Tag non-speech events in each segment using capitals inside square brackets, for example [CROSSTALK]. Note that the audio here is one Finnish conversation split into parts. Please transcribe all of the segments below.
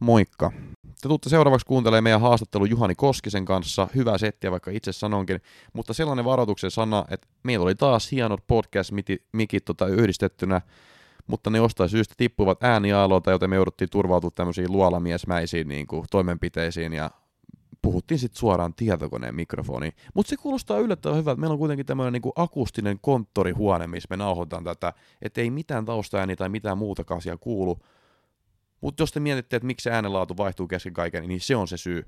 Moikka! Te tuutte seuraavaksi kuuntelemaan meidän haastattelu Juhani Koskisen kanssa. Hyvää settiä, vaikka itse sanonkin. Mutta sellainen varoituksen sana, että meillä oli taas hienot podcast-mikit tota, yhdistettynä, mutta ne jostain syystä tippuvat äänialoilta, joten me jouduttiin turvautua tämmöisiin luolamiesmäisiin niin kuin, toimenpiteisiin ja puhuttiin sitten suoraan tietokoneen mikrofoniin. Mutta se kuulostaa yllättävän hyvältä. Meillä on kuitenkin tämmöinen niinku akustinen konttorihuone, missä me nauhoitetaan tätä, että ei mitään taustaääni tai mitään muutakaan siellä kuulu. Mutta jos te mietitte, että miksi äänenlaatu vaihtuu kesken kaiken, niin se on se syy.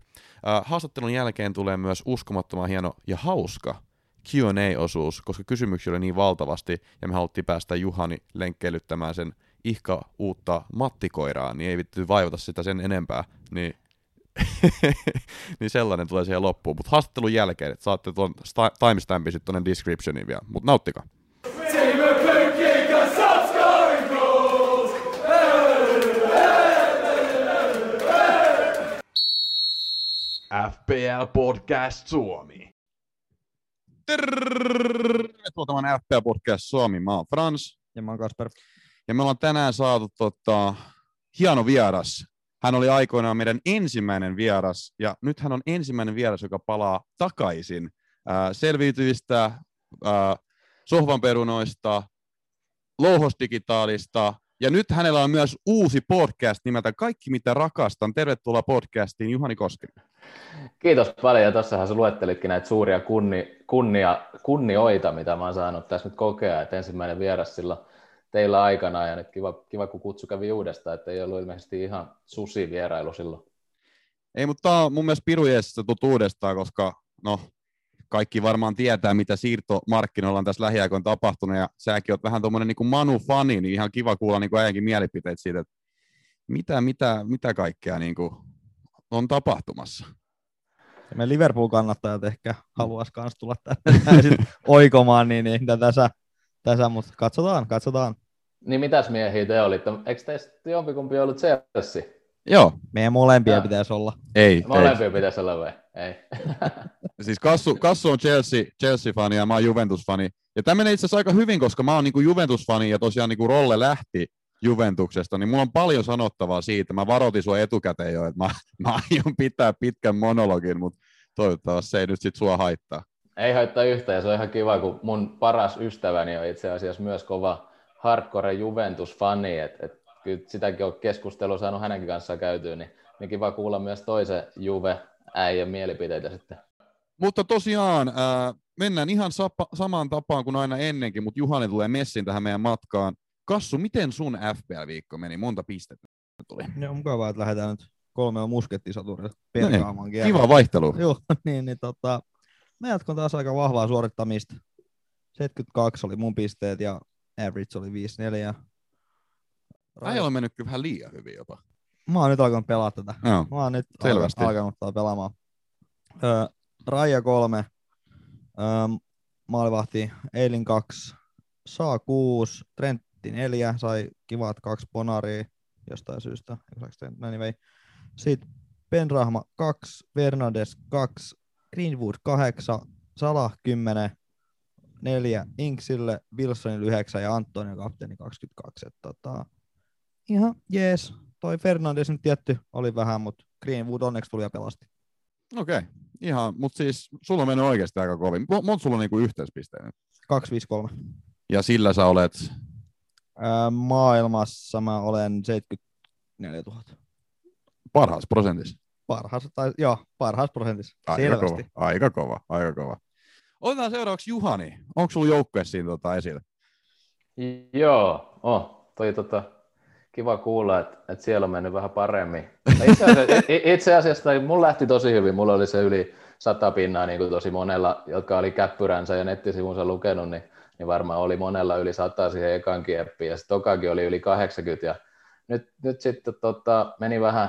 Äh, haastattelun jälkeen tulee myös uskomattoman hieno ja hauska Q&A-osuus, koska kysymyksiä oli niin valtavasti, ja me haluttiin päästä Juhani lenkkeilyttämään sen ihka uutta mattikoiraa, niin ei vittu vaivata sitä sen enempää, niin [LAUGHS] niin sellainen tulee siihen loppuun. Mutta haastattelun jälkeen, että saatte tuon timestampin sitten tuonne descriptioniin vielä. Mutta nauttikaa. FPL Podcast Suomi. Tervetuloa tämän FPL Podcast Suomi. Mä oon Frans. Ja mä oon Kasper. Ja me ollaan tänään saatu tota, hieno vieras. Hän oli aikoinaan meidän ensimmäinen vieras, ja nyt hän on ensimmäinen vieras, joka palaa takaisin äh, selviytyvistä äh, sohvanperunoista, louhosdigitaalista, ja nyt hänellä on myös uusi podcast nimeltä Kaikki mitä rakastan. Tervetuloa podcastiin Juhani Koskinen. Kiitos paljon, ja tuossahan sä luettelitkin näitä suuria kunni, kunnia, kunnioita, mitä mä oon saanut tässä nyt kokea, että ensimmäinen vieras silloin teillä aikana, ja nyt kiva, kiva kun kutsu kävi uudestaan, että ei ollut ilmeisesti ihan susi vierailu silloin. Ei, mutta tämä on mun mielestä piru tuttu uudestaan, koska no, kaikki varmaan tietää, mitä siirtomarkkinoilla on tässä lähiaikoina tapahtunut, ja säkin oot vähän tuommoinen niin Manu-fani, niin ihan kiva kuulla niin äijänkin mielipiteet siitä, että mitä, mitä, mitä kaikkea niin kuin on tapahtumassa. Ja me Liverpool-kannattajat ehkä haluaisi myös tulla tänne [LAUGHS] oikomaan, niin, niin tässä, tässä, mutta katsotaan, katsotaan. Niin mitäs miehiä te olitte? Eikö teistä jompikumpi ollut Chelsea? Joo. Meidän molempia ja. pitäisi olla. Ei. Molempia ei. pitäisi olla vai? Ei. [LAUGHS] siis Kassu, Kassu on Chelsea, Chelsea-fani ja mä oon Juventus-fani. Ja tämä menee itse asiassa aika hyvin, koska mä oon niinku Juventus-fani ja tosiaan niinku Rolle lähti Juventuksesta, niin mulla on paljon sanottavaa siitä. Mä varoitin sua etukäteen jo, että mä, mä aion pitää pitkän monologin, mutta toivottavasti se ei nyt sit sua haittaa. Ei haittaa yhtään ja se on ihan kiva, kun mun paras ystäväni on itse asiassa myös kova hardcore Juventus-fani, että et kyllä sitäkin on keskustelua saanut hänenkin kanssaan käytyä, niin, niin kiva kuulla myös toisen Juve äijän mielipiteitä sitten. Mutta tosiaan, äh, mennään ihan sapa, samaan tapaan kuin aina ennenkin, mutta Juhani tulee messin tähän meidän matkaan. Kassu, miten sun FPL-viikko meni? Monta pistettä tuli? Joo, mukavaa, että lähdetään nyt kolmella muskettisoturilla perkaamaan. No kiva vaihtelu. Joo, [LAUGHS] niin, niin tota, mä jatkon taas aika vahvaa suorittamista. 72 oli mun pisteet ja average oli 54. Äijä on mennyt kyllä vähän liian hyvin jopa. Mä oon nyt alkanut pelaa tätä. Joo, mä oon nyt selvästi. alkanut, alkanut pelaamaan. Öö, Raija kolme, öö, maalivahti Eilin kaksi, Saa kuusi, Trentti neljä, sai kivat kaksi ponaria jostain syystä. Anyway. Sitten Penrahma kaksi, Fernandes kaksi, Greenwood kahdeksan, Salah kymmenen, neljä Inksille, Wilsonille yhdeksän ja Antonio kapteeni 22. Et, tota, ihan jees. Toi Fernandes nyt tietty oli vähän, mutta Greenwood onneksi tuli ja pelasti. Okei, okay. ihan, mutta siis sulla on mennyt oikeasti aika kovin. Monta sulla on niinku yhteispisteinen? 253. Ja sillä sä olet? Ää, maailmassa mä olen 74 000. Parhaassa prosentissa? Parhaassa, tai joo, parhaassa prosentissa. Aika Selvästi. kova, aika kova, aika kova. Otetaan seuraavaksi Juhani. Onko sulla joukkue siinä tota esillä? Joo, oh, toi tota, kiva kuulla, että, että siellä on mennyt vähän paremmin. Itse asiassa, itse asiassa mun lähti tosi hyvin. Mulla oli se yli sata pinnaa niin kuin tosi monella, jotka oli käppyränsä ja nettisivunsa lukenut, niin, niin varmaan oli monella yli sata siihen ekan kieppiin. Ja sitten tokakin oli yli 80. Ja nyt, nyt sitten tota, meni vähän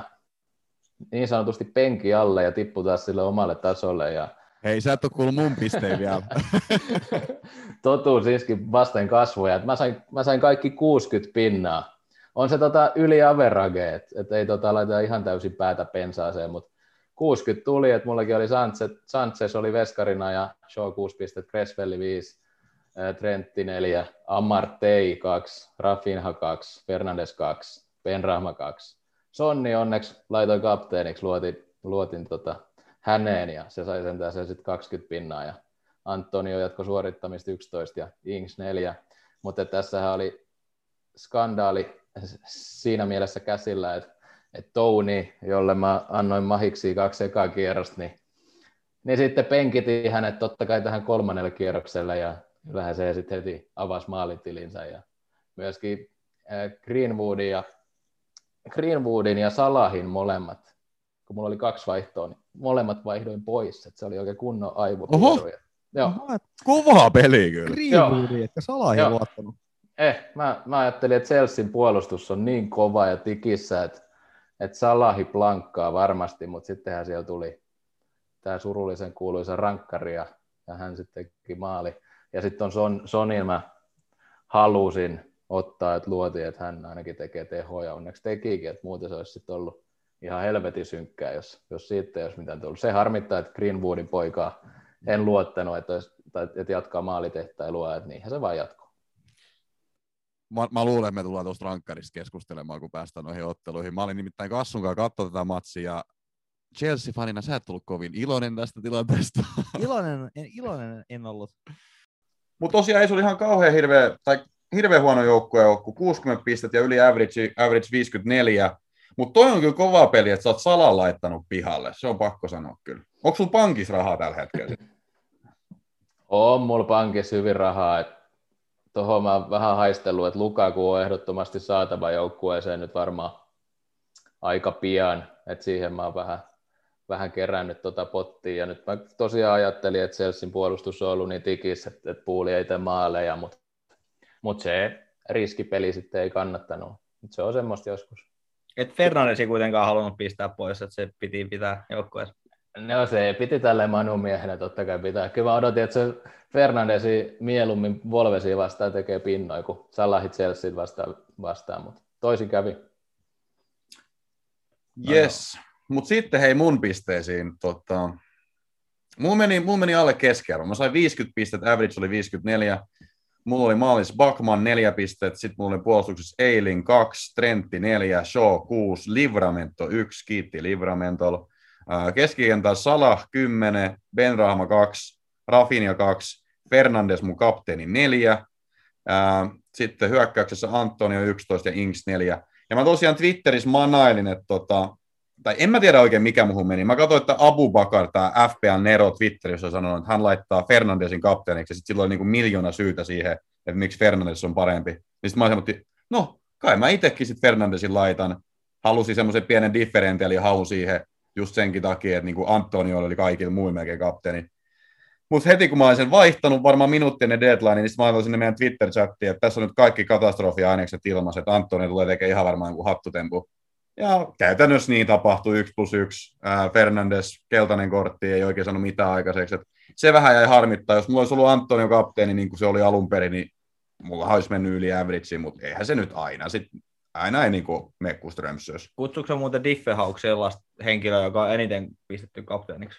niin sanotusti penki alle ja tippui taas sille omalle tasolle. Ja, Hei, sä et ole kuullut mun pisteen vielä. [LAUGHS] Totuus iski vasten kasvoja. Mä sain, mä sain kaikki 60 pinnaa. On se tota yli average, että et ei tota laita ihan täysin päätä pensaaseen, mutta 60 tuli, että mullakin oli Sanchez, Sanchez oli veskarina ja Shaw 6 pistettä, Creswelli 5, Trentti 4, Amartey 2, Rafinha 2, Fernandes 2, Benrahma 2, Sonni onneksi laitoin kapteeniksi, luotin, luotin tota, häneen ja se sai sentään sen sitten 20 pinnaa ja Antonio jatkoi suorittamista 11 ja Ings 4, mutta tässähän oli skandaali [LAUGHS] siinä mielessä käsillä, että, että Touni, jolle mä annoin mahiksi kaksi ekaa kierrosta, niin, niin sitten penkitin hänet totta kai tähän kolmannelle kierrokselle ja kyllähän se sitten heti avasi maalitilinsä ja myöskin äh, Greenwoodin ja, Greenwoodin ja Salahin molemmat, kun mulla oli kaksi vaihtoa, niin molemmat vaihdoin pois, että se oli oikein kunnon aivopieru. Joo. Kovaa peli kyllä. Greenwoodi, että Salahin luottanut. Eh, mä, mä ajattelin, että Chelsean puolustus on niin kova ja tikissä, että, että Salahi plankkaa varmasti, mutta sittenhän siellä tuli tämä surullisen kuuluisa rankkari ja, ja hän sitten teki maali. Ja sitten on Son, Sonin mä halusin ottaa, että luotiin, että hän ainakin tekee tehoja, onneksi tekikin, että muuten se olisi sitten ollut ihan helvetin synkkää, jos, jos siitä ei olisi mitään tullut. Se harmittaa, että Greenwoodin poikaa en luottanut, että, olisi, tai, että jatkaa maalitehtailua, että niinhän se vaan jatkuu. Mä, mä luulen, että me tullaan tuosta rankkarista keskustelemaan, kun päästään noihin otteluihin. Mä olin nimittäin Kassun kanssa katsoa tätä matsia, ja Chelsea-fanina sä et tullut kovin iloinen tästä tilanteesta. Iloinen en, iloinen en ollut. Mutta tosiaan ei se oli ihan kauhean hirveä, tai hirveän huono joukkue kun 60 pistettä ja yli average, average 54. Mutta toi on kyllä kova peli, että sä oot salan laittanut pihalle. Se on pakko sanoa kyllä. Onko sulla pankissa rahaa tällä hetkellä? On mulla pankissa hyvin rahaa. Tuohon mä vähän haistellut, että Lukaku on ehdottomasti saatava joukkueeseen nyt varmaan aika pian. Että siihen mä oon vähän, vähän kerännyt tota pottia. Ja nyt mä tosiaan ajattelin, että Chelsean puolustus on ollut niin tikissä, että, että puuli ei tee maaleja, mutta, mutta se riskipeli sitten ei kannattanut. Se on semmoista joskus. Et Fernandesi kuitenkaan halunnut pistää pois, että se piti pitää joukkueessa. No se piti tälle Manu miehenä totta kai pitää. Kyllä mä odotin, että se Fernandesi mieluummin Volvesi vastaan tekee pinnoja, kun Salahit Chelsea vastaan, vastaan, mutta toisin kävi. Yes, mutta sitten hei mun pisteisiin. Tota, mun, meni, mun meni alle keskiarvo. Mä sain 50 pistettä, average oli 54. Mulla oli maalissa Bakman 4 pistettä, sitten mulla oli puolustuksessa Eilin 2, Trentti 4, Shaw 6, Livramento 1, kiitti Livramentolla. Keskikentällä Salah 10, Benrahma 2, Rafinha 2, Fernandes mun kapteeni 4, sitten hyökkäyksessä Antonio 11 ja Ings 4. Ja mä tosiaan Twitterissä manailin, että tota, tai en mä tiedä oikein mikä muuhun meni. Mä katsoin, että Abu Bakar, tämä FPA Nero Twitterissä on sanonut, että hän laittaa Fernandesin kapteeniksi, ja sitten sillä oli niin miljoona syytä siihen, että miksi Fernandes on parempi. Niin sitten mä sanoin, no kai mä itsekin sitten Fernandesin laitan. Halusin semmoisen pienen differentiaalin haun siihen, just senkin takia, että niin kuin Antonio oli kaikilla muilla melkein kapteeni. Mutta heti kun mä olin sen vaihtanut varmaan minuuttinen deadline, niin sitten mä laitoin sinne meidän Twitter-chattiin, että tässä on nyt kaikki katastrofiainekset ilmassa, että Antonio tulee tekemään ihan varmaan kuin hattutempu. Ja käytännössä niin tapahtui 1 plus 1. Fernandes, keltainen kortti, ei oikein sanonut mitään aikaiseksi. Et se vähän jäi harmittaa. Jos mulla olisi ollut Antonio kapteeni, niin kuin se oli alun perin, niin mulla olisi mennyt yli averageen, mutta eihän se nyt aina. Sit, aina ei niin mekku Strömsös. Kutsuuko muuten Diffehawk sellaista henkilöä, joka on eniten pistetty kapteeniksi?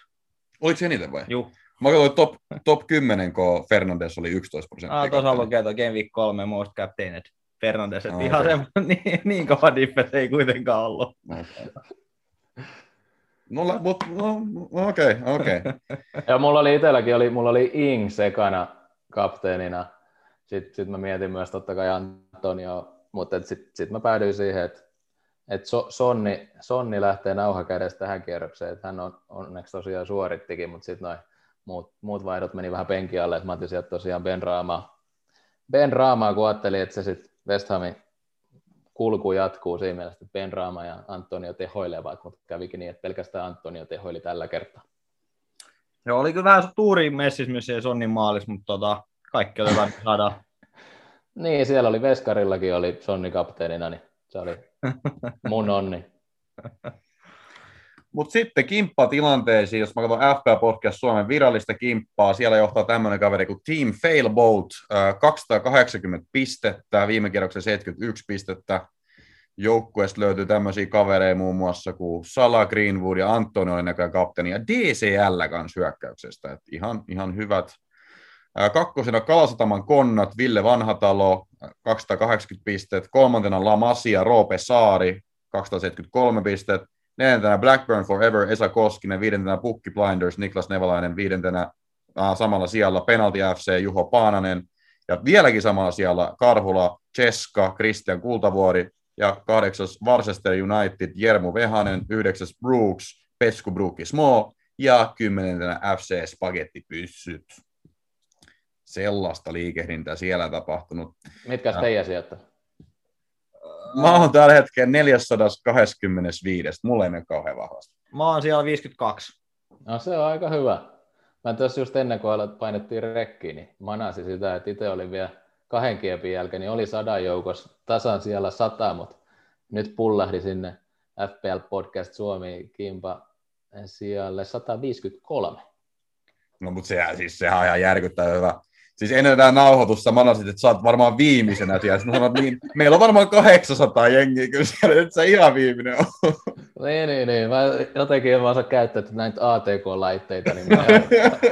Oliko se eniten vai? Joo. Mä katsoin top, top 10, kun Fernandes oli 11 prosenttia. Ah, tuossa lukee tuo Game Week 3 Most Captained Fernandes, että no, ihan se, [LAUGHS] niin, niin kova diffe ei kuitenkaan ollut. No, mutta no, okei, okay, okei. [LAUGHS] Okay. ja mulla oli itselläkin, oli, mulla oli Ing sekana kapteenina. Sitten sit mä mietin myös totta kai Antonio, mutta sitten sit mä päädyin siihen, että et so, Sonni, Sonni lähtee nauhakädessä tähän kierrokseen, että hän on onneksi tosiaan suorittikin, mutta sitten noin muut, muut vaihdot meni vähän penki alle, että mä otin sieltä tosiaan Ben Raamaa, Ben Raamaa, kun ajattelin, että se sitten West Hamin kulku jatkuu siinä mielessä, että Ben Raama ja Antonio tehoilevat, mutta kävikin niin, että pelkästään Antonio tehoili tällä kertaa. Joo, oli kyllä vähän tuuri messissä myös Sonnin maalis, mutta tota, kaikki oli saada. [LAUGHS] niin, siellä oli Veskarillakin oli Sonni kapteenina, niin se oli mun onni. [LAUGHS] Mutta sitten kimppatilanteisiin, jos mä katson FPA Podcast Suomen virallista kimppaa, siellä johtaa tämmöinen kaveri kuin Team Failboat, 280 pistettä, viime kierroksen 71 pistettä. Joukkueesta löytyy tämmöisiä kavereita muun muassa kuin Sala Greenwood ja Antonio oli näköjään kapteeni ja DCL kanssa hyökkäyksestä. Et ihan, ihan hyvät. Kakkosena Kalasataman Konnat, Ville Vanhatalo, 280 pistettä. Kolmantena Lamasia, Roope Saari, 273 pistettä. Neljäntenä Blackburn Forever, Esa Koskinen. Viidentenä Pukki Blinders, Niklas Nevalainen. Viidentenä äh, samalla siellä Penalty FC, Juho Paananen. Ja vieläkin samalla siellä Karhula, Cheska, Christian Kultavuori. Ja kahdeksas Worcester United, Jermu Vehanen. Yhdeksäs Brooks, Pesku Brooki Small. Ja kymmenentenä FC Spagetti Pyssyt. Sellaista liikehdintää siellä tapahtunut. Mitkä teidän sieltä? Mä oon tällä hetkellä 425. Mulla ei mene kauhean vahvasti. Mä oon siellä 52. No se on aika hyvä. Mä tässä just ennen kuin alat painettiin rekkiin, niin manasin sitä, että itse olin vielä kahden kiepin jälkeen, niin oli sadan joukossa tasan siellä sata, mutta nyt pullahdi sinne FPL Podcast Suomi Kimpa sijalle 153. No mutta sehän, siis, sehän on ihan järkyttävän hyvä. Siis ennen tätä nauhoitusta mä sanoin, että sä oot varmaan viimeisenä siellä. Sitten että niin, meillä on varmaan 800 jengiä kyllä siellä, että sä ihan viimeinen on. Niin, niin, niin. Mä jotenkin en vaan saa käyttää näitä ATK-laitteita, niin mä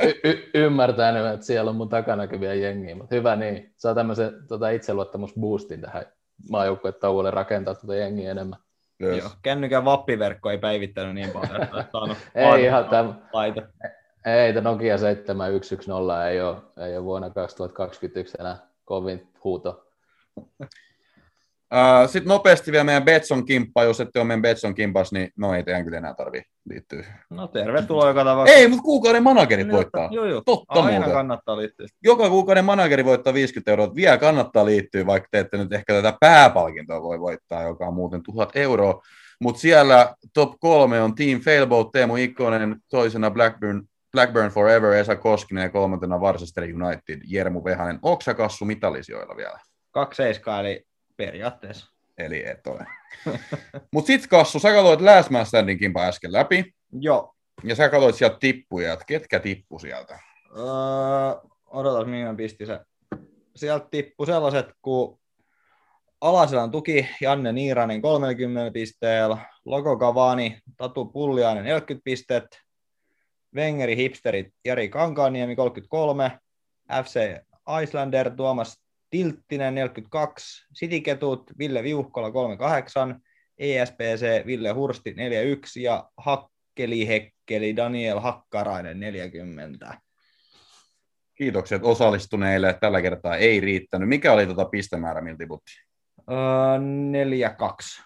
y- y- ymmärtän, että siellä on mun takanakin vielä jengiä. Mutta hyvä niin. Saa tämmöisen tota, itseluottamusboostin tähän maajoukkueen tauolle rakentaa tuota jengiä enemmän. Yes. Joo, kännykän vappiverkko ei päivittänyt niin paljon, että saanut Ei ihan tämä, laite. Ei, tämä Nokia 7110 ei ole, ei ole vuonna 2021 enää kovin huuto. Sitten nopeasti vielä meidän Betson kimppa, jos ette ole meidän Betson kimpas, niin no ei teidän kyllä enää tarvii liittyä. No tervetuloa joka tapauksessa. Ei, mutta kuukauden managerit voittaa. Joo, joo. Totta Aina muuten. kannattaa liittyä. Joka kuukauden manageri voittaa 50 euroa. Vielä kannattaa liittyä, vaikka te ette nyt ehkä tätä pääpalkintoa voi voittaa, joka on muuten 1000 euroa. Mutta siellä top kolme on Team Failboat, Teemu Ikkonen, toisena Blackburn, Blackburn Forever, Esa Koskinen ja kolmantena Worcester United, Jermu Vehanen. Oksa Kassu mitallisijoilla vielä? Kaksi seiskaa, eli periaatteessa. Eli et ole. [LAUGHS] Mutta sit Kassu, sä katsoit Last Man Standing kimpa äsken läpi, Joo. ja sä katsoit sieltä tippuja, että ketkä tippu sieltä? Öö, odotas, mihin mä pistin se. Sieltä tippui sellaiset kuin Alaselän tuki Janne Niiranen 30 pisteellä, Logo Kavani, Tatu Pulliainen 40 pistet, Wengeri Hipsterit Jari Kankaaniemi 33, FC Islander Tuomas Tilttinen 42, Sitiketut Ville Viuhkola 38, ESPC Ville Hursti 41 ja Hakkeli Hekkeli Daniel Hakkarainen 40. Kiitokset osallistuneille. Tällä kertaa ei riittänyt. Mikä oli tota pistemäärä, miltä tiputtiin? Öö, 4-2.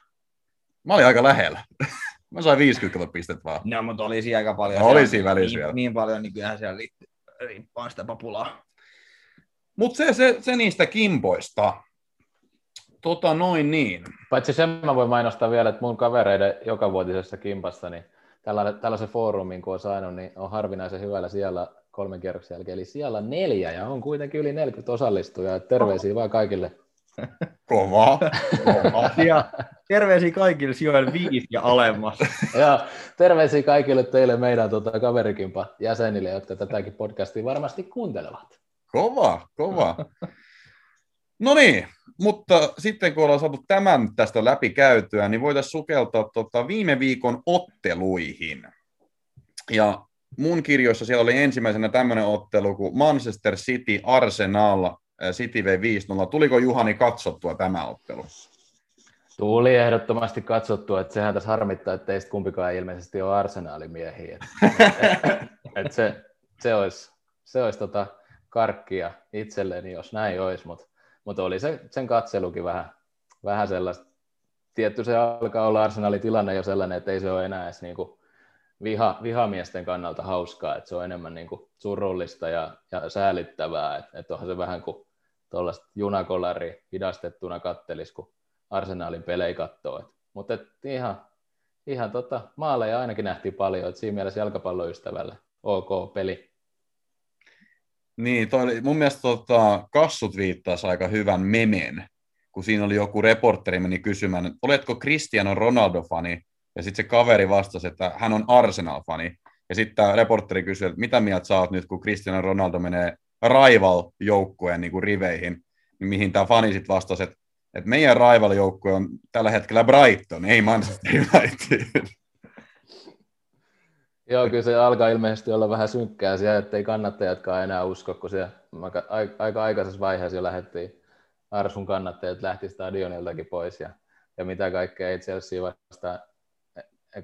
Mä olin aika lähellä. Mä sain 50 pistettä vaan. No, mutta oli siinä aika paljon. No, oli siinä välissä niin, vielä. niin paljon, niin kyllähän siellä liittyy riippaa sitä papulaa. Mutta se, se, se, niistä kimpoista. Tota noin niin. Paitsi sen mä voin mainostaa vielä, että mun kavereiden jokavuotisessa kimpassa, niin tällainen, tällaisen foorumin kun on saanut, niin on harvinaisen hyvällä siellä kolmen kierroksen jälkeen. Eli siellä neljä ja on kuitenkin yli 40 osallistujaa. Terveisiä vaan kaikille. Kova. Kova. Ja terveisiä kaikille sijoille viisi ja alemmas. Ja terveisiä kaikille teille meidän tota, kaverikimpa jäsenille, jotka tätäkin podcastia varmasti kuuntelevat. Kova, kova. No niin, mutta sitten kun ollaan saatu tämän tästä läpi käytyä, niin voitaisiin sukeltaa tota viime viikon otteluihin. Ja mun kirjoissa siellä oli ensimmäisenä tämmöinen ottelu kuin Manchester City Arsenal, City vei 5-0. Tuliko Juhani katsottua tämä ottelu? Tuli ehdottomasti katsottua, että sehän tässä harmittaa, että teistä kumpikaan ei ilmeisesti ole arsenaalimiehiä. Et, [LAUGHS] et se, se olisi, se olisi tota karkkia itselleni, jos näin olisi, mutta mut oli se, sen katselukin vähän, vähän sellaista. Tietty se alkaa olla arsenaalin tilanne jo sellainen, että ei se ole enää edes niinku viha, vihamiesten kannalta hauskaa, että se on enemmän niinku surullista ja, ja säälittävää, että et onhan se vähän kuin tuollaista junakolari hidastettuna kattelis, kun arsenaalin pelejä kattoo. Mutta ihan, ihan tota, maaleja ainakin nähtiin paljon, että siinä mielessä jalkapalloystävälle ok peli. Niin, toi oli, mun mielestä tota, Kassut viittasi aika hyvän memen, kun siinä oli joku reporteri meni kysymään, että oletko Cristiano Ronaldo-fani? Ja sitten se kaveri vastasi, että hän on Arsenal-fani. Ja sitten tämä reporteri kysyi, että mitä mieltä sä oot nyt, kun Cristiano Ronaldo menee rival-joukkueen niin kuin riveihin, niin mihin tämä fani sitten vastasi, että, että meidän rival-joukkue on tällä hetkellä Brighton, ei Manchester United. Joo, kyllä se alkaa ilmeisesti olla vähän synkkää siellä, ettei kannattajatkaan enää usko, kun siellä aika, aika aikaisessa vaiheessa jo lähdettiin Arsun kannattajat lähti stadioniltakin pois ja ja mitä kaikkea ei Chelsea vastaan,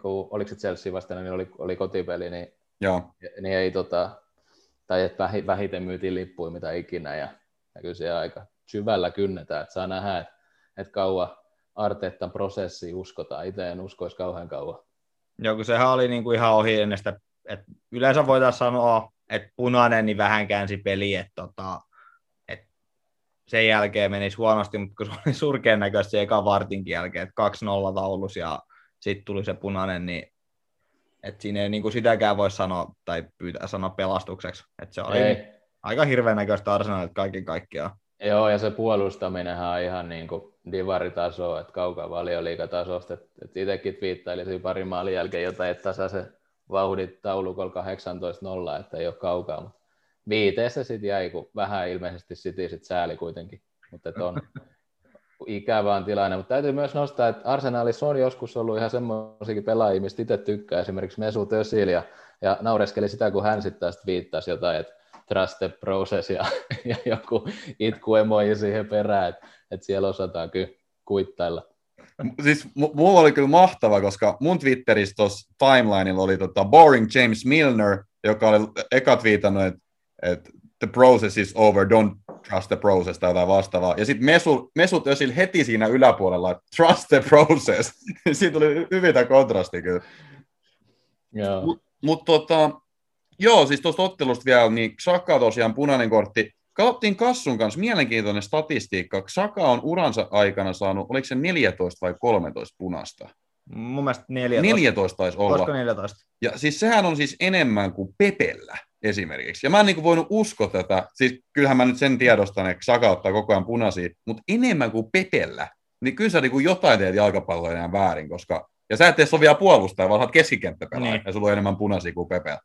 kun, oliko se Chelsea vastaan, niin oli, oli kotipeli, niin, Joo. niin ei tota, tai että vähi- vähiten myytiin lippuja mitä ikinä, ja, ja kyllä aika syvällä kynnetään, että saa nähdä, että, että kauan Arteettan prosessi uskotaan. Itse en uskoisi kauhean kauan. Joo, kun sehän oli niin kuin ihan ohi ennen sitä, että yleensä voitaisiin sanoa, että punainen niin vähän käänsi peli, että, tota, että sen jälkeen menisi huonosti, mutta kun se oli surkean näköistä se eka vartinkin jälkeen, että 2-0 taulus ja sitten tuli se punainen, niin että siinä ei niin kuin sitäkään voi sanoa tai pyytää sanoa pelastukseksi. Että se oli Ei. aika hirveän näköistä arsenaalit kaiken kaikkiaan. Joo, ja se puolustaminenhan on ihan niin kuin divaritaso, että kaukaa valioliikatasosta. Että et itsekin twiittailisin pari maalin jälkeen jotain, että tasaisen vauhdit taulukolla 18-0, että ei ole kaukaa. Mutta viiteessä sitten jäi, kun vähän ilmeisesti City sit sääli kuitenkin. Mutta on [LAUGHS] ikävä on tilanne. Mutta täytyy myös nostaa, että Arsenalissa on joskus ollut ihan semmoisiakin pelaajia, mistä itse tykkää. Esimerkiksi Mesut Özil ja, ja naureskeli sitä, kun hän sitten taas viittasi jotain, että trust the process ja, ja joku itku emoji siihen perään, että, että siellä osataan kyllä kuittailla. Siis mu- mulla oli kyllä mahtava, koska mun Twitterissä tuossa timelineilla oli tota Boring James Milner, joka oli eka twiitannut, että et, the process is over, don't trust the process tai jotain vastaavaa. Ja sitten Mesut, Mesut Özil heti siinä yläpuolella, että trust the process. [LAUGHS] Siitä tuli hyvin tämä kontrasti kyllä. Joo. Mutta mut, tota, joo, siis tuosta ottelusta vielä, niin Xhaka tosiaan punainen kortti. Katsottiin Kassun kanssa mielenkiintoinen statistiikka. Xhaka on uransa aikana saanut, oliko se 14 vai 13 punasta? Mun mielestä 14. 14 taisi Olisiko olla. 14? Ja siis sehän on siis enemmän kuin Pepellä esimerkiksi. Ja mä en niin voinut uskoa tätä. Siis kyllähän mä nyt sen tiedostan, että Saka ottaa koko ajan punaisia, mutta enemmän kuin Pepellä. Niin kyllä sä niin kuin jotain teet jalkapalloa enää väärin, koska... Ja sä et tee sovia puolustaja, vaan oot keskikenttäpelaaja, Niin. ja sulla on enemmän punaisia kuin Pepellä.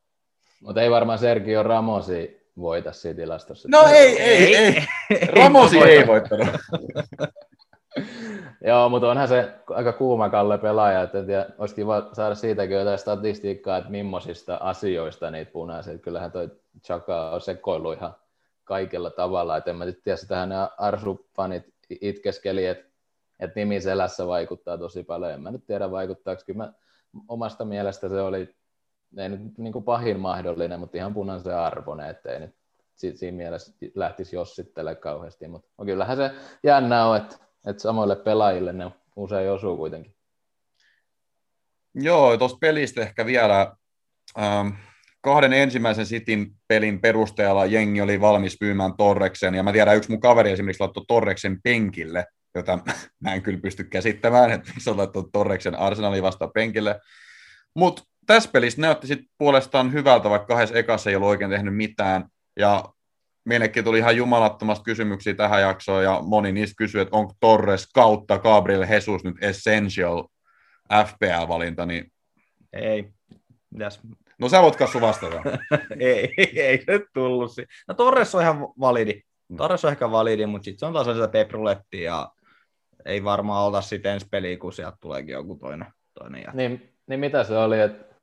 Mutta ei varmaan Sergio Ramosi voita siinä tilastossa. No ei, ei, ei. Ramosi ei voittanut. [LAUGHS] [LAUGHS] Joo, mutta onhan se aika kuuma Kalle pelaaja, että en tiedä, olisi kiva saada siitäkin jotain statistiikkaa, että millaisista asioista niitä punaisia. Kyllähän toi Chaka on sekoillut ihan kaikella tavalla, että en mä tiedä, sitähän nämä Arsu-fanit itkeskeli, että, että nimiselässä vaikuttaa tosi paljon. En mä nyt tiedä vaikuttaako, kyllä mä omasta mielestä se oli, ei nyt niin kuin pahin mahdollinen, mutta ihan punaisen arvoinen, ettei nyt si- siinä mielessä lähtisi jossittelemaan kauheasti, mutta kyllähän se jännä on, että, että samoille pelaajille ne usein osuu kuitenkin. Joo, tuosta pelistä ehkä vielä ähm, kahden ensimmäisen Cityn pelin perusteella jengi oli valmis myymään Torreksen, ja mä tiedän, yksi mun kaveri esimerkiksi laittoi Torreksen penkille, jota [LAUGHS] mä en kyllä pysty käsittämään, että miksi on laittanut Torreksen Arsenalin vasta penkille. Mutta tässä pelissä näytti sitten puolestaan hyvältä, vaikka kahdessa ekassa ei ollut oikein tehnyt mitään, ja meillekin tuli ihan jumalattomasti kysymyksiä tähän jaksoon, ja moni niistä kysyi, että onko Torres kautta Gabriel Jesus nyt essential FPL-valinta, niin Ei. Mitäs? no sä voit kasvu vastata. [LAUGHS] ei, ei se tullut. si- No Torres on ihan validi. Mm. Torres on ehkä validi, mutta sitten se on taas sitä peprulettia ja ei varmaan ota sitten ensi peliä, kun sieltä tuleekin joku toinen. toinen ja... Niin, niin mitä se oli, että,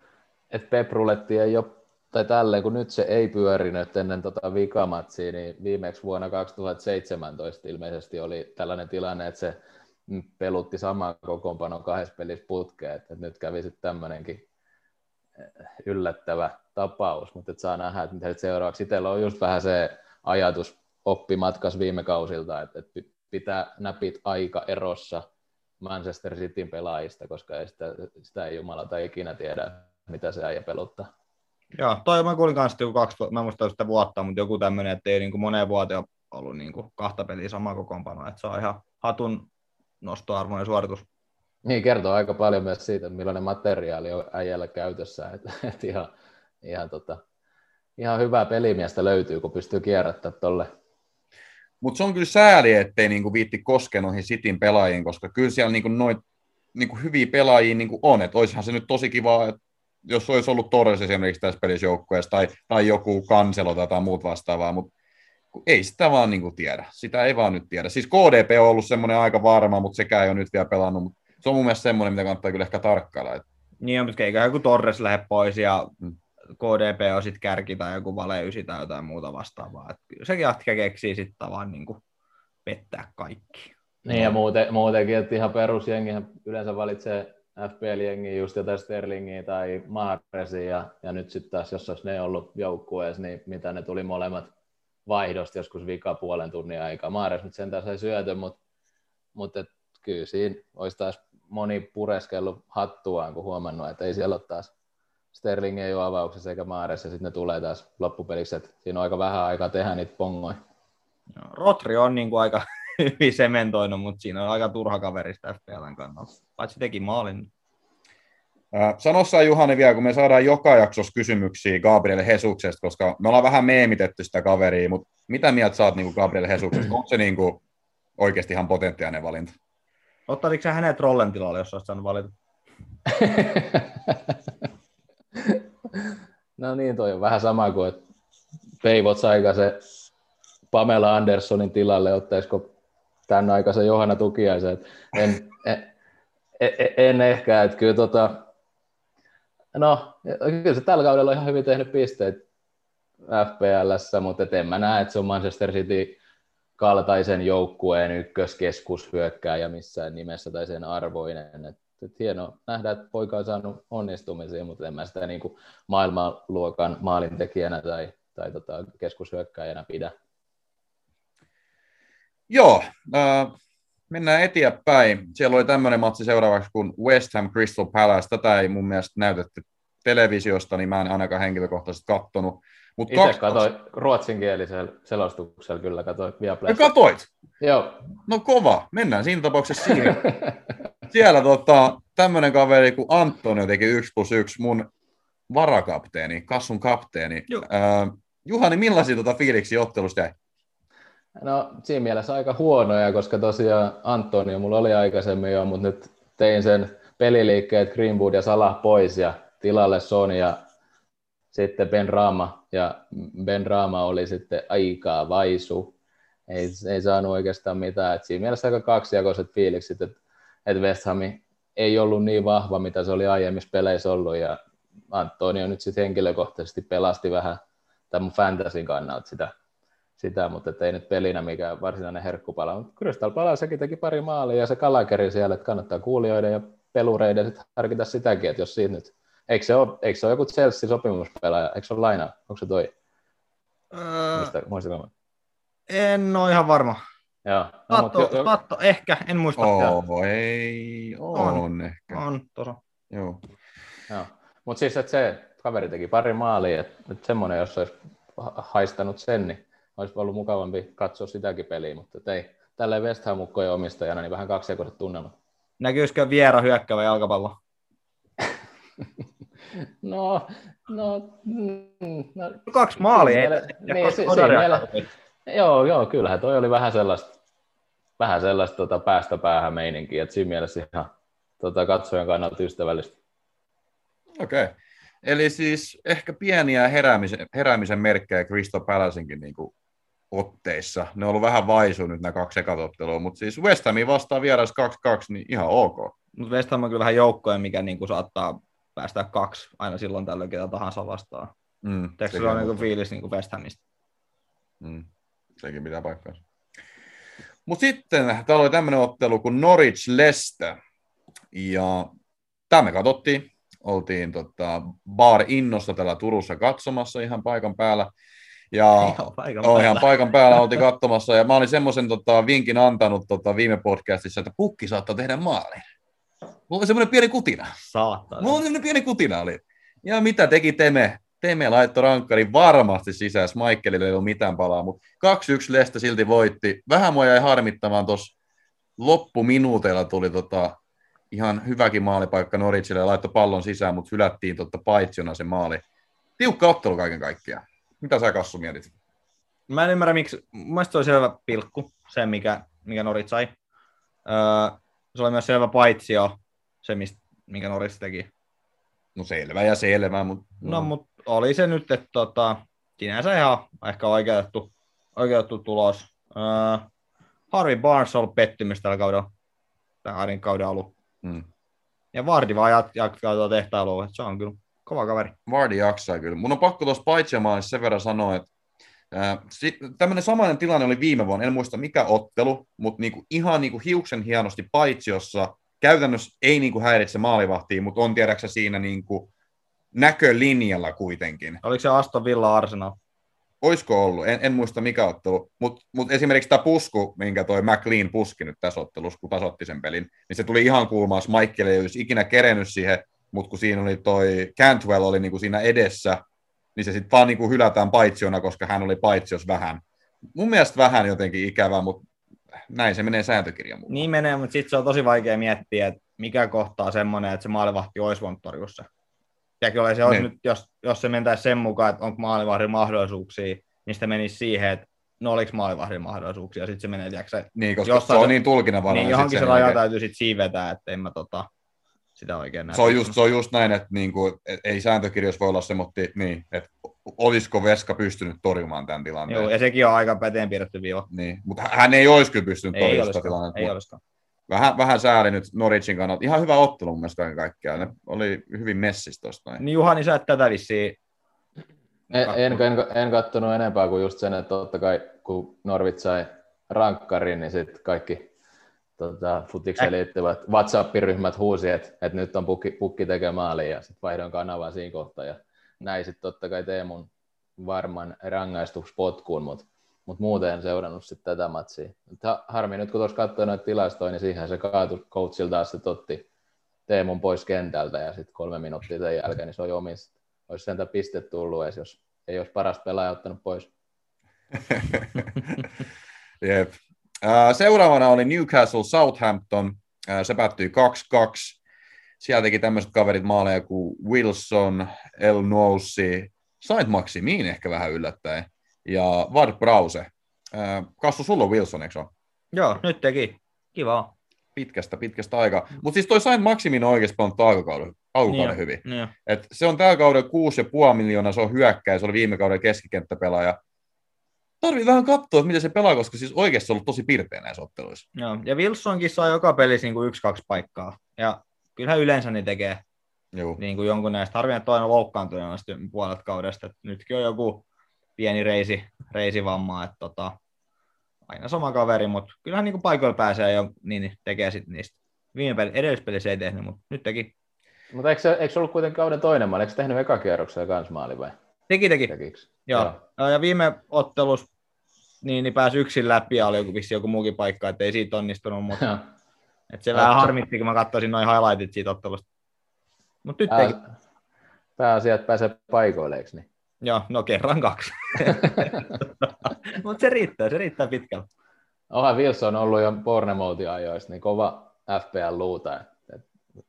että Pepruletti ei ole, tai tälleen, kun nyt se ei pyörinyt ennen tota vikamatsia, niin viimeksi vuonna 2017 ilmeisesti oli tällainen tilanne, että se pelutti saman kokoonpanon kahdessa pelissä putkeen, että nyt kävi sitten tämmöinenkin yllättävä tapaus, mutta saa nähdä, että seuraavaksi. Itsellä on just vähän se ajatus oppimatkas viime kausilta, että, että pitää näpit aika erossa Manchester Cityn pelaajista, koska ei sitä, sitä ei jumalata ikinä tiedä, mitä se äijä peluttaa. Joo, toi mä kuulin kanssa joku kaksi, mä en muista sitä vuotta, mutta joku tämmöinen, että ei niin kuin moneen vuoteen ole ollut niin kuin kahta peliä samaa kokoonpanoa, että se on ihan hatun nostoarvoinen suoritus. Niin, kertoo aika paljon myös siitä, että millainen materiaali on äijällä käytössä, että, että ihan, ihan, tota, ihan hyvää pelimiestä löytyy, kun pystyy kierrättämään tolle. Mutta se on kyllä sääli, ettei niinku viitti koskea noihin Cityn pelaajiin, koska kyllä siellä niinku noit niinku hyviä pelaajia niinku on. Et oishan se nyt tosi kiva, että jos olisi ollut Torres esimerkiksi tässä pelissä joukkueessa tai, tai joku kanselo tai muut vastaavaa, mutta ei sitä vaan niinku tiedä. Sitä ei vaan nyt tiedä. Siis KDP on ollut semmoinen aika varma, mutta sekään ei ole nyt vielä pelannut. Mut se on mun mielestä semmoinen, mitä kannattaa kyllä ehkä tarkkailla. Et Niin, mutta eikä joku Torres lähde pois ja Mm. KDP on sitten kärki tai joku vale ysi tai jotain muuta vastaavaa. Et kyllä se jätkä keksii sitten tavan niin kuin pettää kaikki. Niin ja muuten, muutenkin, että ihan perusjengihän yleensä valitsee FPL-jengiä just jotain Sterlingiä tai Maarresia ja, ja nyt sitten taas, jos olisi ne ollut joukkueessa, niin mitä ne tuli molemmat vaihdosta joskus vika puolen tunnin aikaa. Maarres nyt sentään sai syötön, mutta, et, kyllä siinä olisi taas moni pureskellut hattuaan, kun huomannut, että ei siellä ole taas Sterling ei ole avauksessa eikä Maaressa, ja sitten ne tulee taas loppupeliksi, että siinä on aika vähän aikaa tehdä niitä pongoja. Joo, Rotri on niin kuin aika hyvin sementoinut, mutta siinä on aika turha kaverista FPLn kannalta. Paitsi teki maalin. Sano sä Juhani vielä, kun me saadaan joka jaksossa kysymyksiä Gabriel Hesuksesta, koska me ollaan vähän meemitetty sitä kaveria, mutta mitä mieltä oot niin Gabriel Hesuksesta? Onko se niin kuin oikeasti ihan potentiaalinen valinta? Ottaisitko sä hänet rollen tilalle, jos olisit saanut valita? [LAUGHS] no niin, toi on vähän sama kuin, että Peivot saika se Pamela Anderssonin tilalle, ottaisiko tämän aikaisen Johanna Tukiaisen. että En, en, en, en ehkä, että kyllä tota, no, kyllä se tällä kaudella on ihan hyvin tehnyt pisteet FPLssä, mutta et en mä näe, että se on Manchester City kaltaisen joukkueen ykköskeskushyökkääjä missään nimessä tai sen arvoinen. Et, et hieno nähdä, että poika on saanut onnistumisia, mutta en mä sitä niin kuin maailmanluokan maalintekijänä tai, tai tota keskushyökkääjänä pidä. Joo, äh, mennään eteenpäin. Siellä oli tämmöinen matsi seuraavaksi kuin West Ham Crystal Palace. Tätä ei mun mielestä näytetty televisiosta, niin mä en ainakaan henkilökohtaisesti kattonut. Mut Itse kaksi- katsoin ruotsinkielisellä selostuksella kyllä, katsoin Ja Viaplaysta. katoit? Joo. No kova, mennään siinä tapauksessa siihen. [LAUGHS] Siellä tota, tämmöinen kaveri kuin Antonio teki 1 plus 1, mun varakapteeni, Kassun kapteeni. Joo. Äh, Juhani, millaisia tota fiiliksiä ottelusta jäi? No siinä mielessä aika huonoja, koska tosiaan Antonio mulla oli aikaisemmin jo, mutta nyt tein sen peliliikkeet Greenwood ja Salah pois ja tilalle Son ja sitten Ben Rama. Ja Ben Rama oli sitten aikaa vaisu. Ei, ei saanut oikeastaan mitään. Et siinä mielessä aika kaksijakoiset fiilikset, että et West Ham ei ollut niin vahva, mitä se oli aiemmissa peleissä ollut. Ja Antonio nyt sitten henkilökohtaisesti pelasti vähän tämän mun fantasyn kannalta sitä sitä, mutta et ei nyt pelinä mikään varsinainen herkkupala. Mutta Crystal Palacekin teki pari maalia ja se kalakeri siellä, että kannattaa kuulijoiden ja pelureiden sit harkita sitäkin, että jos siitä nyt, eikö se ole, eikö se ole joku Chelsea-sopimuspelaaja, eikö se ole laina, onko se toi, Öö, Muista, muistatko en ole ihan varma. Joo, no, mut Katto, jo, katto, ehkä, en muista. Oh, ei, on, On. ehkä. On, tuossa. Joo. joo. Mut siis, että se kaveri teki pari maalia, että, että semmoinen, jos olisi ha- haistanut sen, niin olisi ollut mukavampi katsoa sitäkin peliä, mutta ei, tälleen West Ham-mukkojen omistajana, niin vähän kaksijakoiset tunnelmat. Näkyisikö Viera hyökkäävä jalkapallo? [LAUGHS] No, no, mm, no Kaksi maalia. Niin, kaksi si- katsoi. Joo, joo, kyllähän toi oli vähän sellaista, vähän sellaista tota, päästä päähän meininkiä, että siinä mielessä ihan tota, katsojan kannalta ystävällistä. Okei. Okay. Eli siis ehkä pieniä heräämisen, heräämisen merkkejä Crystal Palacenkin niin kuin otteissa. Ne on ollut vähän vaisu nyt nämä kaksi ekatottelua, mutta siis West Hamin vastaan vieras 2-2, niin ihan ok. Mutta West Ham on kyllä vähän joukkoja, mikä niinku saattaa päästä kaksi aina silloin tällöin ketä tahansa vastaan. Mm, se ole on- niinku fiilis niinku West Hamista? Mm, sekin pitää paikkaansa. Mutta sitten täällä oli tämmöinen ottelu kuin Norwich Leicester. Ja tämä me katsottiin. Oltiin tota, Bar Innossa täällä Turussa katsomassa ihan paikan päällä. Ja Joo, paikan Oh, ihan päällä. paikan päällä oltiin [LAUGHS] katsomassa, ja mä olin semmoisen tota, vinkin antanut tota, viime podcastissa, että pukki saattaa tehdä maalin. Mulla oli semmoinen pieni kutina. Saattaa. Mulla oli semmoinen pieni kutina oli. Ja mitä teki Teme? Teme laittoi rankkarin varmasti sisään, Michaelille ei ollut mitään palaa, mutta 2-1 Leste silti voitti. Vähän mua jäi harmittamaan tuossa loppuminuuteilla tuli tota, ihan hyväkin maalipaikka Noritsille ja laittoi pallon sisään, mutta hylättiin totta paitsiona se maali. Tiukka ottelu kaiken kaikkiaan. Mitä sä Kassu mietit? Mä en ymmärrä, miksi. Mun mielestä se oli selvä pilkku, se mikä, mikä Norit sai. Öö, se oli myös selvä paitsio, se mistä, minkä Norit teki. No selvä ja selvä, mutta... No, no mutta oli se nyt, että tota, sinänsä ihan ehkä oikeutettu, oikeutettu tulos. Öö, Harvey Barnes on ollut pettymys tällä kaudella, tämän kauden alun. Mm. Ja Vardi vaan jat- jatkaa tuota tehtailua, että se on kyllä kova kaveri. Vardy jaksaa kyllä. Mun on pakko tuossa Paitsemaalissa sen verran sanoa, että tämmöinen samainen tilanne oli viime vuonna, en muista mikä ottelu, mutta niinku ihan niinku hiuksen hienosti paitsiossa, käytännössä ei niinku häiritse maalivahtia, mutta on tiedäksä siinä niinku näkölinjalla kuitenkin. Oliko se Aston Villa Arsenal? Oisko ollut, en, en muista mikä ottelu, mutta mut esimerkiksi tämä pusku, minkä toi McLean puski nyt tässä ottelussa, kun tasotti sen pelin, niin se tuli ihan kuumaas. Michael ei olisi ikinä kerennyt siihen, mutta kun siinä oli toi Cantwell oli niinku siinä edessä, niin se sitten vaan niinku hylätään paitsiona, koska hän oli paitsios vähän. Mun mielestä vähän jotenkin ikävää, mutta näin se menee sääntökirjan mukaan. Niin menee, mutta sitten se on tosi vaikea miettiä, että mikä kohtaa semmoinen, että se maalivahti olisi voinut torjua se. Tiedätkö, se olisi Niin. nyt, jos, jos se mentäisi sen mukaan, että onko maalivahdin mahdollisuuksia, niin sitten menisi siihen, että no oliko maalivahdin mahdollisuuksia, sitten se menee, tiedätkö, se, Niin, koska Jossain se on se- niin tulkinnanvarainen. niin johonkin se raja täytyy sitten siivetää, että en mä tota, sitä oikein näe. Se on, just, se on just näin, että niinku, et ei sääntökirjoissa voi olla semmoinen, niin, että olisiko Veska pystynyt torjumaan tämän tilanteen. Joo, ja sekin on aika päteen piirretty viiva. Niin, mutta hän ei olisi kyllä pystynyt Ei torjumaan sitä tilannetta. ei olisikaan. Vähän, vähän sääli nyt Norwichin kannalta. Ihan hyvä ottelu mun mielestä kaiken kaikkiaan. Ne oli hyvin messis tosta. Niin Juhani, sä et tätä vissiin En, en, en, en kattonut enempää kuin just sen, että totta kai kun Norvit sai rankkarin, niin sitten kaikki tota, futikseen liittyvät WhatsApp-ryhmät huusi, että, että nyt on pukki, pukki tekee ja sitten vaihdoin kanavaa siinä kohtaa ja näin sitten totta kai Teemun varman rangaistuspotkuun, mutta mut muuten en seurannut sitten tätä matsia. Ha- harmi nyt kun tuossa katsoi noita tilastoja, niin siihen se kaatui coachilta taas sitten otti Teemun pois kentältä ja sitten kolme minuuttia sen jälkeen, niin se on omista. Olisi sentä piste tullut edes, jos ei olisi parasta pelaajaa ottanut pois. [LAUGHS] Jep. Ää, Seuraavana oli Newcastle Southampton. Ää, Se päättyi 2-2. Siellä teki tämmöiset kaverit maaleja kuin Wilson, El Nousi, Saint Maximiin ehkä vähän yllättäen, ja Ward Brause. Ää, Kassu, sulla on Wilson, eikö? Joo, nyt teki. Kiva. Pitkästä, pitkästä aikaa. Mutta siis toi Saint Maximin on oikeasti pelannut alkukauden, alkukauden hyvin. Niin. Et se on tällä kaudella 6,5 miljoonaa, se on hyökkäjä, se oli viime kauden keskikenttäpelaaja. Tarvii vähän katsoa, että miten se pelaa, koska siis oikeasti on ollut tosi pirteä näissä otteluissa. Joo. Ja Wilsonkin saa joka pelissä niin kuin yksi-kaksi paikkaa. Ja kyllähän yleensä ne tekee Joo. niin kuin jonkun näistä. Harvin, että toinen loukkaantui noista puolet kaudesta. Et nytkin on joku pieni reisi, reisivamma, että tota, aina sama kaveri, mutta kyllähän niin kuin paikoilla pääsee jo, niin niin tekee sitten niistä. Viime peli, edellispelissä ei tehnyt, mutta nyt teki. Mutta eikö, se, eikö se ollut kuitenkin kauden toinen maali? Eikö se tehnyt eka kierroksella kans maali vai? Teki, teki. Joo. Joo. Ja viime ottelussa niin, niin pääsi yksin läpi ja oli joku, vissi joku muukin paikka, että ei siitä onnistunut, mutta et se vähän harmitti, kun mä katsoisin noin highlightit siitä ottelusta. Mutta nyt teki. Pää, pääasia, että pääsee paikoille, eikö niin? Joo, no kerran kaksi. [LAUGHS] mutta se riittää, se riittää pitkällä. Onhan Wilson ollut jo Bournemoutin ajoista, niin kova FPL luuta. Et, et,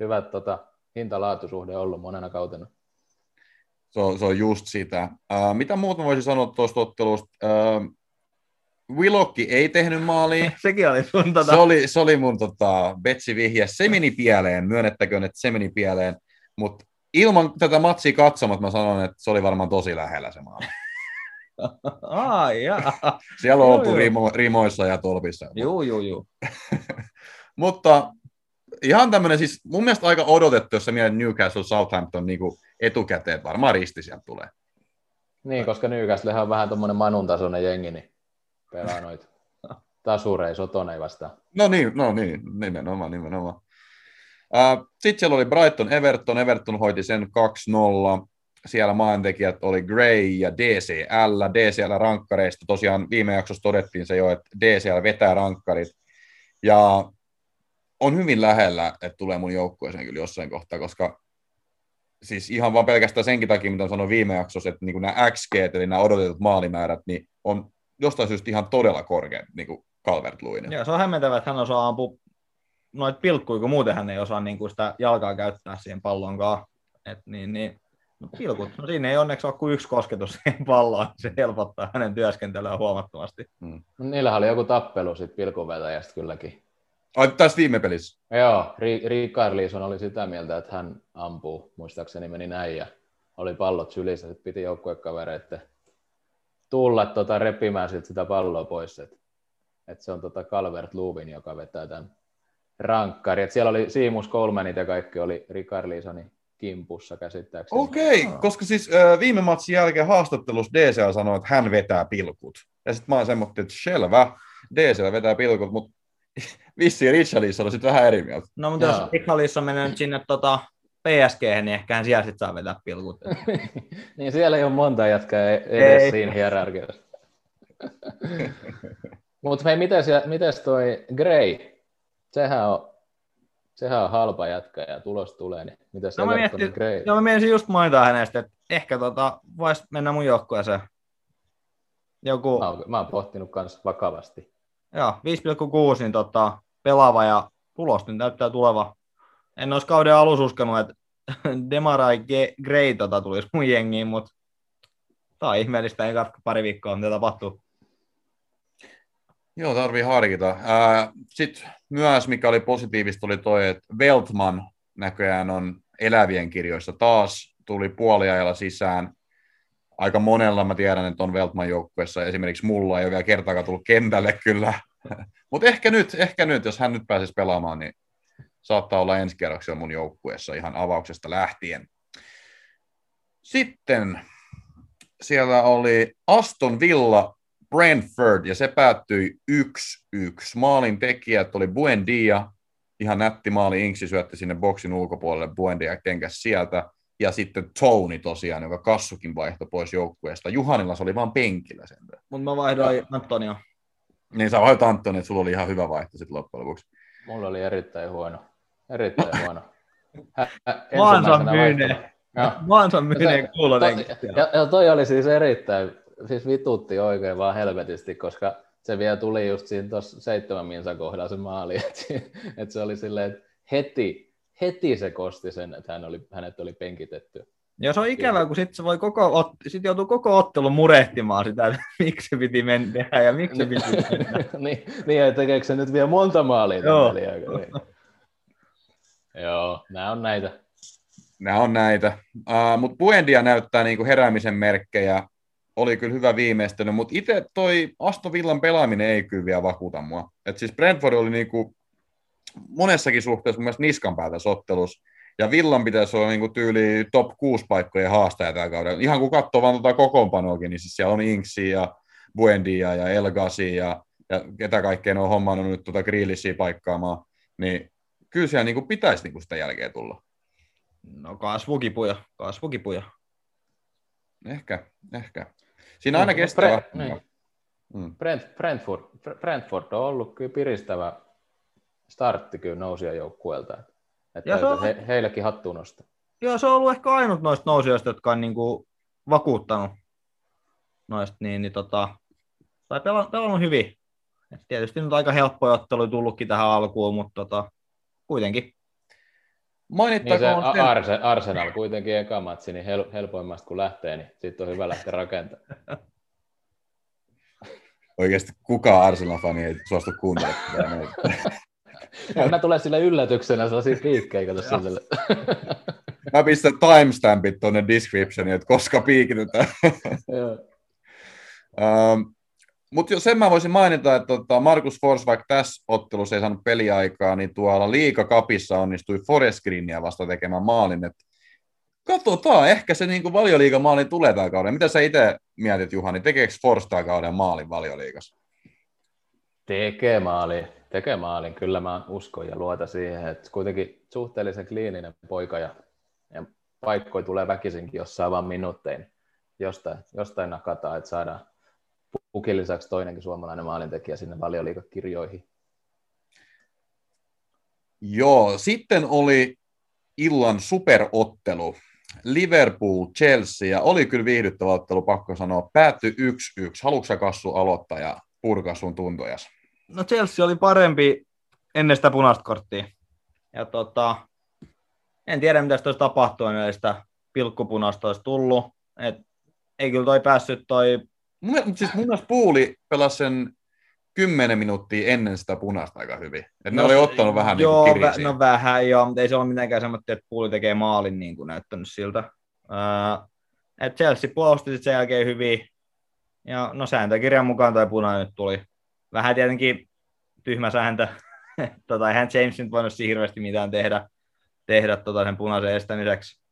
hyvät tota, hinta-laatusuhde ollut monena kautena. Se on, se on just sitä. Uh, mitä muuta voisin sanoa tuosta ottelusta? Uh, Willokki ei tehnyt maalia. [LAUGHS] Sekin oli sun tota... Se oli, se oli mun tota, betsi vihje. Se meni pieleen, myönnettäköön, että se meni pieleen. Mutta ilman tätä matsia katsomat mä sanon, että se oli varmaan tosi lähellä se maali. [LAUGHS] Ai, jaa. Siellä on Joo, oltu joo. rimo, rimoissa ja tolpissa. Juu, juu, juu. [LAUGHS] Mutta ihan tämmöinen siis mun mielestä aika odotettu, jos sä mietit Newcastle Southampton niin etukäteen, että varmaan risti sieltä tulee. Niin, koska Newcastlehan on vähän tuommoinen Manun tasoinen jengi, niin pelaa noita [LAUGHS] tasurei, sotonei vastaan. No niin, no niin, nimenomaan, nimenomaan. Uh, Sitten siellä oli Brighton Everton, Everton hoiti sen 2-0. Siellä maantekijät oli Gray ja DCL. DCL rankkareista tosiaan viime jaksossa todettiin se jo, että DCL vetää rankkarit. Ja on hyvin lähellä, että tulee mun joukkueeseen kyllä jossain kohtaa, koska siis ihan vaan pelkästään senkin takia, mitä sanoin viime jaksossa, että niin nämä XG, eli nämä odotetut maalimäärät, niin on jostain syystä ihan todella korkeat, niin kuin calvert Lewin. Joo, se on hämmentävää, että hän osaa ampua noita pilkkuja, kun muuten hän ei osaa niin kuin sitä jalkaa käyttää siihen pallonkaan. Et niin, niin. No, pilkut, no siinä ei onneksi ole kuin yksi kosketus siihen palloon, se helpottaa hänen työskentelyään huomattavasti. No, niillähän oli joku tappelu sitten pilkunvetäjästä kylläkin. Ai, tässä viime pelissä. Joo, Ri- Rickard Leeson oli sitä mieltä, että hän ampuu, muistaakseni meni näin, ja oli pallot sylissä, sitten piti joukkuekavereiden tulla tota, repimään sit sitä palloa pois, että et se on tota Calvert Lubin, joka vetää tämän rankkari. Et siellä oli Siimus Colemanit ja kaikki oli Rickard Leesonin kimpussa käsittääkseni. Okei, okay, koska siis äh, viime matsin jälkeen haastattelussa DCL sanoi, että hän vetää pilkut. Ja sitten mä oon semmoinen, että selvä, DCL vetää pilkut, mutta [LAUGHS] vissiin Richarlissa oli sitten vähän eri mieltä. No mutta jos Joo. Richarlissa menee nyt sinne tota, PSG, niin ehkä hän siellä sitten saa vetää pilkut. [LAUGHS] niin siellä ei ole monta jätkää e- edes Ei. siinä hierarkiassa. [LAUGHS] Mutta hei, mites, mites toi Gray? Sehän on, sehän on halpa jätkä ja tulos tulee, niin mites No mä Evertonin mietin, Gray? joo, mä mielisin just mainita hänestä, että ehkä tota, vois mennä mun joukkueeseen. Joku, Mä oon, mä oon pohtinut kans vakavasti. Joo, 5,6 niin tota, pelaava ja tulos nyt näyttää tuleva. En olisi kauden alussa uskonut, että [LAUGHS] Demarai Gray tota, tulisi mun jengiin, mutta tää on ihmeellistä, ei katso pari viikkoa, mitä tapahtuu. Joo, tarvii harkita. Sitten myös, mikä oli positiivista, oli toi, että Veltman näköjään on elävien kirjoissa taas. Tuli puoliajalla sisään. Aika monella mä tiedän, että on Veltman joukkueessa. Esimerkiksi mulla ei ole vielä kertaakaan tullut kentälle kyllä. [LAUGHS] Mutta ehkä nyt, ehkä nyt, jos hän nyt pääsisi pelaamaan, niin saattaa olla ensi kerroksella mun joukkueessa ihan avauksesta lähtien. Sitten siellä oli Aston Villa Brentford, ja se päättyi 1-1. Maalin tekijät oli Buendia, ihan nätti maali, Inksi syötti sinne boksin ulkopuolelle, Buendia kenkäs sieltä, ja sitten Tony tosiaan, joka Kassukin vaihtoi pois joukkueesta. Juhanilla se oli vaan penkillä sen. Mutta mä vaihdoin Antonio. Niin sä vaihdoit Antoni, että sulla oli ihan hyvä vaihto sitten loppujen lopuksi. Mulla oli erittäin huono. Erittäin [LAUGHS] huono. Hä, hä, Maansa myyneen. Maansa kuulonen. ja, ja toi oli siis erittäin, siis vitutti oikein vaan helvetisti, koska se vielä tuli just siinä tuossa seitsemän minsan kohdalla se maali, [LAUGHS] että et se oli silleen, että heti, heti se kosti sen, että hän oli, hänet oli penkitetty. Ja se on ikävää, kun sitten voi koko, ot, sit joutuu koko ottelun murehtimaan sitä, että [LAUGHS] miksi se piti mennä ja miksi se piti mennä. [LAUGHS] niin, niin, ja tekeekö se nyt vielä monta maalia Joo. Niin. Joo, nämä on näitä. Nämä on näitä. Uh, mutta Buendia näyttää niinku heräämisen merkkejä. Oli kyllä hyvä viimeistely, mutta itse toi Aston Villan pelaaminen ei kyllä vielä vakuuta mua. Et siis Brentford oli niinku monessakin suhteessa mun mielestä niskan päätä sottelus. Ja Villan pitäisi olla niinku tyyli top 6 paikkojen haastaja tällä kaudella. Ihan kun katsoo vaan tuota kokoonpanoakin, niin siis siellä on Inksi ja Buendia ja Elgasi ja, ja ketä kaikkea ne on hommannut nyt tuota Grealishia paikkaamaan. Niin kyllä siellä niinku pitäisi niinku sitä jälkeen tulla. No kasvukipuja, kasvukipuja. Ehkä, ehkä. Siinä aina Niin, kestää. Bre- vähän. niin. Mm. Brent, Brentford, Bre- Brentford on ollut kyllä piristävä startti kyllä nousia joukkueelta. Että Ja se on- he, heillekin hattuun nostaa. Joo, se on ollut ehkä ainut noista nousijoista, jotka on niinku vakuuttanut noista, niin, niin tota, tai pela, pelannut hyvin. Et tietysti nyt aika helppoja otteluja tullutkin tähän alkuun, mutta tota, kuitenkin. Niin se Mainittakoon sen, Arse, Arsenal kuitenkin eka matsi, niin hel, helpoimmasta kun lähtee, niin sitten on hyvä lähteä rakentamaan. oikeasti kukaan Arsenal-fani ei suostu kuuntelemaan [LAUGHS] Aina tulee sille yllätyksenä sellaisia piikkejä, kato sille. Mä pistän timestampit tuonne descriptioniin, että koska piikitetään. Joo. Um, mutta sen mä voisin mainita, että tota, Markus Fors, vaikka tässä ottelussa ei saanut peliaikaa, niin tuolla liikakapissa onnistui Forest Greenia vasta tekemään maalin. Et katsotaan, ehkä se niinku valioliigamaali tulee tällä kauden. Mitä sä itse mietit, Juhani, tekeekö Fors tällä kauden maalin valioliigassa? Tekee maali, tekee maalin. Kyllä mä uskon ja luota siihen, että kuitenkin suhteellisen kliininen poika ja, ja paikkoja tulee väkisinkin jossain vaan minuuttein. Jostain, jostain nakataan, että saadaan pukin lisäksi toinenkin suomalainen maalintekijä sinne valioliikakirjoihin. Joo, sitten oli illan superottelu. Liverpool-Chelsea, ja oli kyllä viihdyttävä ottelu, pakko sanoa. Päättyi 1-1. Haluatko Kassu aloittaa ja purkaa sun tuntojas? No Chelsea oli parempi ennen sitä punaista korttia. Ja tota, en tiedä mitä sitä olisi tapahtunut, ellei sitä pilkkupunaista olisi tullut. Et, ei kyllä toi päässyt toi Mun, siis mun mielestä Puuli pelasi sen 10 minuuttia ennen sitä punaista aika hyvin. Et ne No oli se- ottanut vähän joo, niin vä, no vähän joo, mutta ei se ole mitenkään semmoinen, että puuli tekee maalin niin kuin näyttänyt siltä. Uh, et Chelsea puolusti sen jälkeen hyvin. Ja no sääntökirjan mukaan toi punainen nyt tuli. Vähän tietenkin tyhmä sääntö. [LAUGHS] tota, eihän James nyt voinut hirveästi mitään tehdä, tehdä tota sen punaisen estämiseksi.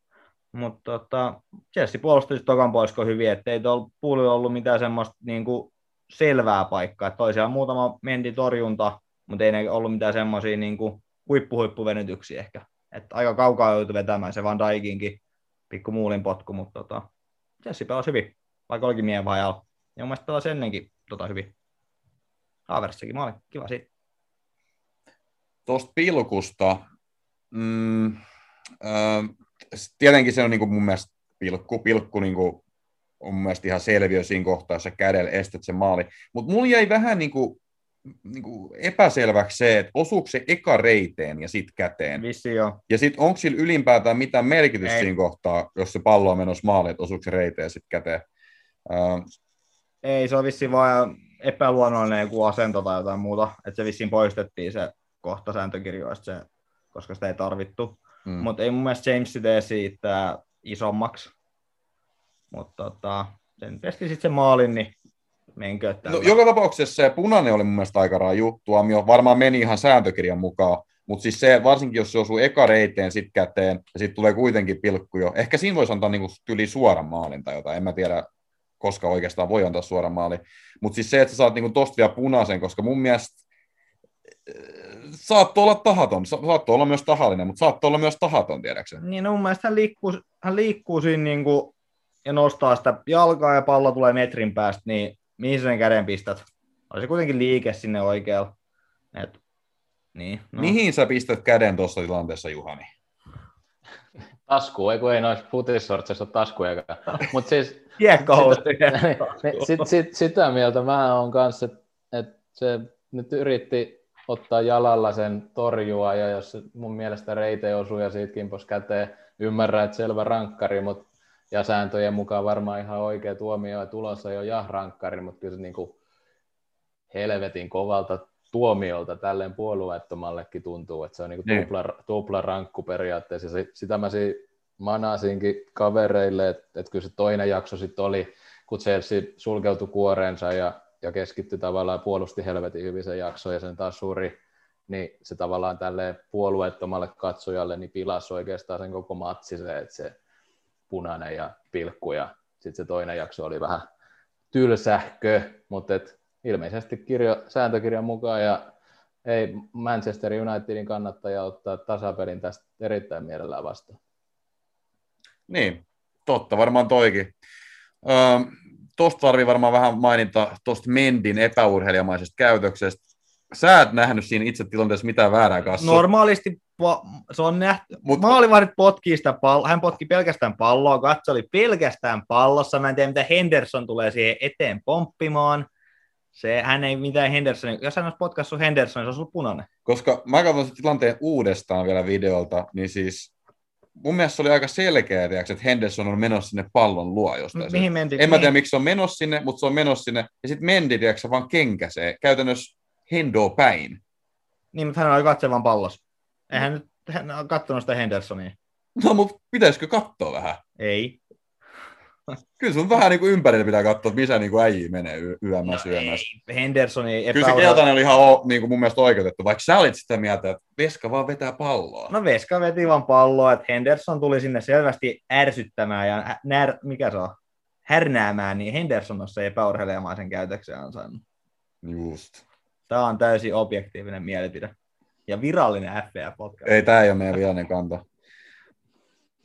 Mutta tota, Chelsea puolusti sit tokan poisko hyvin, ettei tuolla puolella ollut mitään semmoista niinku selvää paikkaa. Et toisiaan muutama menti torjunta, mutta ei ne ollut mitään semmoisia niinku huippuhuippuvenytyksiä ehkä. Et aika kaukaa joutui vetämään se Van Dijkinkin pikku muulin potku, mutta tota, Chelsea pelasi hyvin, vaikka olikin miehen vajalla. Ja mun mielestä pelasi ennenkin tota hyvin. Haversikin maali, kiva siitä. Tuosta pilkusta, mm, äh, tietenkin se on niinku mun mielestä pilkku, pilkku niinku on mun mielestä ihan selviö siinä kohtaa, jos sä kädellä estät sen maali. Mutta mulla jäi vähän niinku, niinku epäselväksi se, että osuuko se eka reiteen ja sitten käteen. Vissi joo. Ja sitten onko sillä ylipäätään mitään merkitystä Ei. siinä kohtaa, jos se pallo on menossa maaliin, että osuuko se reiteen ja sitten käteen. Uh, Ei, se on vissiin vaan epäluonnollinen joku asento tai jotain muuta, että se vissiin poistettiin se kohta sääntökirjoista, se, koska sitä ei tarvittu. mm. Mutta ei mun mielestä James tee siitä isommaksi. Mutta tota, sen pesti sitten sen maalin, niin menkö. No, joka tapauksessa se punainen oli mun mielestä aika raju. Tuomio varmaan meni ihan sääntökirjan mukaan. Mutta siis se, varsinkin jos se osuu eka reiteen sit käteen ja sitten tulee kuitenkin pilkku jo. Ehkä siinä voisi antaa niinku tyli suoran maalin tai jotain. En mä tiedä, koska oikeastaan voi antaa suoran maalin. Mutta siis se, että sä saat niinku tosta vielä punaisen, koska mun mielestä äh, saattoi olla tahaton. Sa- Saattoi olla myös tahallinen, mutta saattoi olla myös tahaton, tiedäkseni. Niin no mun mielestä hän liikkuu, hän liikkuu siinä niinku, ja nostaa sitä jalkaa ja pallo tulee metrin päästä, niin mihin sen käden pistät? Oli se kuitenkin liike sinne oikealla. Et, niin, no. Mihin sä pistät käden tuossa tilanteessa, Juhani? Tasku, ei kun ei noissa futissortseissa ole taskuja. Mutta siis [LAUGHS] niin, sit, sit, sitä mieltä mä oon kanssa, että et se nyt yritti ottaa jalalla sen torjua, ja jos mun mielestä reite osuu ja siitä kimpos käteen, ymmärrän, että selvä rankkari, mut, ja sääntöjen mukaan varmaan ihan oikea tuomio ja tulossa jo ja rankkari, mutta kyllä se niinku helvetin kovalta tuomiolta tälleen puolueettomallekin tuntuu, että se on niinku Niin. tupla, tupla rankku periaatteessa. Si- Sitä mä si- manasinkin kavereille, että, että kyllä se toinen jakso sitten oli, kun Chelsea sulkeutui kuoreensa ja, ja keskittyi tavallaan ja puolusti helvetin hyvin sen jakso ja sen taas suuri, niin se tavallaan tälle puolueettomalle katsojalle niin pilasi oikeastaan sen koko matsi se, että se punainen ja pilkku ja sitten se toinen jakso oli vähän tylsähkö, mutta et ilmeisesti kirjo, sääntökirjan mukaan ja ei Manchester Unitedin kannattaja ottaa tasapelin tästä erittäin mielellään vastaan. Niin, totta varmaan toikin. Öö, Tuosta tarvii varmaan vähän mainita tuosta Mendin epäurheilijamaisesta käytöksestä. Sä et nähnyt siinä itse tilanteessa mitään väärää kanssa. Normaalisti po- se on nähty, Mut- Mut... maalivahdit potkii sitä palloa, hän potki pelkästään palloa, katso oli pelkästään pallossa, mä en tiedä mitä Henderson tulee siihen eteen pomppimaan, se, hän ei mitään Henderson, jos hän olisi potkassut Henderson, se olisi ollut punainen. Koska mä katson sen tilanteen uudestaan vielä videolta, niin siis mun mielestä se oli aika selkeä, tiiäks, että Henderson on menossa sinne pallon luo jostain. syystä. Mihin mentiin? En mä tiedä, Mihin? miksi se on menossa sinne, mutta se on menossa sinne. Ja sitten Mendi, tiiäks, vaan kenkäsee, käytännössä hendoa päin. Niin, mutta hän oli katsevan pallossa. Eihän nyt hän ole kattonut sitä Hendersonia. No, mutta pitäisikö katsoa vähän? Ei. Kyllä sun vähän niin kuin ympärillä pitää katsoa, että missä niin äijä menee y- yömään syömässä. Ei, Hendersoni Kyllä se keltainen oli ihan o, niin kuin mun mielestä oikeutettu, vaikka sä olit sitä mieltä, että Veska vaan vetää palloa. No Veska veti vaan palloa, että Henderson tuli sinne selvästi ärsyttämään ja när, mikä se on, härnäämään, niin Henderson on se epäurheilijamaisen käytöksen ansainnut. Just. Tämä on täysin objektiivinen mielipide. Ja virallinen FBA-podcast. Ei, tämä ei ole meidän virallinen kanta.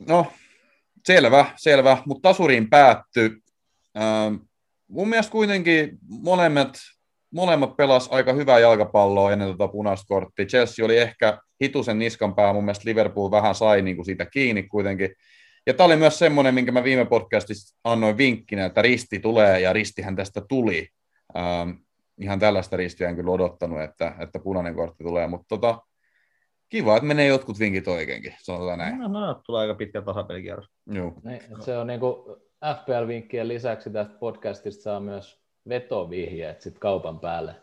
No, selvä, selvä, mutta tasuriin päätty. Ähm, mun mielestä kuitenkin molemmat, molemmat pelas aika hyvää jalkapalloa ennen tuota punaista korttia. Chelsea oli ehkä hitusen niskan pää, mun mielestä Liverpool vähän sai niin kuin siitä kiinni kuitenkin. Ja tämä oli myös semmoinen, minkä mä viime podcastissa annoin vinkkinä, että risti tulee, ja ristihän tästä tuli. Ähm, ihan tällaista ristiä en kyllä odottanut, että, että punainen kortti tulee, mutta tota, kiva, että menee jotkut vinkit oikeinkin, sanotaan näin. No, no, tulee aika pitkä tasapelikierros. Joo. Niin, se on niinku FPL-vinkkien lisäksi tästä podcastista saa myös vetovihjeet sit kaupan päälle.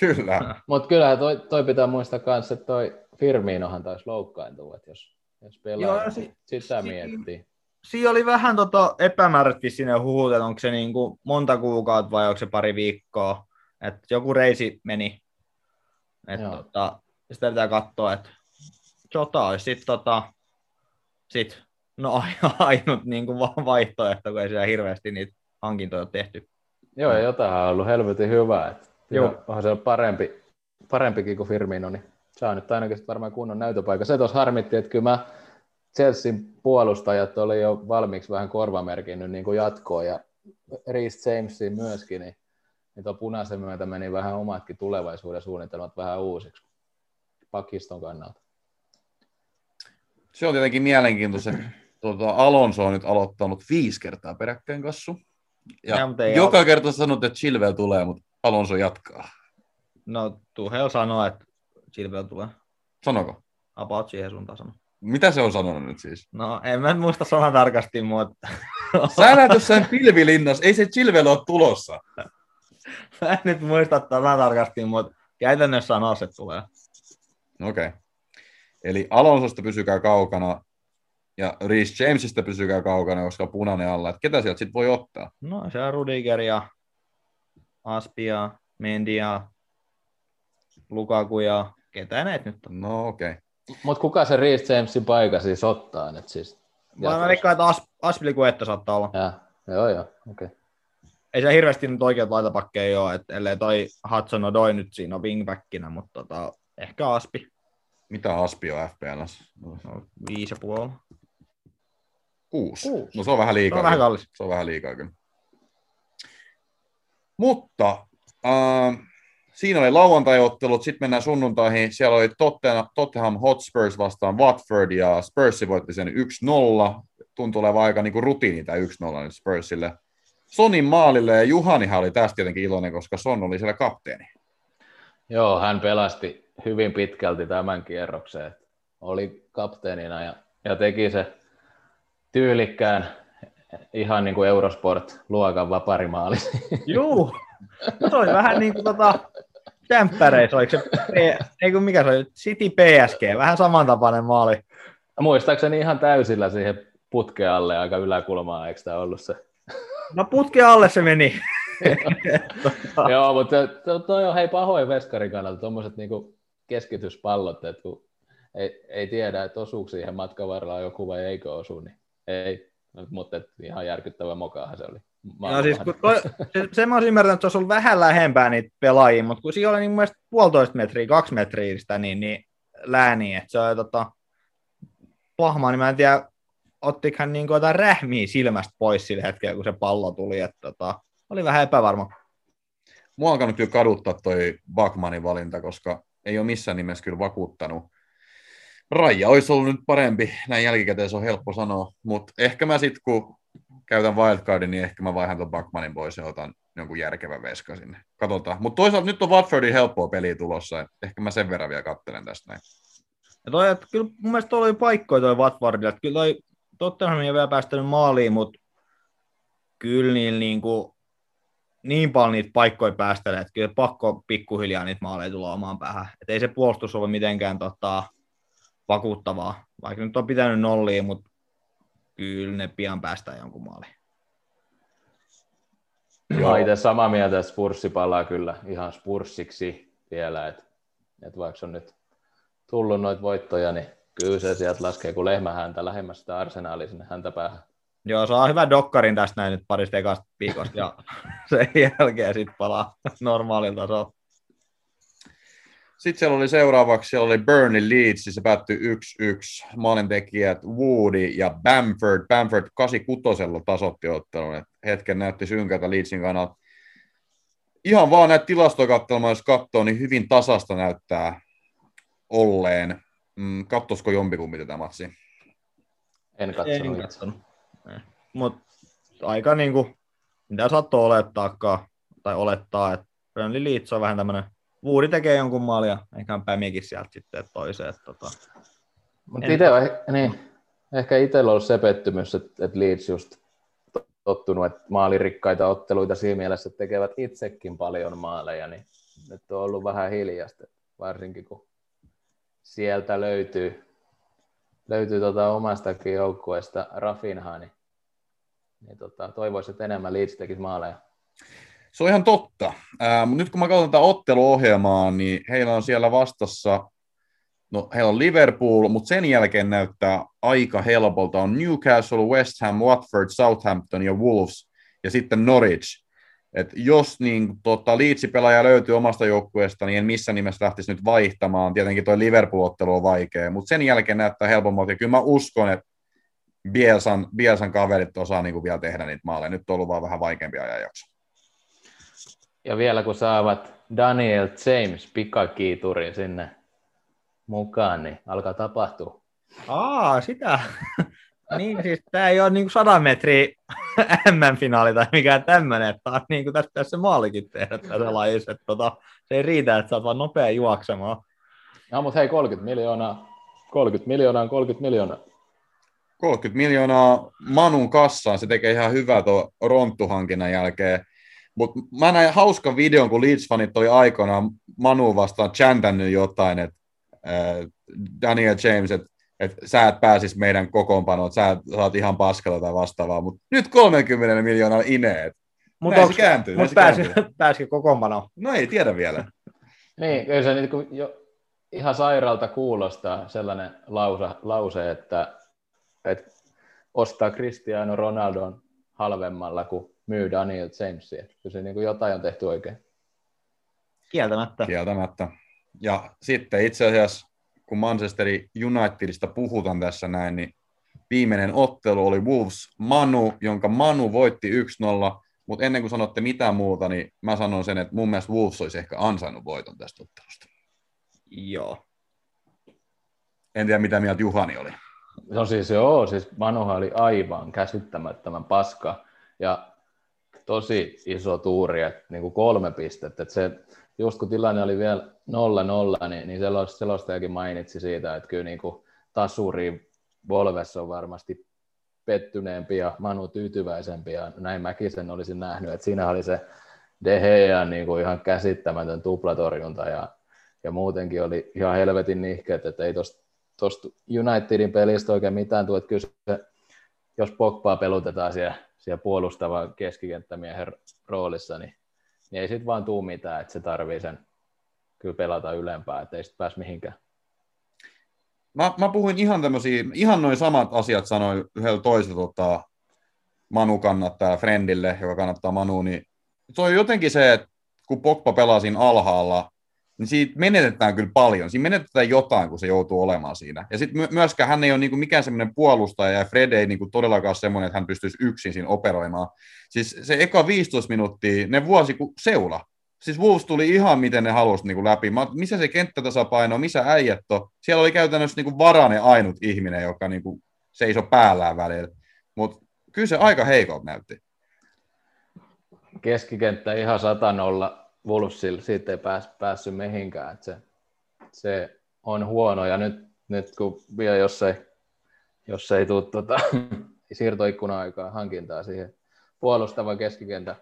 Kyllä. [LAUGHS] Mutta kyllä toi, toi, pitää muistaa myös, että toi Firminohan taisi loukkaantua, että jos, jos pelaa, Joo, Joo, si- sitä si- miettii. Siinä oli vähän tota epämääräisesti sinne huhut, että onko se niin kuin monta kuukautta vai onko se pari viikkoa. Et joku reisi meni. Et Joo. tota, sitä pitää katsoa, että Jota olisi sitten tota, sit No [LAUGHS] ainut niin kuin vaihtoehto, kun ei siellä hirveästi niitä hankintoja ole tehty. Joo, ja jotain on ollut helvetin hyvä. Että Joo. Onhan se parempi, parempikin kuin Firmino, niin saa nyt ainakin varmaan kunnon näytöpaikka. Se tuossa harmitti, että kyllä mä Chelsean puolustajat oli jo valmiiksi vähän korvamerkinnyt niin kuin jatkoa ja Reece Jamesin myöskin, niin, niin tuon punaisen myötä meni vähän omatkin tulevaisuuden suunnitelmat vähän uusiksi pakiston kannalta. Se on tietenkin mielenkiintoista. Tuota, Alonso on nyt aloittanut viisi kertaa peräkkäin kassu. Ja, Ja, joka al- kerta sanot, että Chilwell tulee, mutta Alonso jatkaa. No Tuhel sanoo, että Chilwell tulee. Sanoko? About siihen suuntaan sanoo. Mitä se on sanonut nyt siis? No en mä muista sanan tarkasti, mutta [LAUGHS] Sä näet jossain pilvilinnas, ei se Chilwell ole tulossa. mä en nyt muista sanan tarkasti, mutta käytännössä sanoo, että tulee. Okei. Okay. Eli Alonsosta pysykää kaukana ja Reece Jamesista pysykää kaukana, koska punainen alla. Et ketä sieltä sitten voi ottaa? No se on Rudiger ja Aspia, Mendia, Lukaku ja ketä näitä nyt on. No okei. Okay. Mutta kuka se Reece Jamesin paikka siis ottaa nyt siis? Vaan mä veikkaan, että As- Aspilicuetta saattaa olla. Ja, joo, joo, okei. Okay. Ei se hirveästi nyt oikeat laitapakkeja ole, että ellei toi Hudson Odoi nyt siinä on wingbackinä, mutta tota, ehkä Aspi. Mitä Aspi on FPLS? No, viisi ja puoli. Kuusi. Kuusi. No se on vähän Se liikaa. on vähän kallis. Se on vähän liikaa kyllä. Mutta äh, siinä oli lauantai-ottelut, sitten mennään sunnuntaihin. Siellä oli Tottenham, Tottenham Hotspurs vastaan Watford ja Spurs voitti sen 1-0. Tuntuu olevan aika niin kuin rutiini tämä 1-0 nyt Spursille. Sonin maalille ja Juhanihan oli tästä tietenkin iloinen, koska Son oli siellä kapteeni. Joo, hän pelasti hyvin pitkälti tämän kierroksen. että Oli kapteenina ja, ja teki se tyylikkään ihan niin kuin Eurosport-luokan vaparimaali. Juu, no se oli vähän niin kuin tota, Jämppäreissä, oliko se, P- ei kun mikä se oli, City PSG, vähän samantapainen maali. Muistaakseni ihan täysillä siihen putkeen alle aika yläkulmaa, eikö tämä ollut se? No putki alle se meni. [LAUGHS] Joo, mutta to- toi on hei pahoin veskarin kannalta, tuommoiset niinku keskityspallot, että kun ei, ei tiedä, että osuuko siihen matkan varrella joku vai eikö osu, niin ei, mutta ihan järkyttävä mokahan se oli. No siis, kun toi, se, se mä olisin ymmärtänyt, että se olisi ollut vähän lähempää niitä pelaajia, mutta kun siinä oli niin mun mielestä puolitoista metriä, kaksi metriä sitä, niin, niin lääniä, että se oli tota, pahmaa, niin mä en tiedä, ottiko hän niin jotain rähmiä silmästä pois sillä hetkellä, kun se pallo tuli, että tota, oli vähän epävarma. Mua on alkanut kyllä kaduttaa toi Bakmanin valinta, koska ei ole missään nimessä kyllä vakuuttanut. Raija olisi ollut nyt parempi, näin jälkikäteen se on helppo sanoa, mutta ehkä mä sitten kun käytän wildcardin, niin ehkä mä vaihan ton Bakmanin pois ja otan jonkun järkevän veska sinne. Katsotaan. Mutta toisaalta nyt on Watfordin helppoa peliä tulossa, ehkä mä sen verran vielä kattelen tästä näin. Ja toi, että kyllä mun mielestä tuolla oli paikkoja toi Watfordille, että kyllä toi Tottenham ei vielä päästänyt maaliin, mutta kyllä niin, kuin, niin paljon niitä paikkoja päästelee, että kyllä pakko pikkuhiljaa niitä maaleja tulla omaan päähän. Et ei se puolustus ole mitenkään tota, vakuuttavaa, vaikka nyt on pitänyt nolliin, mutta kyllä ne pian päästään jonkun maaliin. Mä oon itse samaa mieltä, että Spurssi palaa kyllä ihan Spurssiksi vielä, että, että vaikka on nyt tullut noita voittoja, niin kyllä se sieltä laskee kuin lehmähäntä lähemmäs sitä arsenaalia sinne häntä päähän. Joo, saa hyvän dokkarin tästä näin nyt parista ekasta viikosta ja [LAUGHS] sen jälkeen sitten palaa normaalilta tasolta. Sitten siellä oli seuraavaksi, siellä oli Burnley Leeds, se päättyi 1-1. Maalintekijät Woody ja Bamford. Bamford 86 tasotti ottelun. Et hetken näytti synkältä Leedsin kannalta. Ihan vaan näitä tilastoja katselemaan, jos katsoo, niin hyvin tasasta näyttää olleen. Mm, kattosko jompikumpi tätä matsia? En katsonut. En katsonut. Mutta aika niinku, mitä saattoi olettaakaan, tai olettaa, että Burnley Leeds on vähän tämmöinen, Woodi tekee jonkun maalin ja ehkä päämiekin sieltä sitten toiseen. Että tota. Mutta on, eh- niin, ehkä itsellä on ollut se pettymys, että, että Leeds just to- tottunut, että maalirikkaita otteluita siinä mielessä, että tekevät itsekin paljon maaleja, niin nyt on ollut vähän hiljasta, varsinkin kun sieltä löytyy, löytyy tota omastakin joukkueesta Rafinha, niin, niin tota, toivoisin, että enemmän Leeds tekisi maaleja. Se on ihan totta. Ää, nyt kun mä katson tätä otteluohjelmaa, niin heillä on siellä vastassa No, heillä on Liverpool, mutta sen jälkeen näyttää aika helpolta. On Newcastle, West Ham, Watford, Southampton ja Wolves ja sitten Norwich. Et jos niin, tota, Leedsi-pelaaja löytyy omasta joukkueesta, niin en missään nimessä lähtisi nyt vaihtamaan. Tietenkin tuo Liverpool-ottelu on vaikea, mutta sen jälkeen näyttää helpommalta. Ja kyllä mä uskon, että Bielsan, Bielsan kaverit osaa niin kuin vielä tehdä niitä maaleja. Nyt on ollut vaan vähän vaikeampi ajanjakso. Ja vielä kun saavat Daniel James pikakiiturin sinne mukaan, niin alkaa tapahtua. Aa, sitä. [LAUGHS] niin, siis tämä ei ole niinku 100 metriä [LAUGHS] M-finaali tai mikään tämmöinen, että on niinku tässä tässä maalikin tehdä tässä lajissa. Että tota, se ei riitä, että sä oot vaan nopea juoksemaan. No, mutta hei, 30 miljoonaa, 30 miljoonaa on 30 miljoonaa. 30 miljoonaa Manun kassaan, se tekee ihan hyvää tuon Ronttu-hankinnan jälkeen. Mutta mä näin hauskan videon, kun Leeds-fanit oli aikoinaan Manu vastaan chantannut jotain, että äh, Daniel James, että et sä et pääsis meidän kokoonpanoon, että sä saat ihan paskalla tai vastaavaa, mutta nyt 30 miljoonaa ineet. Mutta kääntyy, mut pääsi, kääntyy. [LAUGHS] pääsikö kokoonpanoon? No ei tiedä vielä. [LAUGHS] Niin, kyllä se niin kuin jo ihan sairaalta kuulostaa sellainen lause, lause että, että ostaa Cristiano Ronaldon halvemmalla kuin myy Daniel Jamesia. Kyllä se niin kuin jotain on tehty oikein. Kieltämättä. Kieltämättä. Ja sitten itse asiassa, kun Manchester Unitedista puhutaan tässä näin, niin viimeinen ottelu oli Wolves Manu, jonka Manu voitti 1-0, mutta ennen kuin sanotte mitään muuta, niin mä sanon sen, että mun mielestä Wolves olisi ehkä ansainnut voiton tästä ottelusta. Joo. En tiedä, mitä mieltä Juhani oli. No siis joo, siis Manuhan oli aivan käsittämättömän paska ja tosi iso tuuri, että niin kuin kolme pistettä. Että se, just kun tilanne oli vielä 0-0, niin, niin selos- selostajakin mainitsi siitä, että kyllä niin tasuri Volves on varmasti pettyneempi ja Manu tyytyväisempi ja näin mäkin sen olisin nähnyt, että siinä oli se De Gea niin kuin ihan käsittämätön tuplatorjunta ja, ja muutenkin oli ihan helvetin nihkeet, että ei tosta tuosta Unitedin pelistä oikein mitään tule, että kyllä jos Pogbaa pelutetaan siellä, siellä puolustava keskikenttämiehen roolissa, niin, niin ei sitten vaan tuu mitään, että se tarvii sen kyllä pelata ylempää, että ei sitten pääse mihinkään. Mä, mä puhuin ihan tämmöisiä, ihan noin samat asiat sanoin yhdellä toisella tota, Manu kannattaa Friendille, joka kannattaa Manu, niin se on jotenkin se, että kun Pogba pelaa siinä alhaalla, niin siitä menetetään kyllä paljon. Siinä menetetään jotain, kun se joutuu olemaan siinä. Ja sitten myöskään hän ei ole niinku mikään semmoinen puolustaja, ja Fred ei niinku todellakaan semmoinen, että hän pystyisi yksin siinä operoimaan. Siis se eka 15 minuuttia, ne vuosi kuin seula. Siis Wolves tuli ihan miten ne halusi niinku läpi. Mä, missä se kenttätasapaino, missä äijät on. Siellä oli käytännössä niinku Varane ainut ihminen, joka niinku seisoi päällään välillä. Mutta kyllä se aika heikolta näytti. Keskikenttä ihan satanolla Wolvesilla, siitä ei pääs, päässyt mihinkään. Että se, se, on huono ja nyt, nyt kun vielä jos ei, jos ei tule [LAUGHS] tuota, siirtoikkuna-aikaa hankintaa siihen puolustavan keskikentä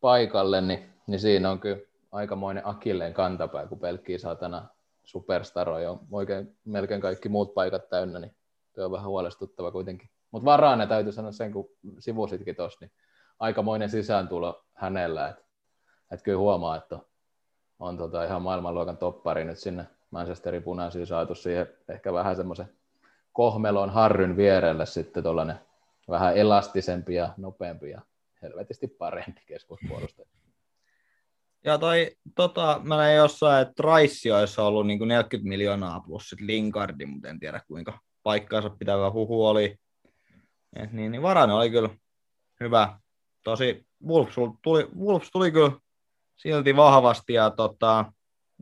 paikalle, niin, niin siinä on kyllä aikamoinen akilleen kantapää, kun pelkkii saatana superstaroja on oikein melkein kaikki muut paikat täynnä, niin tuo on vähän huolestuttava kuitenkin. Mutta Varane täytyy sanoa sen, kun sivusitkin tuossa, niin aikamoinen sisääntulo hänellä, että et kyllä huomaa, että on, tota ihan maailmanluokan toppari nyt sinne Manchesterin punaisiin saatu siihen ehkä vähän semmoisen kohmelon harryn vierelle sitten tuollainen vähän elastisempi ja nopeampi ja helvetisti parempi keskuspuolustaja. Ja toi, tota, mä näin jossain, että Rice olisi ollut niin kuin 40 miljoonaa plus sit Linkardi, mutta en tiedä kuinka paikkaansa pitävä huhu oli. Et niin, niin Varane oli kyllä hyvä. Tosi Wolves tuli, Wolves tuli kyllä silti vahvasti ja tota,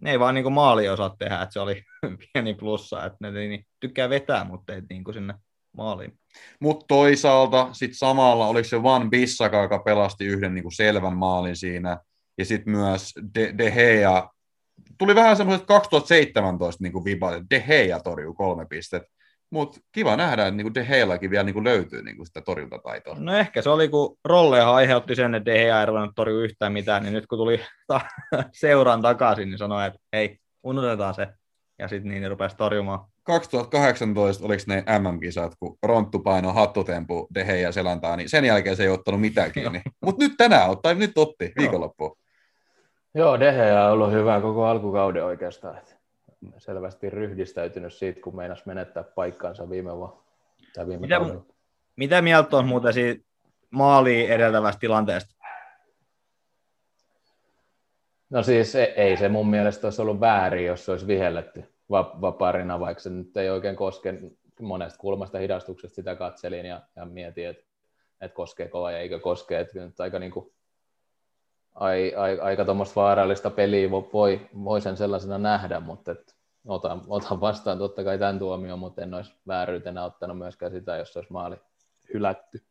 ne ei vaan niin maali osaa tehdä, että se oli [LAUGHS] pieni plussa, että ne niin, tykkää vetää, mutta ei niin sinne maaliin. Mutta toisaalta sitten samalla oliko se Van Bissaka, joka pelasti yhden niin kuin selvän maalin siinä, ja sitten myös De, De Gea, tuli vähän semmoiset 2017 niin viba, että De Gea torjuu kolme pistettä, mutta kiva nähdä, että niin De Geallakin vielä niin löytyy niin sitä torjuntataitoa. No ehkä se oli, kun Rollehan aiheutti sen, että De Gea ei ruvennut torjua yhtään mitään, niin nyt kun tuli [LAUGHS] seuraan takaisin, niin sanoi, että hei, unohdetaan se. Ja sitten niin ne rupesi torjumaan. 2018 oliko ne MM-kisat, kun Ronttu paino hattutempu De Gea seläntaa, niin sen jälkeen se ei ottanut mitään [LAUGHS] kiinni. Mutta nyt tänään ottaa, nyt otti viikonloppuun. Joo, De Gea on ollut hyvä koko alkukauden oikeastaan. Selvästi ryhdistäytynyt siitä, kun meinas menettää paikkansa viime vuonna. Viime Mitä- kaudella. Mitä mieltä on muuten siitä maaliin edeltävästä tilanteesta? No siis ei, ei se mun mielestä olisi ollut väärin, jos se olisi vihelletty va- vaparina, vaikka se nyt ei oikein koske monesta kulmasta hidastuksesta sitä katselin ja, ja mietin, että, että koskeeko vai eikö koske. Että nyt aika, niin kuin, ai, ai, aika tuommoista vaarallista peliä vo- voi, voi sen sellaisena nähdä, mutta et, otan, otan, vastaan totta kai tämän tuomion, mutta en olisi vääryytenä ottanut myöskään sitä, jos olisi maali hylätty.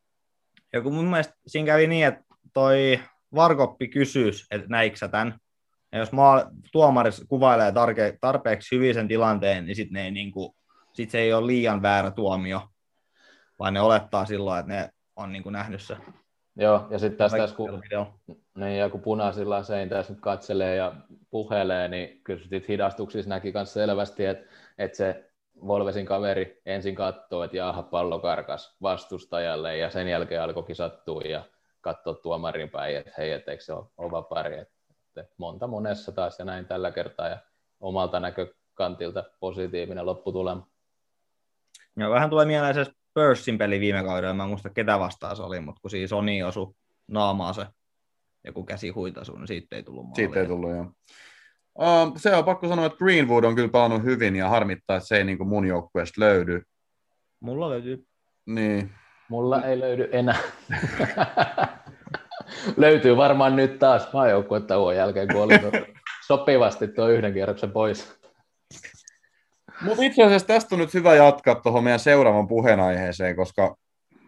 Ja kun mun mielestä siinä kävi niin, että toi Varkoppi kysyisi, että näikö sä tämän. Ja jos maa, tuomari kuvailee tarke, tarpeeksi hyvin sen tilanteen, niin sitten niinku, sit se ei ole liian väärä tuomio, vaan ne olettaa silloin, että ne on niinku nähnyt se. Joo, ja sitten tässä, tässä kun, video. niin, ja kun punaisilla sein tässä nyt katselee ja puhelee, niin kyllä sit hidastuksissa näki myös selvästi, että, että se Volvesin kaveri ensin katsoo, että jaha, pallo karkas vastustajalle, ja sen jälkeen alkoi kisattua ja katsoa tuomarin päin, että hei, etteikö se ole, ole vapari. Että, että monta monessa taas ja näin tällä kertaa, ja omalta näkökantilta positiivinen lopputulema. Ja vähän tulee mieleen se Spursin peli viime kaudella, mä en muista ketä vastaan se oli, mutta kun siinä Sony osui naamaa se joku käsi huitasu, niin siitä ei tullut maalia. Siitä ei tullut, joo. Uh, se on pakko sanoa, että Greenwood on kyllä pelannut hyvin ja harmittaa, että se ei niin kuin mun joukkueesta löydy. Mulla löytyy Niin. Mulla ei löydy enää. [LAUGHS] Löytyy varmaan nyt taas maajoukkuetauon jälkeen, kun oli [LAUGHS] sopivasti tuo yhden kierroksen pois. Mutta itse asiassa tästä on nyt hyvä jatkaa tuohon meidän seuraavan puheenaiheeseen, koska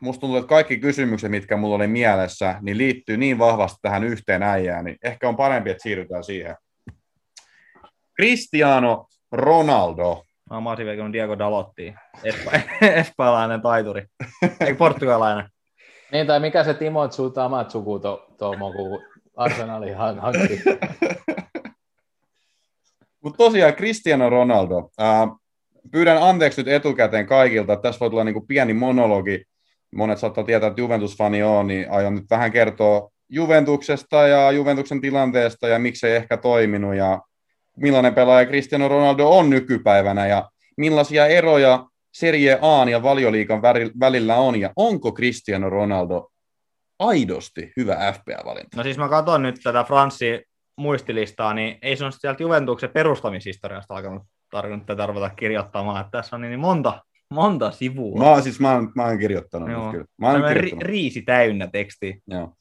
musta tuntuu, että kaikki kysymykset, mitkä mulla oli mielessä, niin liittyy niin vahvasti tähän yhteen äijään, niin ehkä on parempi, että siirrytään siihen. Cristiano Ronaldo. Mä olisin vielä Diego Dalotti, Espa- [LAUGHS] espanjalainen taituri. Eikö portugalainen? Niin, tai mikä se Timotsu Tamatsuku to, Tomo, kun Arsenali han- hankki. [LAUGHS] Mutta tosiaan Cristiano Ronaldo. Ää, pyydän anteeksi nyt etukäteen kaikilta, että tässä voi tulla niinku pieni monologi. Monet saattaa tietää, että Juventus-fani on, niin aion nyt vähän kertoa Juventuksesta ja Juventuksen tilanteesta ja miksei ehkä toiminut ja millainen pelaaja Cristiano Ronaldo on nykypäivänä ja millaisia eroja Serie A ja valioliikan välillä on ja onko Cristiano Ronaldo aidosti hyvä FPA-valinta? No siis mä katson nyt tätä Franssin muistilistaa, niin ei se ole sieltä Juventuksen perustamishistoriasta alkanut tarvinnut tätä ruveta kirjoittamaan, että tässä on niin monta, monta sivua. Mä, oon- siis mä, oon, mä oon kirjoittanut Joo. kyllä. Mä oon Tämmöinen ri- kirjoittanut. riisi täynnä tekstiä. Joo.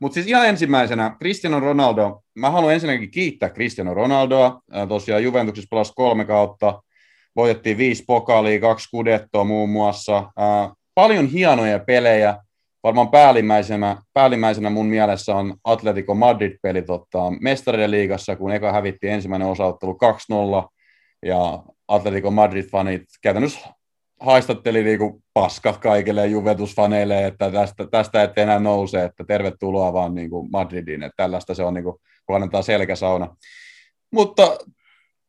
Mutta siis ihan ensimmäisenä, Cristiano Ronaldo. Mä haluan ensinnäkin kiittää Cristiano Ronaldoa. Tosiaan Juventuksessa pelasi kolme kautta. Voitettiin viisi pokaalia, kaksi kudettoa muun muassa. Paljon hienoja pelejä. Varmaan päällimmäisenä, päällimmäisenä mun mielessä on Atletico Madrid-peli tota, Mestarien liigassa, kun eka hävitti ensimmäinen osaottelu 2-0. Ja Atletico Madrid-fanit käytännössä haistatteli niinku paskat kaikille Juventus-faneille, että tästä, tästä ette enää nouse, että tervetuloa vaan niinku Madridiin, että tällaista se on, niinku, kun annetaan selkäsauna. Mutta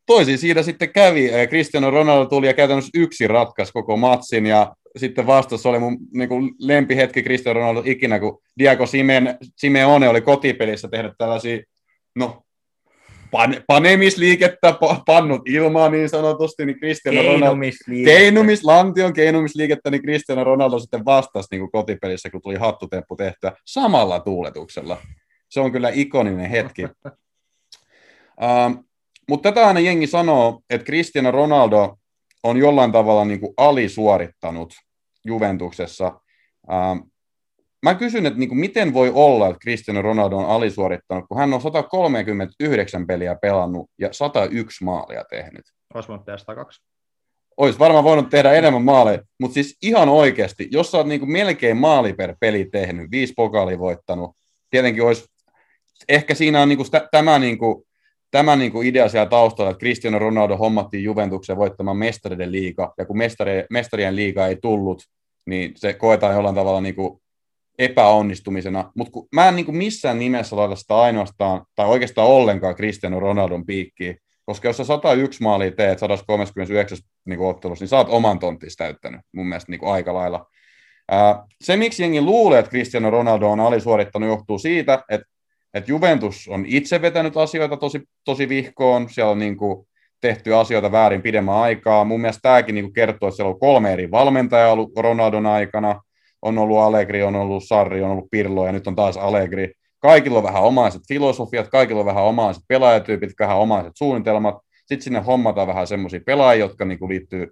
toisin siinä sitten kävi. Cristiano Ronaldo tuli ja käytännössä yksi ratkaisi koko matsin ja sitten vastassa oli mun niin kuin lempihetki Cristiano Ronaldo ikinä, kun Diego Simen, Simeone oli kotipelissä tehnyt tällaisia, no, pan, panemisliikettä, pa- pannut ilmaa niin sanotusti, niin Cristiano Ronaldo, Keinumisliike. Keinumis, lantion keinumisliikettä, niin Cristiano Ronaldo sitten vastasi niin kuin kotipelissä, kun tuli hattutemppu tehtyä samalla tuuletuksella. Se on kyllä ikoninen hetki. um, [LAUGHS] mutta tätä aina jengi sanoo, että Cristiano Ronaldo on jollain tavalla niin kuin alisuorittanut Juventuksessa. Um, mä kysyn, että niin kuin miten voi olla, että Cristiano Ronaldo on alisuorittanut, kun hän on 139 peliä pelannut ja 101 maalia tehnyt Osmont tehdä 102. olisi varmaan voinut tehdä enemmän maaleja, mutta siis ihan oikeasti, jos sä oot niinku melkein maali per peli tehnyt, viisi pokaalia voittanut, tietenkin olisi, ehkä siinä on niinku stä- tämä, niinku, tämä niinku idea siellä taustalla, että Cristiano Ronaldo hommattiin Juventuksen voittamaan mestarien liiga, ja kun mestari, mestarien liiga ei tullut, niin se koetaan jollain tavalla niinku epäonnistumisena, mutta mä en niinku missään nimessä laita sitä ainoastaan, tai oikeastaan ollenkaan Cristiano Ronaldon piikkiin, koska jos sä 101 maalia teet 139 niin ottelussa, niin sä oot oman tonttisi täyttänyt mun mielestä niin aika lailla. Ää, se, miksi jengi luulee, että Cristiano Ronaldo on alisuorittanut, johtuu siitä, että, että Juventus on itse vetänyt asioita tosi, tosi vihkoon. Siellä on niin kuin, tehty asioita väärin pidemmän aikaa. Mun mielestä tämäkin niin kertoo, että siellä on kolme eri valmentajaa ollut Ronaldon aikana. On ollut Allegri, on ollut Sarri, on ollut Pirlo ja nyt on taas Allegri. Kaikilla on vähän omaiset filosofiat, kaikilla on vähän omaiset pelaajatyypit, vähän omaiset suunnitelmat. Sitten sinne hommataan vähän semmoisia pelaajia, jotka niin kuin liittyy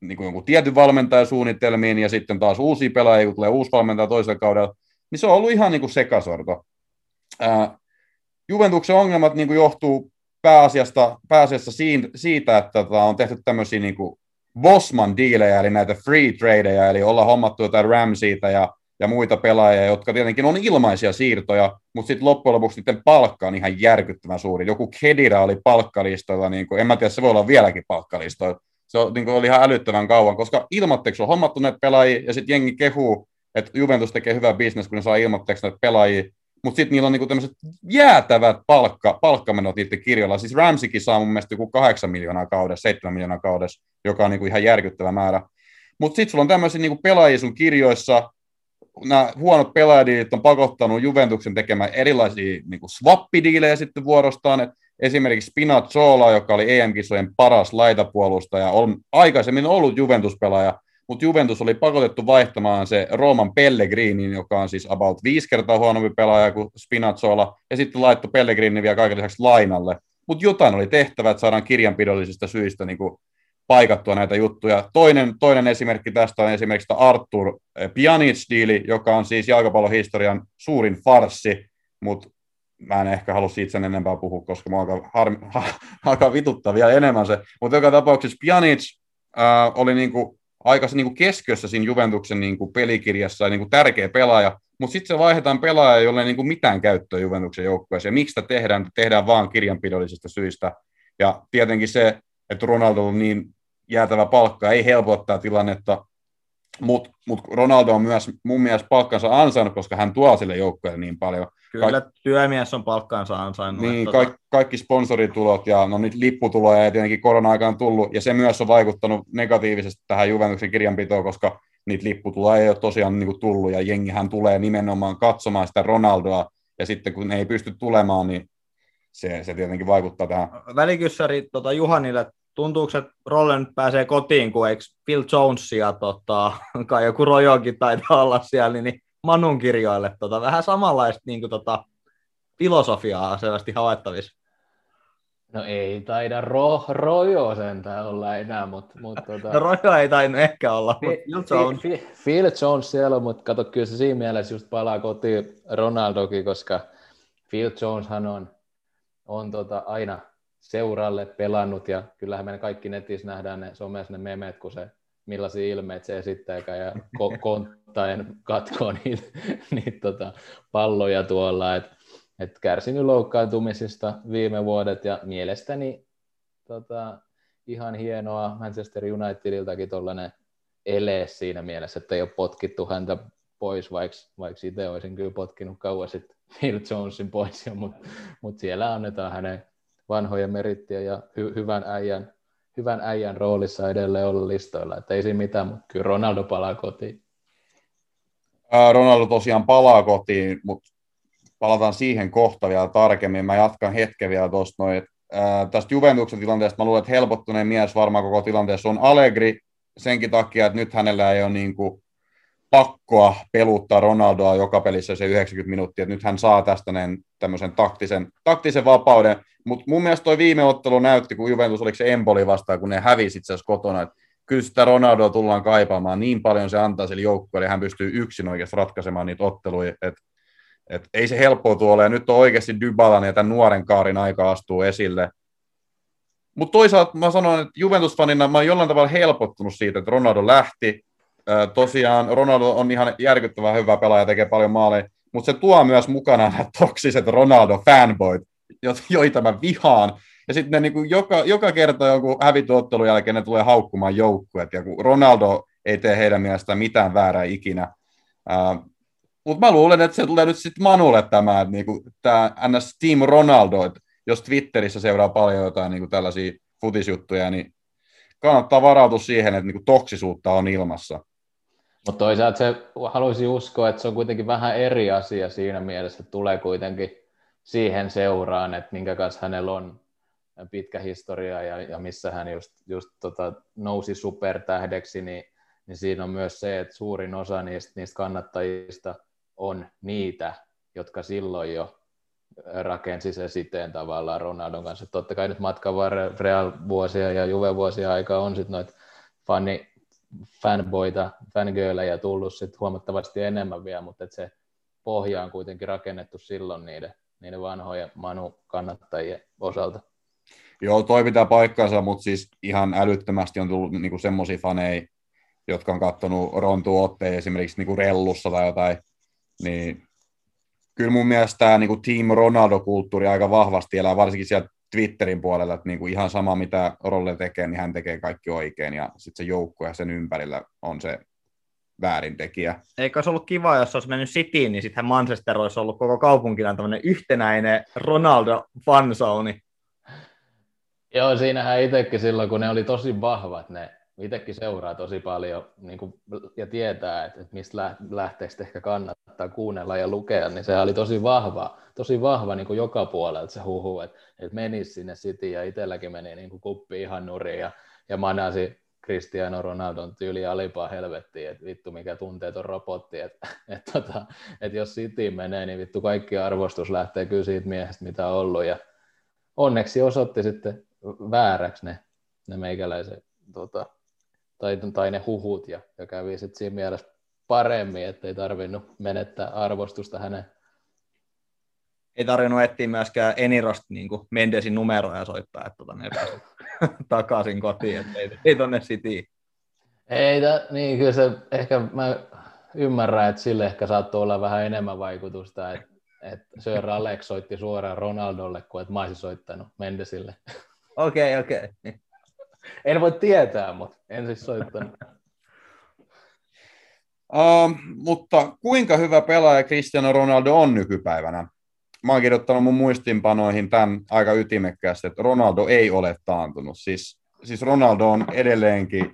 niin kuin tietyn valmentajasuunnitelmiin ja sitten taas uusia pelaajia, kun tulee uusi valmentaja toisella kaudella. Niin se on ollut ihan niin kuin sekasorto. Juventuksen ongelmat niin kuin johtuu pääasiasta, pääasiassa siitä, että tota, on tehty tämmöisiä niin kuin Bosman-diilejä, eli näitä free tradeja, eli olla hommattu jotain Ramseyta ja, ja muita pelaajia, jotka tietenkin on ilmaisia siirtoja, mutta sitten loppujen lopuksi niiden palkka on ihan järkyttävän suuri. Joku Kedira oli palkkalistoilla, niin kuin, en mä tiedä, se voi olla vieläkin palkkalistoilla. Se on, niin kuin, oli ihan älyttävän kauan, koska ilmatteeksi on hommattu näitä pelaajia, ja sitten jengi kehuu, että Juventus tekee hyvää bisnes, kun ne saa ilmatteeksi näitä pelaajia, mutta sitten niillä on niinku tämmöiset jäätävät palkka, palkkamenot niiden kirjoilla. Siis Ramsikin saa mun mielestä joku 8 miljoonaa kaudessa, 7 miljoonaa kaudessa, joka on niinku ihan järkyttävä määrä. Mutta sitten sulla on tämmöisiä niinku pelaajia sun kirjoissa, nämä huonot pelaajat on pakottanut Juventuksen tekemään erilaisia niinku swappidiilejä sitten vuorostaan, Et esimerkiksi Spinazzola, joka oli EM-kisojen paras laitapuolustaja, on aikaisemmin ollut Juventus-pelaaja, mutta Juventus oli pakotettu vaihtamaan se Rooman Pellegrinin, joka on siis about viisi kertaa huonompi pelaaja kuin Spinazzola, ja sitten laittoi Pellegrinin vielä kaiken lisäksi lainalle. Mutta jotain oli tehtävä, että saadaan kirjanpidollisista syistä niin kuin paikattua näitä juttuja. Toinen, toinen esimerkki tästä on esimerkiksi Artur Pjanic-diili, joka on siis jalkapallohistorian suurin farssi, mutta mä en ehkä halua siitä sen enempää puhua, koska mä alkaa, harmi, [LAUGHS] alkaa vituttaa vielä enemmän se. Mutta joka tapauksessa Pjanic äh, oli niinku aika niin kuin keskiössä siinä Juventuksen niin kuin pelikirjassa ja niin kuin tärkeä pelaaja, mutta sitten se vaihdetaan pelaaja, jolle ei niin kuin mitään käyttöä Juventuksen joukkueeseen. Miksi sitä tehdään? Tehdään vaan kirjanpidollisista syistä. Ja tietenkin se, että Ronaldo on niin jäätävä palkka, ei helpottaa tilannetta, mutta mut Ronaldo on myös mun mielestä palkkansa ansainnut, koska hän tuo sille joukkueelle niin paljon. Kyllä Kaik- työmies on palkkansa ansainnut. Niin, tota... kaikki, kaikki sponsoritulot ja no nyt lipputuloja ei tietenkin korona-aikaan tullut, ja se myös on vaikuttanut negatiivisesti tähän Juventuksen kirjanpitoon, koska niitä lipputuloja ei ole tosiaan niin kuin tullut, ja jengihän tulee nimenomaan katsomaan sitä Ronaldoa, ja sitten kun ne ei pysty tulemaan, niin se, se tietenkin vaikuttaa tähän. Välikyssäri tota Juhanille, tuntuuko, että Rolle nyt pääsee kotiin, kun eikö Phil Jones ja tota, kai joku Rojokin taitaa olla siellä, niin Manun kirjoille tota, vähän samanlaista niin kuin, tota, filosofiaa selvästi havaittavissa. No ei taida ro, Rojo sentään olla enää, mutta... Mut, tota... no [LAUGHS] Rojo ei tainnut ehkä olla, mutta Phil Jones. Phil, Jones siellä, mutta kato, kyllä se siinä mielessä just palaa kotiin Ronaldokin, koska Phil Joneshan on, on tota aina seuralle pelannut, ja kyllähän meidän kaikki netissä nähdään ne somessa ne memet, kun se millaisia ilmeitä se esittää ja ko- [LAUGHS] konttaen katkoo niitä, niitä tota, palloja tuolla. Et, et kärsinyt loukkaantumisista viime vuodet ja mielestäni tota, ihan hienoa Manchester Unitediltakin tuollainen ele siinä mielessä, että ei ole potkittu häntä pois, vaikka, vaikka itse olisin kyllä potkinut kauan sitten Phil Jonesin pois, [LAUGHS] mutta mut siellä annetaan hänen vanhojen merittiä ja hy, hyvän äijän hyvän äijän roolissa edelleen olla listoilla, että ei siinä mitään, mutta kyllä Ronaldo palaa kotiin. Ronaldo tosiaan palaa kotiin, mutta palataan siihen kohta vielä tarkemmin. Mä jatkan hetken vielä tuosta noin. Tästä Juventuksen tilanteesta mä luulen, että helpottuneen mies varmaan koko tilanteessa on Allegri senkin takia, että nyt hänellä ei ole niin kuin pakkoa peluttaa Ronaldoa joka pelissä se 90 minuuttia, että nyt hän saa tästä näin tämmöisen taktisen, taktisen vapauden, mutta mun mielestä toi viime ottelu näytti, kun Juventus oliko se Empoli vastaan, kun ne hävisi itse asiassa kotona, että kyllä sitä Ronaldoa tullaan kaipaamaan, niin paljon se antaa sille joukkueelle, hän pystyy yksin oikeasti ratkaisemaan niitä otteluja, että et ei se helppoa tuolla, ja nyt on oikeasti Dybalan ja tämän nuoren kaarin aika astuu esille. Mutta toisaalta mä sanoin, että Juventus-fanina mä oon jollain tavalla helpottunut siitä, että Ronaldo lähti, tosiaan Ronaldo on ihan järkyttävän hyvä pelaaja, tekee paljon maaleja, mutta se tuo myös mukana nämä toksiset Ronaldo-fanboyt, joita mä vihaan. Ja sitten ne niin kuin joka, joka kerta jonkun hävituottelun jälkeen ne tulee haukkumaan joukkueet, ja kun Ronaldo ei tee heidän mielestään mitään väärää ikinä. Mutta mä luulen, että se tulee nyt sitten Manulle tämä, että niinku, tämä NS Team Ronaldo, että jos Twitterissä seuraa paljon jotain niinku tällaisia futisjuttuja, niin kannattaa varautua siihen, että niinku toksisuutta on ilmassa. Mutta toisaalta se haluaisi uskoa, että se on kuitenkin vähän eri asia siinä mielessä, että tulee kuitenkin siihen seuraan, että minkä kanssa hänellä on pitkä historia ja, ja missä hän just, just tota, nousi supertähdeksi, niin, niin siinä on myös se, että suurin osa niistä, niistä kannattajista on niitä, jotka silloin jo rakensi se siteen tavallaan Ronaldon kanssa. Totta kai nyt matkan varrella Real-vuosia ja Juve-vuosia aika on sitten noita fani, fanboita, fangirlejä tullut sit huomattavasti enemmän vielä, mutta et se pohja on kuitenkin rakennettu silloin niiden, niiden vanhojen Manu-kannattajien osalta. Joo, toi pitää paikkansa, mutta siis ihan älyttömästi on tullut niinku semmoisia faneja, jotka on katsonut Rontu otteen esimerkiksi niinku rellussa tai jotain, niin kyllä mun mielestä tämä niinku Team Ronaldo-kulttuuri aika vahvasti elää, varsinkin siellä Twitterin puolella, että niinku ihan sama mitä Rolle tekee, niin hän tekee kaikki oikein, ja sitten se joukko ja sen ympärillä on se väärintekijä. Eikö olisi ollut kiva, jos olisi mennyt Cityin, niin sitten Manchester olisi ollut koko kaupunkina tämmöinen yhtenäinen Ronaldo fansauni. Joo, siinähän itsekin silloin, kun ne oli tosi vahvat, ne itsekin seuraa tosi paljon niin kuin, ja tietää, että, että mistä lähteestä ehkä kannattaa kuunnella ja lukea, niin se oli tosi vahva, tosi vahva niin kuin joka puolelta se huhu, että, että menisi sinne City ja itselläkin meni niin kuin kuppi ihan nuriin ja, ja manasi Cristiano Ronaldon tyyli alipaa helvettiin, että vittu mikä tunteeton robotti, että, että, että, että jos City menee, niin vittu kaikki arvostus lähtee kyllä siitä miehestä, mitä on ollut ja onneksi osoitti sitten vääräksi ne, ne meikäläiset tota, tai, tai ne huhut ja, ja kävi sitten siinä mielessä paremmin, ettei tarvinnut menettää arvostusta hänen. Ei tarvinnut etsiä myöskään Enirosta niin Mendesin numeroja soittaa, että tota, ne pääsivät [LAUGHS] takaisin kotiin, että ei, ei tonne Cityin. Ei, ta, niin kyllä se ehkä mä ymmärrän, että sille ehkä saattoi olla vähän enemmän vaikutusta, että, että Sir Alex soitti suoraan Ronaldolle, kuin että mä olisin soittanut Mendesille. Okei, okay, okei. Okay. En voi tietää, mutta en siis soittanut. [LAUGHS] Uh, mutta kuinka hyvä pelaaja Cristiano Ronaldo on nykypäivänä? Mä oon kirjoittanut mun muistinpanoihin tämän aika ytimekkäästi, että Ronaldo ei ole taantunut. Siis, siis Ronaldo on edelleenkin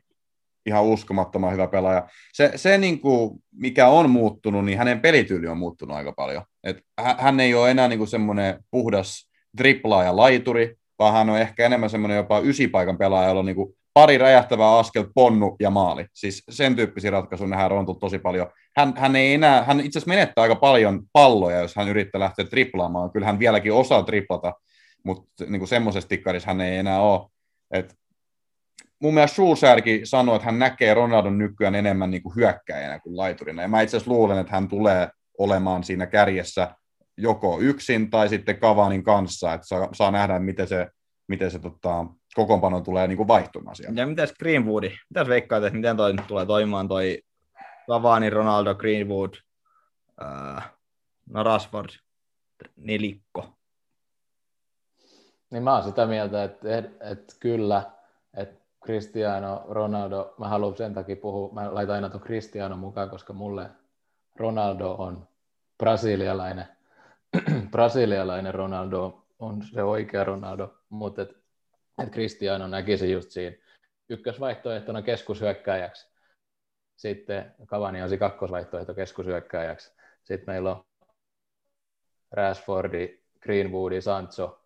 ihan uskomattoman hyvä pelaaja. Se, se niin kuin, mikä on muuttunut, niin hänen pelityyli on muuttunut aika paljon. Et hän ei ole enää niin semmoinen puhdas triplaaja laituri, vaan hän on ehkä enemmän semmoinen jopa ysipaikan pelaaja, jolla on niin kuin pari räjähtävää askel, ponnu ja maali. Siis sen tyyppisiä ratkaisuja nähdään Rontu tosi paljon. Hän, hän ei enää, hän itse asiassa menettää aika paljon palloja, jos hän yrittää lähteä triplaamaan. Kyllä hän vieläkin osaa triplata, mutta niin semmoisessa tikkarissa hän ei enää ole. Et mun mielestä Schulzerkin sanoi, että hän näkee Ronaldon nykyään enemmän niin kuin hyökkäjänä kuin laiturina. Ja mä itse asiassa luulen, että hän tulee olemaan siinä kärjessä joko yksin tai sitten Kavanin kanssa, että saa, saa nähdä, miten se, miten se tota, kokoonpano tulee niin kuin vaihtumaan siellä. Ja mitäs Greenwoodi? Mitäs veikkaat, että miten toi tulee toimimaan toi Cavani, Ronaldo, Greenwood, uh, no Rashford, nelikko? Niin mä oon sitä mieltä, että, että, että kyllä, että Cristiano Ronaldo, mä haluan sen takia puhua, mä laitan aina tuon Cristiano mukaan, koska mulle Ronaldo on brasilialainen [CLEARS THROAT] brasilialainen Ronaldo on se oikea Ronaldo, mutta et, et Cristiano näkisi just siinä ykkösvaihtoehtona keskushyökkääjäksi. Sitten Cavani on se kakkosvaihtoehto keskushyökkääjäksi. Sitten meillä on Rashfordi, Greenwoodi, Sancho,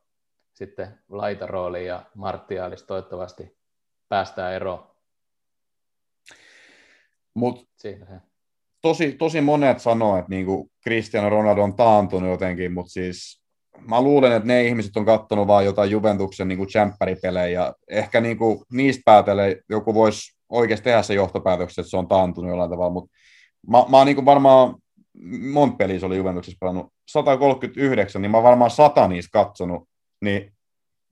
sitten laitarooli ja Martialis toivottavasti päästään eroon. Mut Siinä se tosi, tosi monet sanoo, että niinku Cristiano Ronaldo on taantunut jotenkin, mutta siis mä luulen, että ne ihmiset on katsonut vaan jotain Juventuksen niinku tsempäripelejä ja ehkä niinku niistä päätellen joku voisi oikeasti tehdä se johtopäätöksen, että se on taantunut jollain tavalla, mutta mä, mä oon niinku varmaan, monta peliä se oli Juventuksessa pelannut, 139, niin mä oon varmaan sata niistä katsonut, niin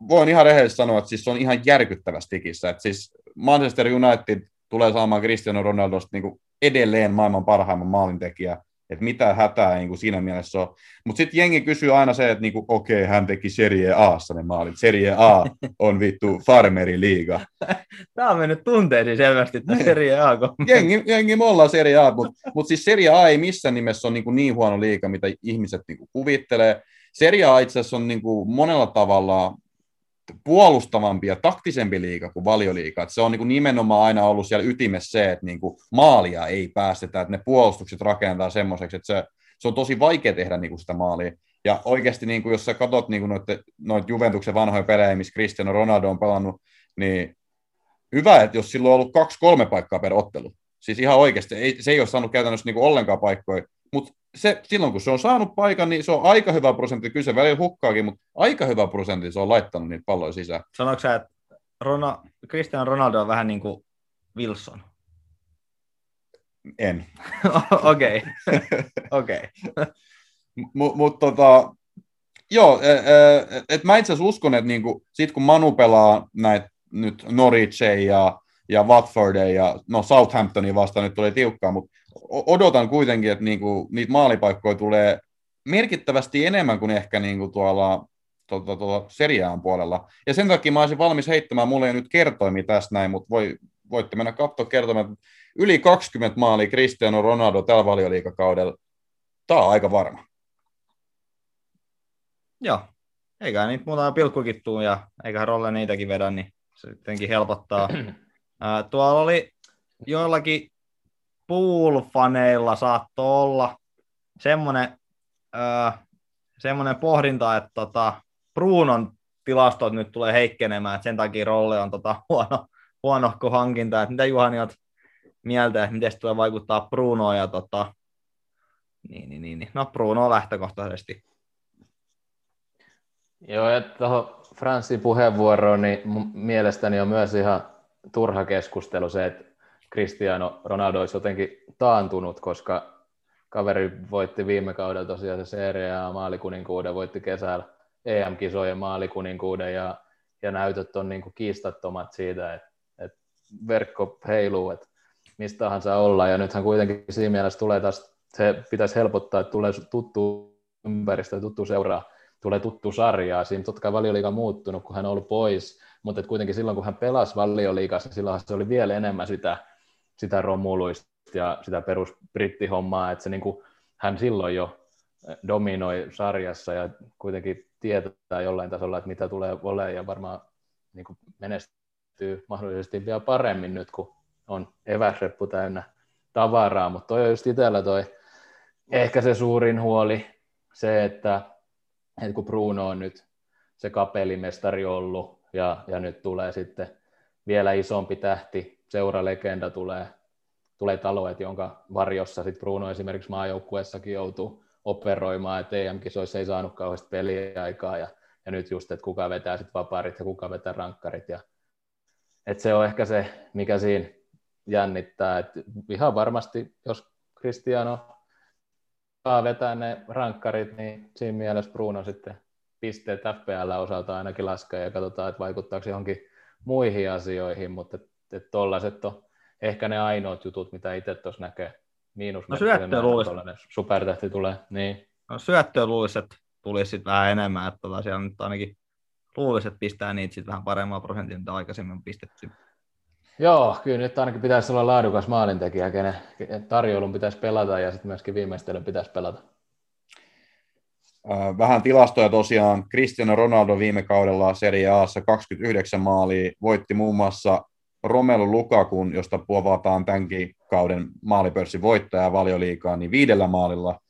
voin ihan rehellisesti sanoa, että siis se on ihan järkyttävästi tikissä, että siis Manchester United tulee saamaan Cristiano Ronaldosta niin edelleen maailman parhaimman maalintekijä, että mitä hätää niin kuin siinä mielessä on. Mutta sitten jengi kysyy aina se, että niin okei, okay, hän teki Serie Aassa ne maalit. Serie A on vittu farmeri liiga. [LAUGHS] Tämä on mennyt tunteisiin selvästi, tämä niin. Serie A. [LAUGHS] jengi, jengi, me ollaan Serie A, mutta mut siis Serie A ei missään nimessä ole niin, niin huono liiga, mitä ihmiset niin kuvittelee. Serie A itse asiassa on niin kuin monella tavalla puolustavampi ja taktisempi liiga kuin valioliiga. Että se on niin nimenomaan aina ollut siellä ytimessä se, että niin maalia ei päästetä, että ne puolustukset rakentaa semmoiseksi, että se, se on tosi vaikea tehdä niin sitä maalia. Ja oikeasti, niin kuin, jos sä katsot niin noita noit Juventuksen vanhoja pelejä, missä Cristiano Ronaldo on pelannut, niin hyvä, että jos silloin on ollut kaksi-kolme paikkaa per ottelu. Siis ihan oikeasti, ei, se ei ole saanut käytännössä niin ollenkaan paikkoja, mutta se, silloin kun se on saanut paikan, niin se on aika hyvä prosentti, kyllä se välillä hukkaakin, mutta aika hyvä prosentti se on laittanut niitä palloja sisään. Sanoitko sä, että Rona, Cristiano Ronaldo on vähän niin kuin Wilson? En. [LAUGHS] Okei, [LAUGHS] okei. Mutta mut, tota, joo, et, et mä itse asiassa uskon, että niinku, sit kun Manu pelaa näitä nyt Norwichia ja, ja Watfordia ja no Southamptonia vastaan nyt tuli tiukkaa, mutta odotan kuitenkin, että niinku, niitä maalipaikkoja tulee merkittävästi enemmän kuin ehkä niinku tuolla tuolla, tuolla seriaan puolella. Ja sen takia mä olisin valmis heittämään, mulle ei nyt kertoimi tästä näin, mutta voi, voitte mennä katsoa kertomaan, että yli 20 maalia Cristiano Ronaldo tällä valioliikakaudella, tämä on aika varma. Joo, eikä niitä muutama pilkkukin tuu ja eiköhän Rolle niitäkin vedä, niin se sittenkin helpottaa. [CLEARS THROAT] Ää, tuolla oli joillakin pool-faneilla saattoi olla semmoinen, ää, semmoinen pohdinta, että tota, Brunon tilastot nyt tulee heikkenemään, että sen takia Rolle on tota, huono, huonohko hankinta. Että mitä Juhani olet mieltä, että miten se tulee vaikuttaa Brunoon ja tota, niin, niin, niin, niin. no Bruno lähtökohtaisesti. Joo, ja tuohon Franssin puheenvuoroon, niin mielestäni on myös ihan turha keskustelu se, että Cristiano Ronaldo olisi jotenkin taantunut, koska kaveri voitti viime kaudella tosiaan se Serie A maalikuninkuuden, voitti kesällä EM-kisojen maalikuninkuuden ja, ja näytöt on niin kuin kiistattomat siitä, että, että verkko heiluu, että mistä tahansa olla. Ja nythän kuitenkin siinä mielessä tulee taas, se pitäisi helpottaa, että tulee tuttu ympäristö, tuttu seuraa, tulee tuttu sarjaa. Siinä totta kai valioliiga on muuttunut, kun hän on ollut pois, mutta kuitenkin silloin, kun hän pelasi valioliigassa, silloin se oli vielä enemmän sitä, sitä romuluista ja sitä perus brittihommaa, että se niin kuin, hän silloin jo dominoi sarjassa ja kuitenkin tietää jollain tasolla, että mitä tulee olemaan ja varmaan niin kuin menestyy mahdollisesti vielä paremmin nyt, kun on eväsreppu täynnä tavaraa, mutta toi on just itsellä toi ehkä se suurin huoli, se, että, että kun Bruno on nyt se kapelimestari ollut ja, ja nyt tulee sitten vielä isompi tähti, seuralegenda tulee, tulee taloet, jonka varjossa sitten Bruno esimerkiksi maajoukkueessakin joutuu operoimaan, että EM-kisoissa ei saanut kauheasti peliaikaa ja, ja nyt just, että kuka vetää sitten vapaarit ja kuka vetää rankkarit ja että se on ehkä se, mikä siinä jännittää, että ihan varmasti, jos Cristiano saa vetää ne rankkarit, niin siinä mielessä Bruno sitten pisteet FPL osalta ainakin laskee ja katsotaan, että vaikuttaako johonkin muihin asioihin, mutta tuollaiset että on ehkä ne ainoat jutut, mitä itse tuossa näkee miinus no syöttöä luulisi. Supertähti tulee, niin. No syöttöä luulisi, että tulisi sitten vähän enemmän, että tota siellä nyt ainakin luulisi, että pistää niitä sitten vähän paremmaa prosentin, mitä aikaisemmin on pistetty. Joo, kyllä nyt ainakin pitäisi olla laadukas maalintekijä, kenen tarjoulun pitäisi pelata ja sitten myöskin viimeistelyn pitäisi pelata. Vähän tilastoja tosiaan. Cristiano Ronaldo viime kaudella Serie Aassa 29 maalia, voitti muun muassa Romelu Lukakun, josta puovataan tämänkin kauden maalipörssin voittaja valioliikaa, niin viidellä maalilla,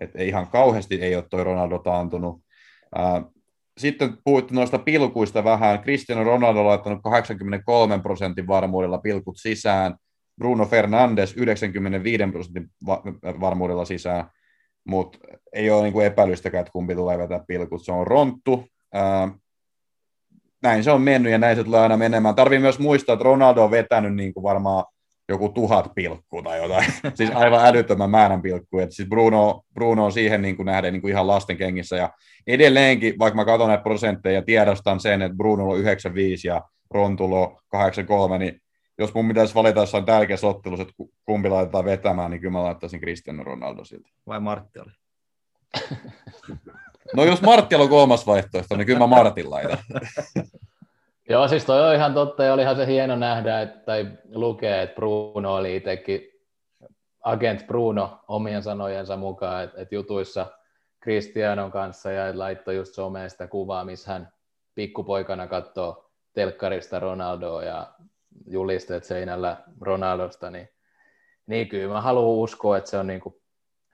että ihan kauheasti ei ole toi Ronaldo taantunut. Sitten puhuttu noista pilkuista vähän. Cristiano Ronaldo on laittanut 83 prosentin varmuudella pilkut sisään. Bruno Fernandes 95 prosentin varmuudella sisään. Mutta ei ole niinku epäilystäkään, että kumpi tulee vetää pilkut. Se on Ronttu. Näin se on mennyt ja näin se tulee aina menemään. Tarvii myös muistaa, että Ronaldo on vetänyt niin kuin varmaan joku tuhat pilkkua tai jotain. [LAUGHS] siis aivan älyttömän määrän pilkkuja. Siis Bruno, Bruno on siihen niin kuin nähden niin kuin ihan lasten kengissä. Ja edelleenkin, vaikka mä katson näitä prosentteja ja tiedostan sen, että Bruno on 95 ja Rontulo 83, niin jos mun pitäisi valita jossain tärkeässä ottelussa, että kumpi laitetaan vetämään, niin kyllä mä laittaisin Cristiano Ronaldo siltä. Vai Martti oli? [LAUGHS] no jos Martti on kolmas vaihtoehto, niin kyllä mä Martin laitan. [LAUGHS] Joo, siis toi on ihan totta ja olihan se hieno nähdä että, tai lukea, että Bruno oli itsekin agent Bruno omien sanojensa mukaan, että, että jutuissa Cristianon kanssa ja laittoi just someen sitä kuvaa, missä hän pikkupoikana katsoo telkkarista Ronaldoa ja julisteet seinällä Ronaldosta, niin, niin kyllä mä haluan uskoa, että se on niinku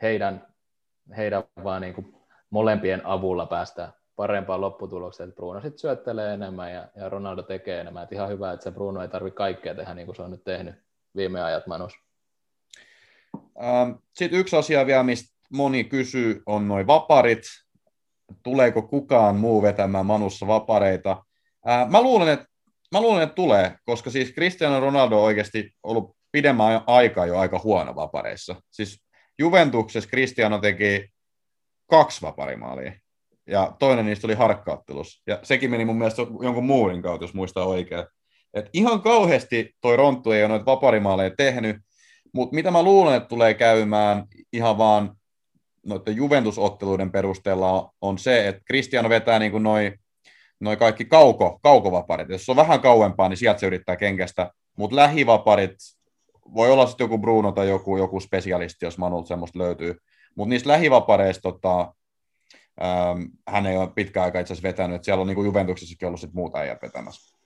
heidän, heidän vaan niinku molempien avulla päästä parempaan lopputulokseen, että Bruno sitten syöttelee enemmän ja, ja Ronaldo tekee enemmän. Et ihan hyvä, että se Bruno ei tarvitse kaikkea tehdä niin kuin se on nyt tehnyt viime ajat Manus. Ähm, Sitten yksi asia vielä, mistä moni kysyy, on noin vaparit. Tuleeko kukaan muu vetämään Manussa vapareita? Äh, Mä luulen, että Mä luulen, että tulee, koska siis Cristiano Ronaldo on oikeasti ollut pidemmän aikaa jo aika huono vapareissa. Siis Juventuksessa Cristiano teki kaksi vaparimaalia, ja toinen niistä oli harkkauttelus. Ja sekin meni mun mielestä jonkun muurin kautta, jos muistaa oikein. Et ihan kauheasti toi Ronttu ei ole noita vaparimaaleja tehnyt, mutta mitä mä luulen, että tulee käymään ihan vaan noiden Juventusotteluiden perusteella on se, että Cristiano vetää niin kuin noi kaikki kauko, kaukovaparit. Jos on vähän kauempaa, niin sieltä se yrittää kenkästä. Mutta lähivaparit, voi olla sitten joku Bruno tai joku, joku spesialisti, jos Manulta semmoista löytyy. Mutta niistä lähivapareista tota, ähm, hän ei ole pitkä aika itse asiassa vetänyt. Et siellä on niin kuin Juventuksessakin ollut sit muuta äijät vetämässä.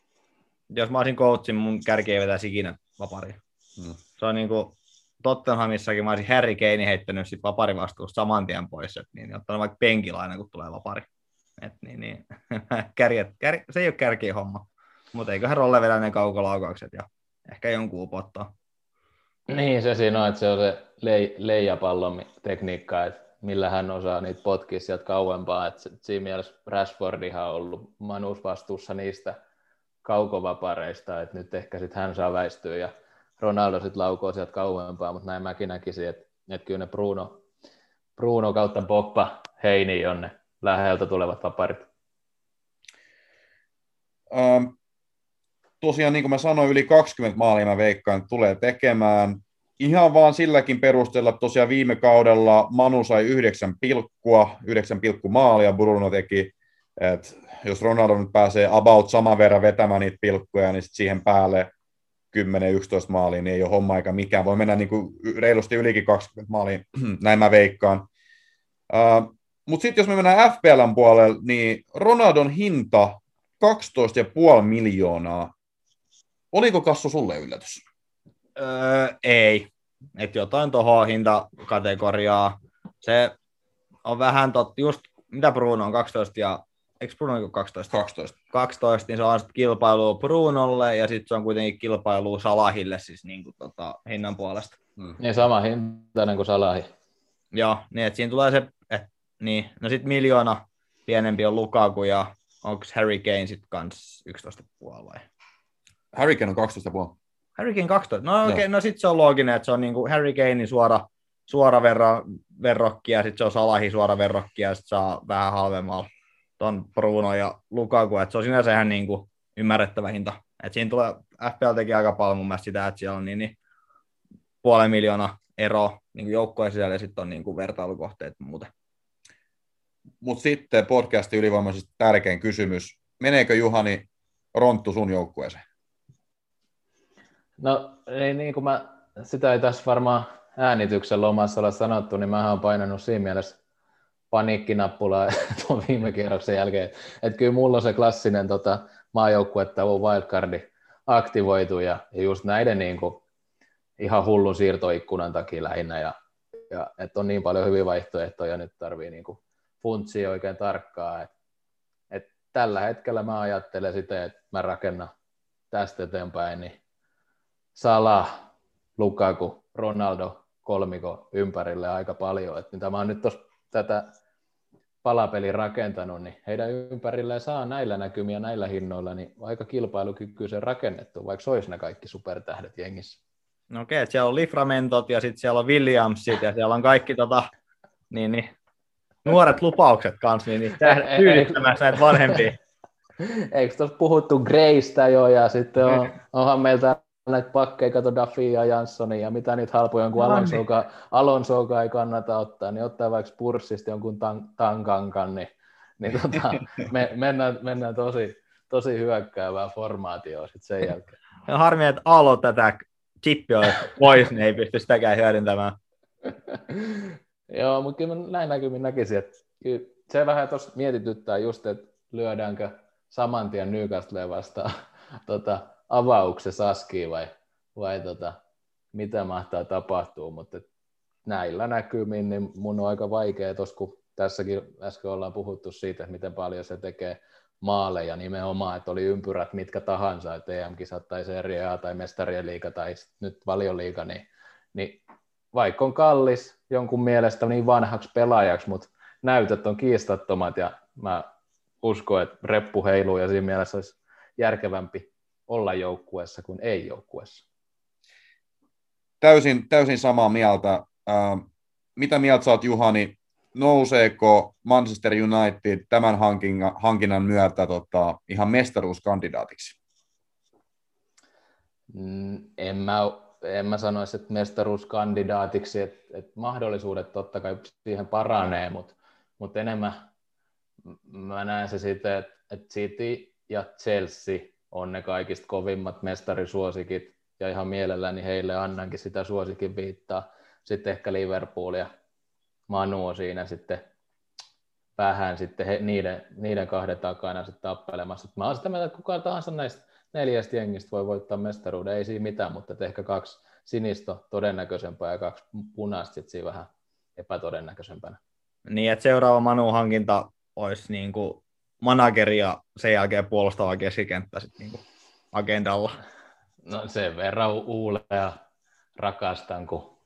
Jos mä olisin coachin, mun kärki ei vetäisi ikinä vaparia. Mm. Se on niinku Tottenhamissakin mä olisin Harry Kane heittänyt sit vaparivastuusta saman tien pois, et niin, ottanut vaikka penkillä aina, kun tulee vapari. Et niin, niin. [LAUGHS] Kärjet, kär, se ei ole kärkiä homma. Mutta eiköhän Rolle vedä ne kaukolaukaukset ja ehkä jonkun upottaa. Niin, se siinä on, että se on se lei, leijapallon tekniikka, että millä hän osaa niitä potkia sieltä kauempaa. Että siinä mielessä Rashfordihan on ollut Manus vastuussa niistä kaukovapareista, että nyt ehkä sitten hän saa väistyä ja Ronaldo sitten laukoo sieltä kauempaa, mutta näin mäkin näkisin, että, että kyllä ne Bruno, Bruno kautta Poppa Heini on ne läheltä tulevat vaparit. Ähm, tosiaan, niin kuin mä sanoin, yli 20 maalia mä veikkaan, tulee tekemään. Ihan vaan silläkin perusteella, tosiaan viime kaudella Manu sai 9 pilkkua, 9 pilkku maalia Bruno teki. Et jos Ronaldo nyt pääsee about saman verran vetämään niitä pilkkuja, niin sit siihen päälle 10-11 maalia, niin ei ole homma eikä mikään. Voi mennä niin kuin reilusti ylikin 20 maalia, [CLEARS THROAT] näin mä veikkaan. Uh, Mutta sitten jos me mennään FPLn puolelle, niin Ronaldon hinta 12,5 miljoonaa. Oliko Kassu sulle yllätys? Öö, ei. Et jotain tuohon hintakategoriaa. Se on vähän tot, just mitä Bruno on 12 ja eikö Bruno ole 12? 12. 12, niin se on sitten kilpailu Brunolle ja sitten se on kuitenkin kilpailu Salahille siis niin kuin, tota, hinnan puolesta. Niin sama hintainen kuin Salahi. Joo, niin että siinä tulee se, että niin, no sitten miljoona pienempi on Lukaku ja onko Harry Kane sitten kans 11,5 vai? Harry Kane on 12,5. Harry Kane 12. No okei, okay, no sitten se on looginen, että se on niinku Harry Kanein suora, suora verra, verrokki ja sitten se on Salahi suora verrokki ja sitten saa vähän halvemmalla ton Bruno ja Lukaku, että se on sinänsä ihan niinku ymmärrettävä hinta. Et siinä tulee, FPL teki aika paljon mun mielestä sitä, että siellä on niin, niin puolen miljoona ero niin joukkojen sisällä ja sitten on niin kuin vertailukohteet muuten. Mutta sitten podcastin ylivoimaisesti tärkein kysymys. Meneekö Juhani Ronttu sun joukkueeseen? No ei niin kuin mä, sitä ei tässä varmaan äänityksen lomassa olla sanottu, niin mä oon painanut siinä mielessä paniikkinappulaa [LAUGHS] tuon viime kierroksen jälkeen. Että kyllä mulla on se klassinen tota, maajoukkuetta wildcardi aktivoitu ja, ja just näiden niin kuin, ihan hullun siirtoikkunan takia lähinnä ja, ja että on niin paljon hyviä vaihtoehtoja, nyt tarvii niin kuin funtsia oikein tarkkaa. Et, et tällä hetkellä mä ajattelen sitä, että mä rakennan tästä eteenpäin, niin Salah, Lukaku, Ronaldo kolmiko ympärille aika paljon. Et mitä mä oon nyt tuossa tätä palapelin rakentanut, niin heidän ympärilleen saa näillä näkymiä näillä hinnoilla niin aika kilpailukykyisen rakennettu, vaikka olisi ne kaikki supertähdet jengissä. No okei, siellä on Liframentot ja sitten siellä on Williamsit ja siellä on kaikki tota, niin, niin, nuoret lupaukset kanssa, niin, niin Ei- ei- tyydyttämässä näitä vanhempia. [LAUGHS] Eikö tuossa puhuttu Greystä jo, ja sitten on, onhan meiltä näitä pakkeja, kato Duffy ja Janssonia, ja mitä niitä halpoja on, kun No niin. Alonsoka, Alonsoka ei kannata ottaa, niin ottaa vaikka Spurssista jonkun tan, tankankan, niin, niin tota, me, mennään, mennään tosi, tosi hyökkäävää formaatioa sitten sen jälkeen. Ja harmi, että Alo tätä chippiä pois, niin ei pysty sitäkään hyödyntämään. [LAUGHS] Joo, mutta kyllä näin näkymin näkisin, että se vähän tuossa mietityttää just, että lyödäänkö saman tien Newcastleen vastaan [LAUGHS] tota, avauksessa askiin vai, vai tota, mitä mahtaa tapahtua, mutta näillä näkymin niin mun on aika vaikea tuossa, kun tässäkin äsken ollaan puhuttu siitä, että miten paljon se tekee maaleja nimenomaan, että oli ympyrät mitkä tahansa, että EM-kisat tai Serie A tai Mestarien liiga tai nyt valioliiga, niin, niin vaikka on kallis jonkun mielestä niin vanhaksi pelaajaksi, mutta näytöt on kiistattomat ja mä uskon, että reppu heiluu ja siinä mielessä olisi järkevämpi olla joukkueessa kuin ei joukkueessa. Täysin, täysin samaa mieltä. Ähm, mitä mieltä oot, Juhani? Nouseeko Manchester United tämän hankinnan, hankinnan myötä tota, ihan mestaruuskandidaatiksi? Mm, en mä, en mä sanoisi, että mestaruuskandidaatiksi, että, että mahdollisuudet totta kai siihen paranee, mutta, mutta enemmän mä näen se sitten, että, että City ja Chelsea on ne kaikista kovimmat mestarisuosikit, ja ihan mielelläni heille annankin sitä suosikin viittaa. Sitten ehkä Liverpool ja Manu on siinä sitten vähän sitten he, niiden, niiden kahden takana sitten tappelemassa. Mä oon sitä mieltä, että kuka tahansa näistä neljästä jengistä voi voittaa mestaruuden, ei siinä mitään, mutta ehkä kaksi sinistä todennäköisempää ja kaksi punaista sitten siinä vähän epätodennäköisempänä. Niin, että seuraava Manu-hankinta olisi niin kuin manageri ja sen jälkeen puolustava keskikenttä sitten niin kuin agendalla. No sen verran uulea rakastan, kun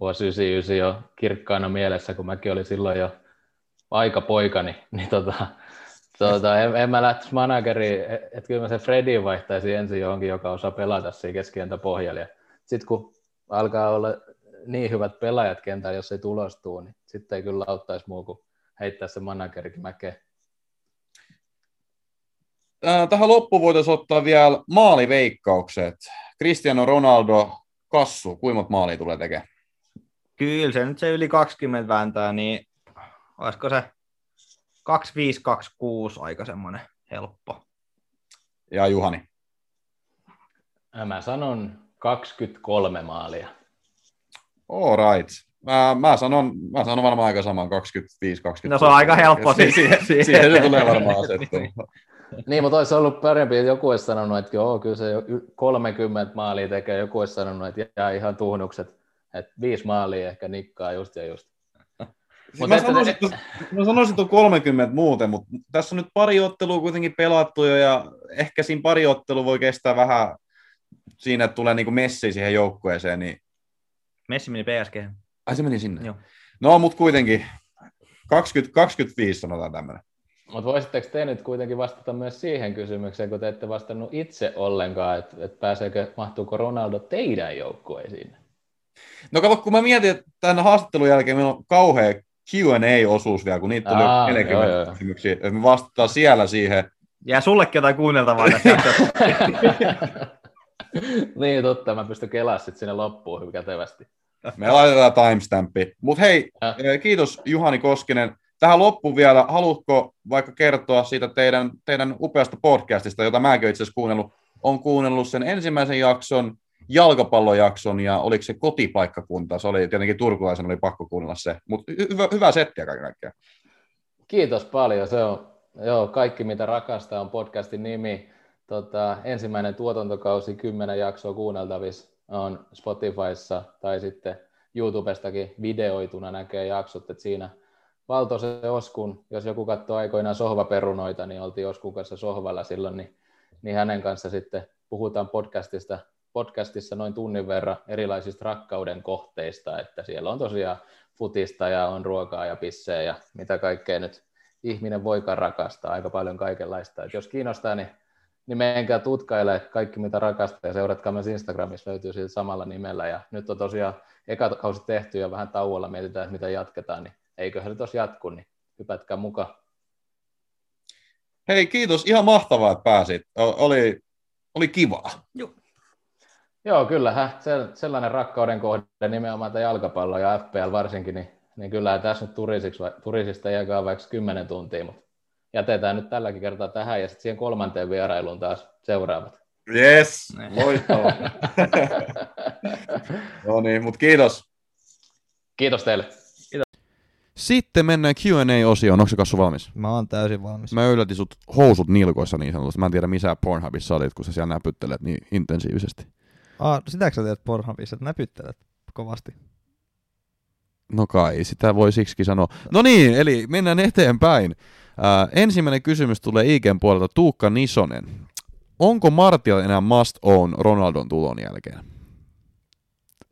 vuosi 99 jo kirkkaana mielessä, kun mäkin olin silloin jo aika poikani, niin tota, tota, en, en mä lähtisi manageriin, että kyllä mä sen Fredin vaihtaisin ensin johonkin, joka osaa pelata siinä keskientä pohjalla. Sitten kun alkaa olla niin hyvät pelaajat kentällä, jos ei tulostuu, niin sitten ei kyllä auttaisi muu kuin heittää se managerikin mäkeen. Tähän loppuun voitaisiin ottaa vielä maaliveikkaukset. Cristiano Ronaldo, Kassu, kuinka maalia tulee tekemään? Kyllä se nyt se yli 20 vääntää, niin olisiko se 2526 aika semmoinen helppo. Ja Juhani? Mä sanon 23 maalia. All right. Mä, mä, sanon, mä sanon varmaan aika saman 25-20. No se on aika helppo. Siihen, siihen, siihen se tulee varmaan [LAUGHS] asettua. Niin, mutta olisi ollut parempi, että joku olisi sanonut, että joo, kyllä se 30 maalia tekee, joku olisi sanonut, että jää ihan tuhnukset, että viisi maalia ehkä nikkaa just ja just. Siis mä, sanoisin, että, mä sanoisin tuon 30 muuten, mutta tässä on nyt pari ottelua kuitenkin pelattu jo, ja ehkä siinä pari ottelua voi kestää vähän siinä, että tulee niin Messi siihen joukkueeseen. Niin... Messi meni PSG. Ai se meni sinne? Joo. No, mutta kuitenkin 20, 25 sanotaan tämmöinen. Mutta voisitteko te nyt kuitenkin vastata myös siihen kysymykseen, kun te ette vastannut itse ollenkaan, että, että pääseekö, mahtuuko Ronaldo teidän joukkueisiin? No kato, kun mä mietin, että tämän haastattelun jälkeen meillä on kauhea Q&A-osuus vielä, kun niitä tuli Aa, 40 joo, joo. kysymyksiä, että me vastataan siellä siihen. Jää sullekin jotain kuunneltavaa [LAUGHS] niin, totta. Mä pystyn kelaa sitten sinne loppuun hyvin kätevästi. Me laitetaan timestampi. Mutta hei, ja. Eh, kiitos Juhani Koskinen. Tähän loppuun vielä, haluatko vaikka kertoa siitä teidän, teidän upeasta podcastista, jota mäkin itse asiassa kuunnellut, on kuunnellut sen ensimmäisen jakson, jalkapallojakson ja oliko se kotipaikkakunta, se oli tietenkin turkulaisen oli pakko kuunnella se, mutta hyvä, hyvä settiä kaiken kaikkiaan. Kiitos paljon, se on joo, kaikki mitä rakastaa on podcastin nimi. Tota, ensimmäinen tuotantokausi, kymmenen jaksoa kuunneltavissa on Spotifyssa tai sitten YouTubestakin videoituna näkee jaksot, että siinä Valtoisen Oskun, jos joku katsoo aikoinaan sohvaperunoita, niin oltiin Oskun kanssa sohvalla silloin, niin, niin hänen kanssa sitten puhutaan podcastista podcastissa noin tunnin verran erilaisista rakkauden kohteista, että siellä on tosiaan futista ja on ruokaa ja pissejä ja mitä kaikkea nyt ihminen voikaan rakastaa, aika paljon kaikenlaista. Et jos kiinnostaa, niin, niin menkää tutkaile kaikki mitä rakastaa ja seuratkaa myös Instagramissa, löytyy siitä samalla nimellä ja nyt on tosiaan eka kausi tehty ja vähän tauolla mietitään, että mitä jatketaan, niin eiköhän se tos jatku, niin hypätkää mukaan. Hei, kiitos. Ihan mahtavaa, että pääsit. Oli, oli kivaa. Joo. Joo, kyllähän se, sellainen rakkauden kohde nimenomaan tämä jalkapallo ja FPL varsinkin, niin, niin kyllä tässä nyt turisiksi, turisista jakaa vaikka 10 tuntia, mutta jätetään nyt tälläkin kertaa tähän ja sitten siihen kolmanteen vierailuun taas seuraavat. Yes, loistavaa. [LAUGHS] no niin, mutta kiitos. Kiitos teille. Sitten mennään Q&A-osioon. Onko se kasvu valmis? Mä oon täysin valmis. Mä yllätin sut housut nilkoissa niin sanotusti. Mä en tiedä missä Pornhubissa olit, kun sä siellä näpyttelet niin intensiivisesti. Ah, sitäkö sä teet Pornhubissa, että näpyttelet kovasti? No kai, sitä voi siksi sanoa. No niin, eli mennään eteenpäin. Ää, ensimmäinen kysymys tulee Iken puolelta Tuukka Nisonen. Onko Martial enää must own Ronaldon tulon jälkeen?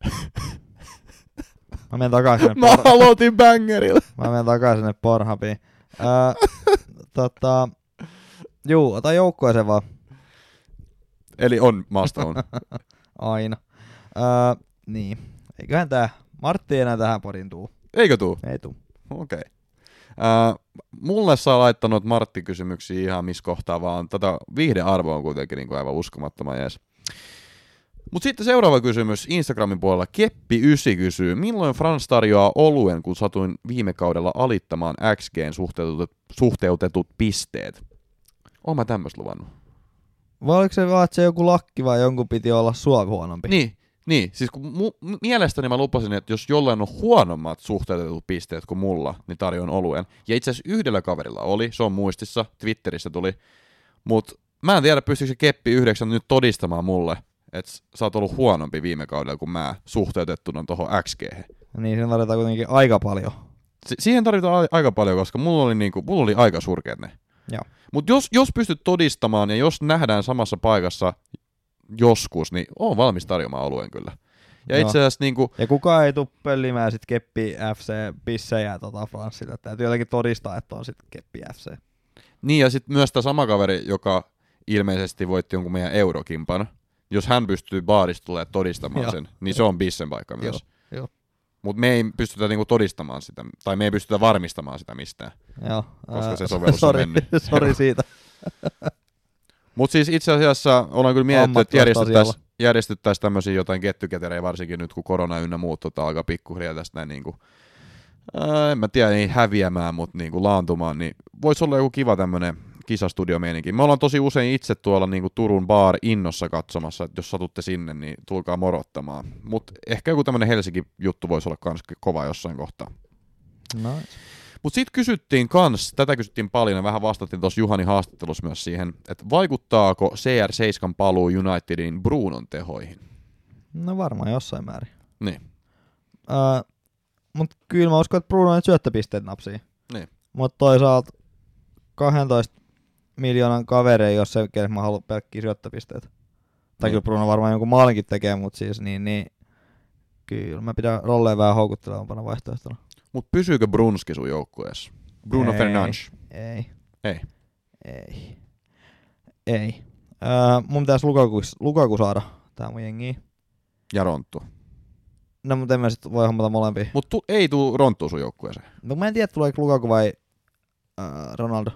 [LAUGHS] Mä menen takaisin sinne, Mä por- aloitin bangerilla. mä menen takaisin sinne Pornhubiin. Öö, tota, juu, ota joukkueeseen vaan Eli on must own. [LAUGHS] aina. Öö, niin, eiköhän tää Martti ei enää tähän podin tuu. Eikö tuu? Ei tuu. Okei. Okay. mulle saa laittanut Martti kysymyksiä ihan missä kohtaa vaan. Tätä viihdearvo on kuitenkin niin kuin aivan uskomattoman jees. Mutta sitten seuraava kysymys Instagramin puolella. Keppi9 kysyy, milloin Frans tarjoaa oluen, kun satuin viime kaudella alittamaan XGn suhteutetut, suhteutetut pisteet? Oon mä tämmöistä luvannut. Vai oliko se vaan, että se joku lakki vai jonkun piti olla sua huonompi? Niin, niin. Siis kun mu- mielestäni mä lupasin, että jos jollain on huonommat suhteutetut pisteet kuin mulla, niin tarjoan oluen. Ja itse asiassa yhdellä kaverilla oli, se on muistissa, Twitterissä tuli. Mutta mä en tiedä, pystyykö se Keppi 9 nyt todistamaan mulle, että sä oot ollut huonompi viime kaudella kuin mä suhteutettuna tuohon XG. Niin, siinä tarvitaan kuitenkin aika paljon. Si- siihen tarvitaan a- aika paljon, koska mulla oli, niinku, mulla oli aika surkeat ne. Joo. Mutta jos, jos pystyt todistamaan ja jos nähdään samassa paikassa joskus, niin on valmis tarjoamaan oluen kyllä. Ja Joo. itse asiassa niinku, Ja kukaan ei tuu pöllimään sit Keppi FC pissejä tota Franssille. Täytyy jotenkin todistaa, että on sit Keppi FC. Niin ja sitten myös tämä sama kaveri, joka ilmeisesti voitti jonkun meidän eurokimpan, jos hän pystyy baarista tulee todistamaan Joo. sen, niin se on bissen paikka myös. joo. Mutta me ei pystytä niinku todistamaan sitä, tai me ei pystytä varmistamaan sitä mistään. Joo. Koska se sovellus on sorry, mennyt. [LAUGHS] Sori siitä. [LAUGHS] Mutta siis itse asiassa ollaan kyllä mietitty, että järjestettäisiin järjestettäisi tämmöisiä jotain kettyketerejä, varsinkin nyt kun korona ynnä muut tota, alkaa pikkuhiljaa tästä näin niinku, ää, en mä tiedä, ei häviämään, mutta niinku laantumaan, niin voisi olla joku kiva tämmönen kisastudiomeininki. Me ollaan tosi usein itse tuolla niinku Turun Bar Innossa katsomassa, että jos satutte sinne, niin tulkaa morottamaan. Mutta ehkä joku tämmönen Helsinki-juttu voisi olla kans kova jossain kohtaa. Nice. Mutta sitten kysyttiin kans, tätä kysyttiin paljon ja vähän vastattiin tuossa Juhani haastattelussa myös siihen, että vaikuttaako CR7 paluu Unitedin Brunon tehoihin? No varmaan jossain määrin. Niin. Ää, mut kyllä mä uskon, että Bruno nyt syöttöpisteet napsii. Niin. Mutta toisaalta 12 miljoonan kavereja, jos se kenelle mä haluan pelkkiä syöttöpisteitä. Tai Niin. kyllä Bruno varmaan jonkun maalinkin tekee, mutta siis niin, niin kyllä mä pidän rolleen vähän houkuttelevampana vaihtoehtona. Mutta pysyykö Brunski sun joukkueessa? Bruno Ei. Fernandes. Ei. Ei. Ei. Ei. Öö, mun pitäisi Lukaku, Lukaku saada tää mun jengi. Ja Ronttu. No mutta en mä sit voi hommata molempia. Mutta tu- ei tuu Ronttu sun joukkueeseen. No mä en tiedä tuleeko Lukaku vai öö, Ronaldo.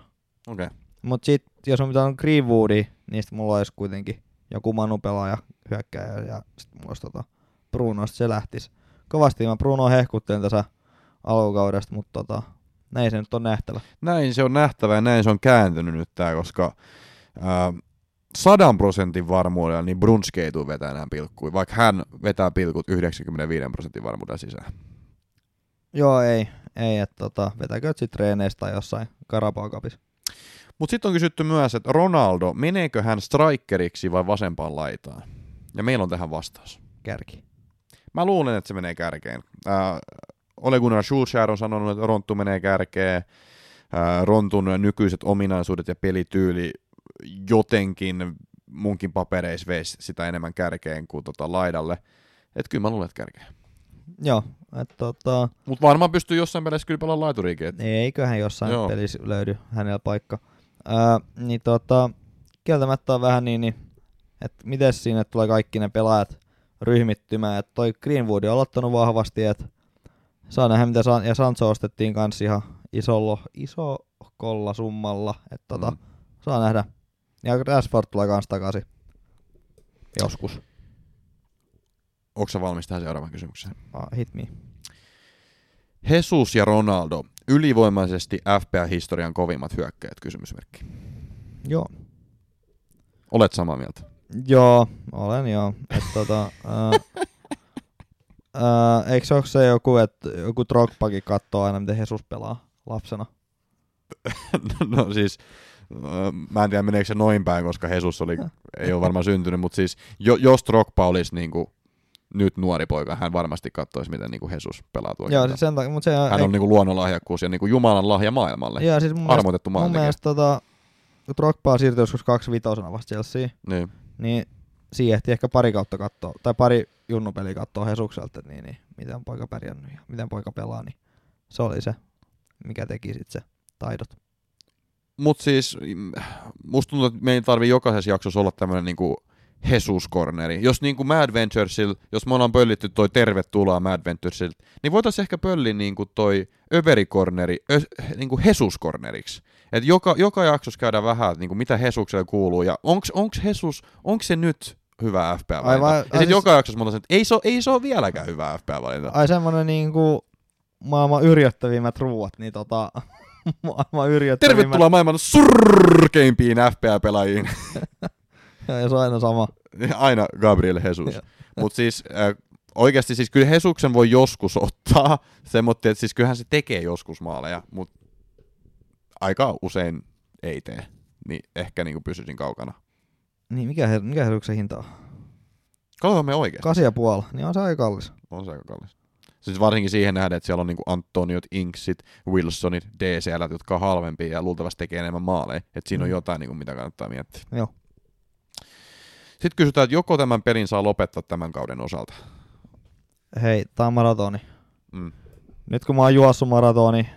Okei. Okay. Mut sit jos on mitään Greenwoodia, niin sit mulla olisi kuitenkin joku Manu pelaaja hyökkääjä ja sit mulla olisi tota Bruno, sit se lähtis. Kovasti mä Bruno hehkuttelen tässä alkukaudesta, mutta tota, näin se nyt on nähtävä. Näin se on nähtävä ja näin se on kääntynyt nyt tää, koska ää, sadan prosentin varmuudella niin Brunski ei tuu vetää enää pilkkuja, vaikka hän vetää pilkut 95 prosentin varmuudella sisään. Joo, ei, ei, että tota, vetäkö sit treeneistä jossain Carabao Cupissa. Mutta sitten on kysytty myös, että Ronaldo, meneekö hän strikeriksi vai vasempaan laitaan? Ja meillä on tähän vastaus. Kärki. Mä luulen, että se menee kärkeen. Äh, Ole Gunnar Solskjaer on sanonut, että Ronttu menee kärkeen. Äh, Rontun nykyiset ominaisuudet ja pelityyli jotenkin munkin papereissa veisi sitä enemmän kärkeen kuin tota laidalle. Et kyllä mä luulen, että kärkeen. Joo, että tota, Mutta varmaan pystyy jossain peleissä kyllä pelaamaan laituriikin. et- eiköhän jossain. Joo. pelissä löydy hänellä paikka. Ää, niin tota, kieltämättä on vähän niin, niin että miten siinä tulee kaikki ne pelaajat ryhmittymään. Että toi Greenwood on aloittanut vahvasti, että saa nähdä mitä San- ja Sancho ostettiin kanssa ihan isolla, isokolla summalla. Että tota, Mm. saa nähdä. Ja Rashford tulee kanssa takaisin. Joskus. Onko valmis tähän seuraavaan kysymykseen? Ah, hit me. Jesus ja Ronaldo, ylivoimaisesti FPA-historian kovimmat hyökkäjät, kysymysmerkki. Joo. Olet samaa mieltä? Joo, olen joo. Et, tota, ää, ää, eikö se ole se joku, että joku Drogbakin katsoo aina, miten Jesus pelaa lapsena? [LAUGHS] no siis, mä en tiedä meneekö se noin päin, koska Jesus oli, ei ole varmaan syntynyt, mutta siis jo, jos Drogba olisi niinku nyt nuori poika, hän varmasti katsoisi, miten niin kuin Jesus pelaa tuo Joo, siis sen takia, mutta se Hän on niin kuin luonnonlahjakkuus ja niin kuin Jumalan lahja maailmalle. Joo, siis mun mielestä, Armoitettu mun maailmantekijä. mielestä tota, kun Drogba siirtyi joskus kaksi vitosena vasta Chelsea, Niin. niin siihen ehti ehkä pari kautta katsoa, tai pari junnupeliä katsoa Hesukselta, että niin, niin, miten poika pärjännyt ja miten poika pelaa, niin se oli se, mikä teki sitten se taidot. Mutta siis mm, musta tuntuu, että me ei tarvi jokaisessa jaksossa olla tämmöinen niinku Jesus-korneri. Jos niinku Mad Venturesil, jos me ollaan pöllitty toi tervetuloa Mad Venturesil, niin voitaisiin ehkä pölliä niinku toi överikorneri ö, niinku Jesus-korneriksi. Et joka, joka jaksossa käydään vähän, että niinku mitä Hesukselle kuuluu, ja onks, onks Jesus, onks se nyt hyvä FPA-valinta? Ja sitten siis- joka jaksossa mä että ei se, ole, ei se ole vieläkään hyvä FPA-valinta. Ai semmonen niinku maailman yrjöttävimmät ruuat, niin tota, [LAUGHS] maailman yrjöttävimmät. Tervetuloa maailman surkeimpiin FPA-pelaajiin. [LAUGHS] Ja se on aina sama. [LAUGHS] Aina Gabriel Jesus. Joo. Mutta siis äh, oikeasti siis kyllä Hesuksen voi joskus ottaa, [LAUGHS] semmoinen, että siis kyllähän se tekee joskus maaleja, mutta aika usein ei tee. Niin ehkä niinku pysyisin kaukana. Niin, mikä, he, mikä Hesuksen hinta on? Katsotaan me oikeasti. Kasi ja puoli, niin on se aika kallis. On se aika kallis. Siis varsinkin siihen nähden, että siellä on niinku Antoniot, Inksit, Wilsonit, DCL, jotka on halvempia ja luultavasti tekee enemmän maaleja. Että siinä on Mm. jotain, niinku, mitä kannattaa miettiä. Joo. Sitten kysytään, että joko tämän pelin saa lopettaa tämän kauden osalta. Hei, tää on maratoni. Mm. Nyt kun mä oon juossut maratoni,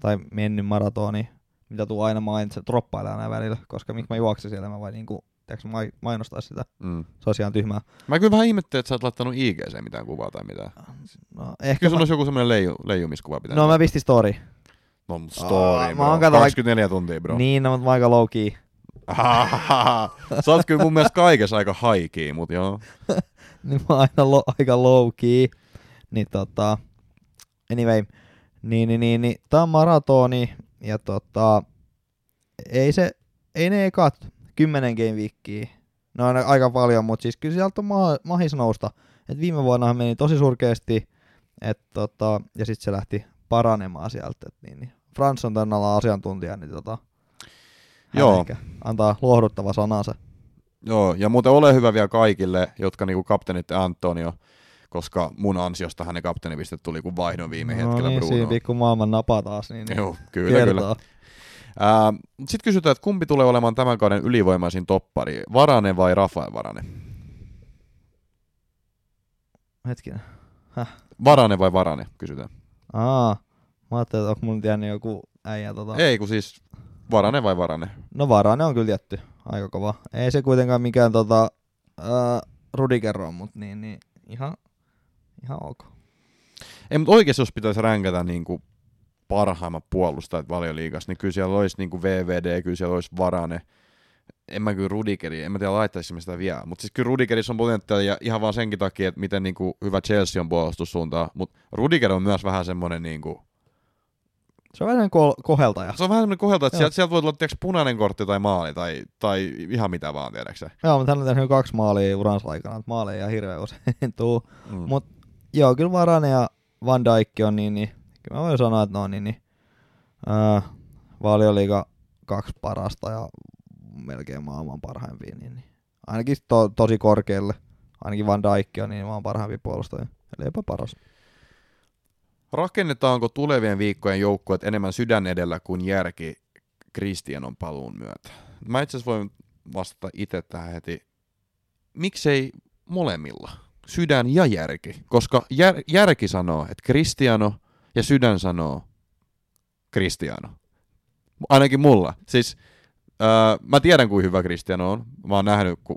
tai mennyt maratoni, mitä tuu aina mainitse, droppailee aina välillä, koska miksi mä juoksin siellä, mä vain niinku, mai- mainostaa sitä. Mm. Se olisi ihan tyhmää. Mä kyllä vähän ihmettelin, että sä oot laittanut IGC mitään kuvaa tai mitään. No, ehkä Kyllä mä, olisi joku semmoinen leiju, leijumiskuva pitää. no mä pistin story. no story, Aa, bro. mä oon kato- 24 tuntia, bro. Niin, no, mutta mä aika low key. Sä oot kyllä mun mielestä kaikessa aika haikii, mut joo. [LAUGHS] niin mä oon aina lo, aika low key. Niin tota, anyway, niin, niin, niin, niin tää on maratoni, ja tota, ei se, ei ne ekat 10 game weekia, no on aika paljon, mutta siis kyllä sieltä on ma- mahis nousta. Et viime vuonna meni tosi surkeasti, et tota, ja sitten se lähti paranemaan sieltä. Et niin, niin. Frans on tänne alla asiantuntija, niin tota, Joo. ehkä antaa lohduttava sanansa. Joo, ja muuten ole hyvä vielä kaikille, jotka niinku kapteenit Antonio, koska mun ansiosta ne kapteenipistet tuli kun vaihdon viime hetkellä no niin, Bruno. siinä pikku maailman napa taas, niin, niin Joo, kyllä, kyllä. kertoo. Sitten kysytään, että kumpi tulee olemaan tämän kauden ylivoimaisin toppari, Varane vai Rafael Varane? Hetkinen. Varane vai Varane, kysytään. Aa, mä ajattelin, että onko mun tiennyt joku äijä tota... Ei, kun siis Varane vai Varane? No Varane on kyllä tietty aika kova. Ei se kuitenkaan mikään tota, ää, Rudiger on, mutta niin, niin ihan, ihan ok. Ei, mutta oikeasti jos pitäisi ränkätä niin kuin parhaimmat puolustajat valioliigassa, niin kyllä siellä olisi niin kuin VVD, kyllä siellä olisi Varane. En mä kyllä Rudikeri, en mä tiedä laittaisimme sitä vielä. Mutta siis kyllä Rudigerissa on potentiaalia ihan vaan senkin takia, että miten niin kuin hyvä Chelsea on puolustussuuntaan. Mutta Rudiger on myös vähän semmoinen, niin kuin, Se on vähän ko- koheltaja. se on vähän semmoinen kohdalta, että sieltä, sieltä voi tulla tiiäks, punainen kortti tai maali tai, tai ihan mitä vaan, tiedäksä. Joo, mutta hän on tehnyt kaksi maalia uransa aikana, että maaleja ihan hirveän usein [LAUGHS] tuu. Mm. Mut joo, kyllä Varane ja Van Dijk on niin, niin kyllä mä voin sanoa, että ne on niin, niin ää, valioliiga kaksi parasta ja melkein maailman parhaimpia, niin, niin. ainakin to, tosi korkealle. Ainakin Van Dijk on niin maailman parhaimpia puolustajia, eli jopa paras. Rakennetaanko tulevien viikkojen joukkueet enemmän sydän edellä kuin järki Kristianon paluun myötä? Mä itse asiassa voin vastata itse tähän heti. Miksei molemmilla? Sydän ja järki. Koska jär, järki sanoo, että Kristiano ja sydän sanoo Kristiano. Ainakin mulla. Siis öö, mä tiedän, kuin hyvä Kristiano on. Mä oon nähnyt, kun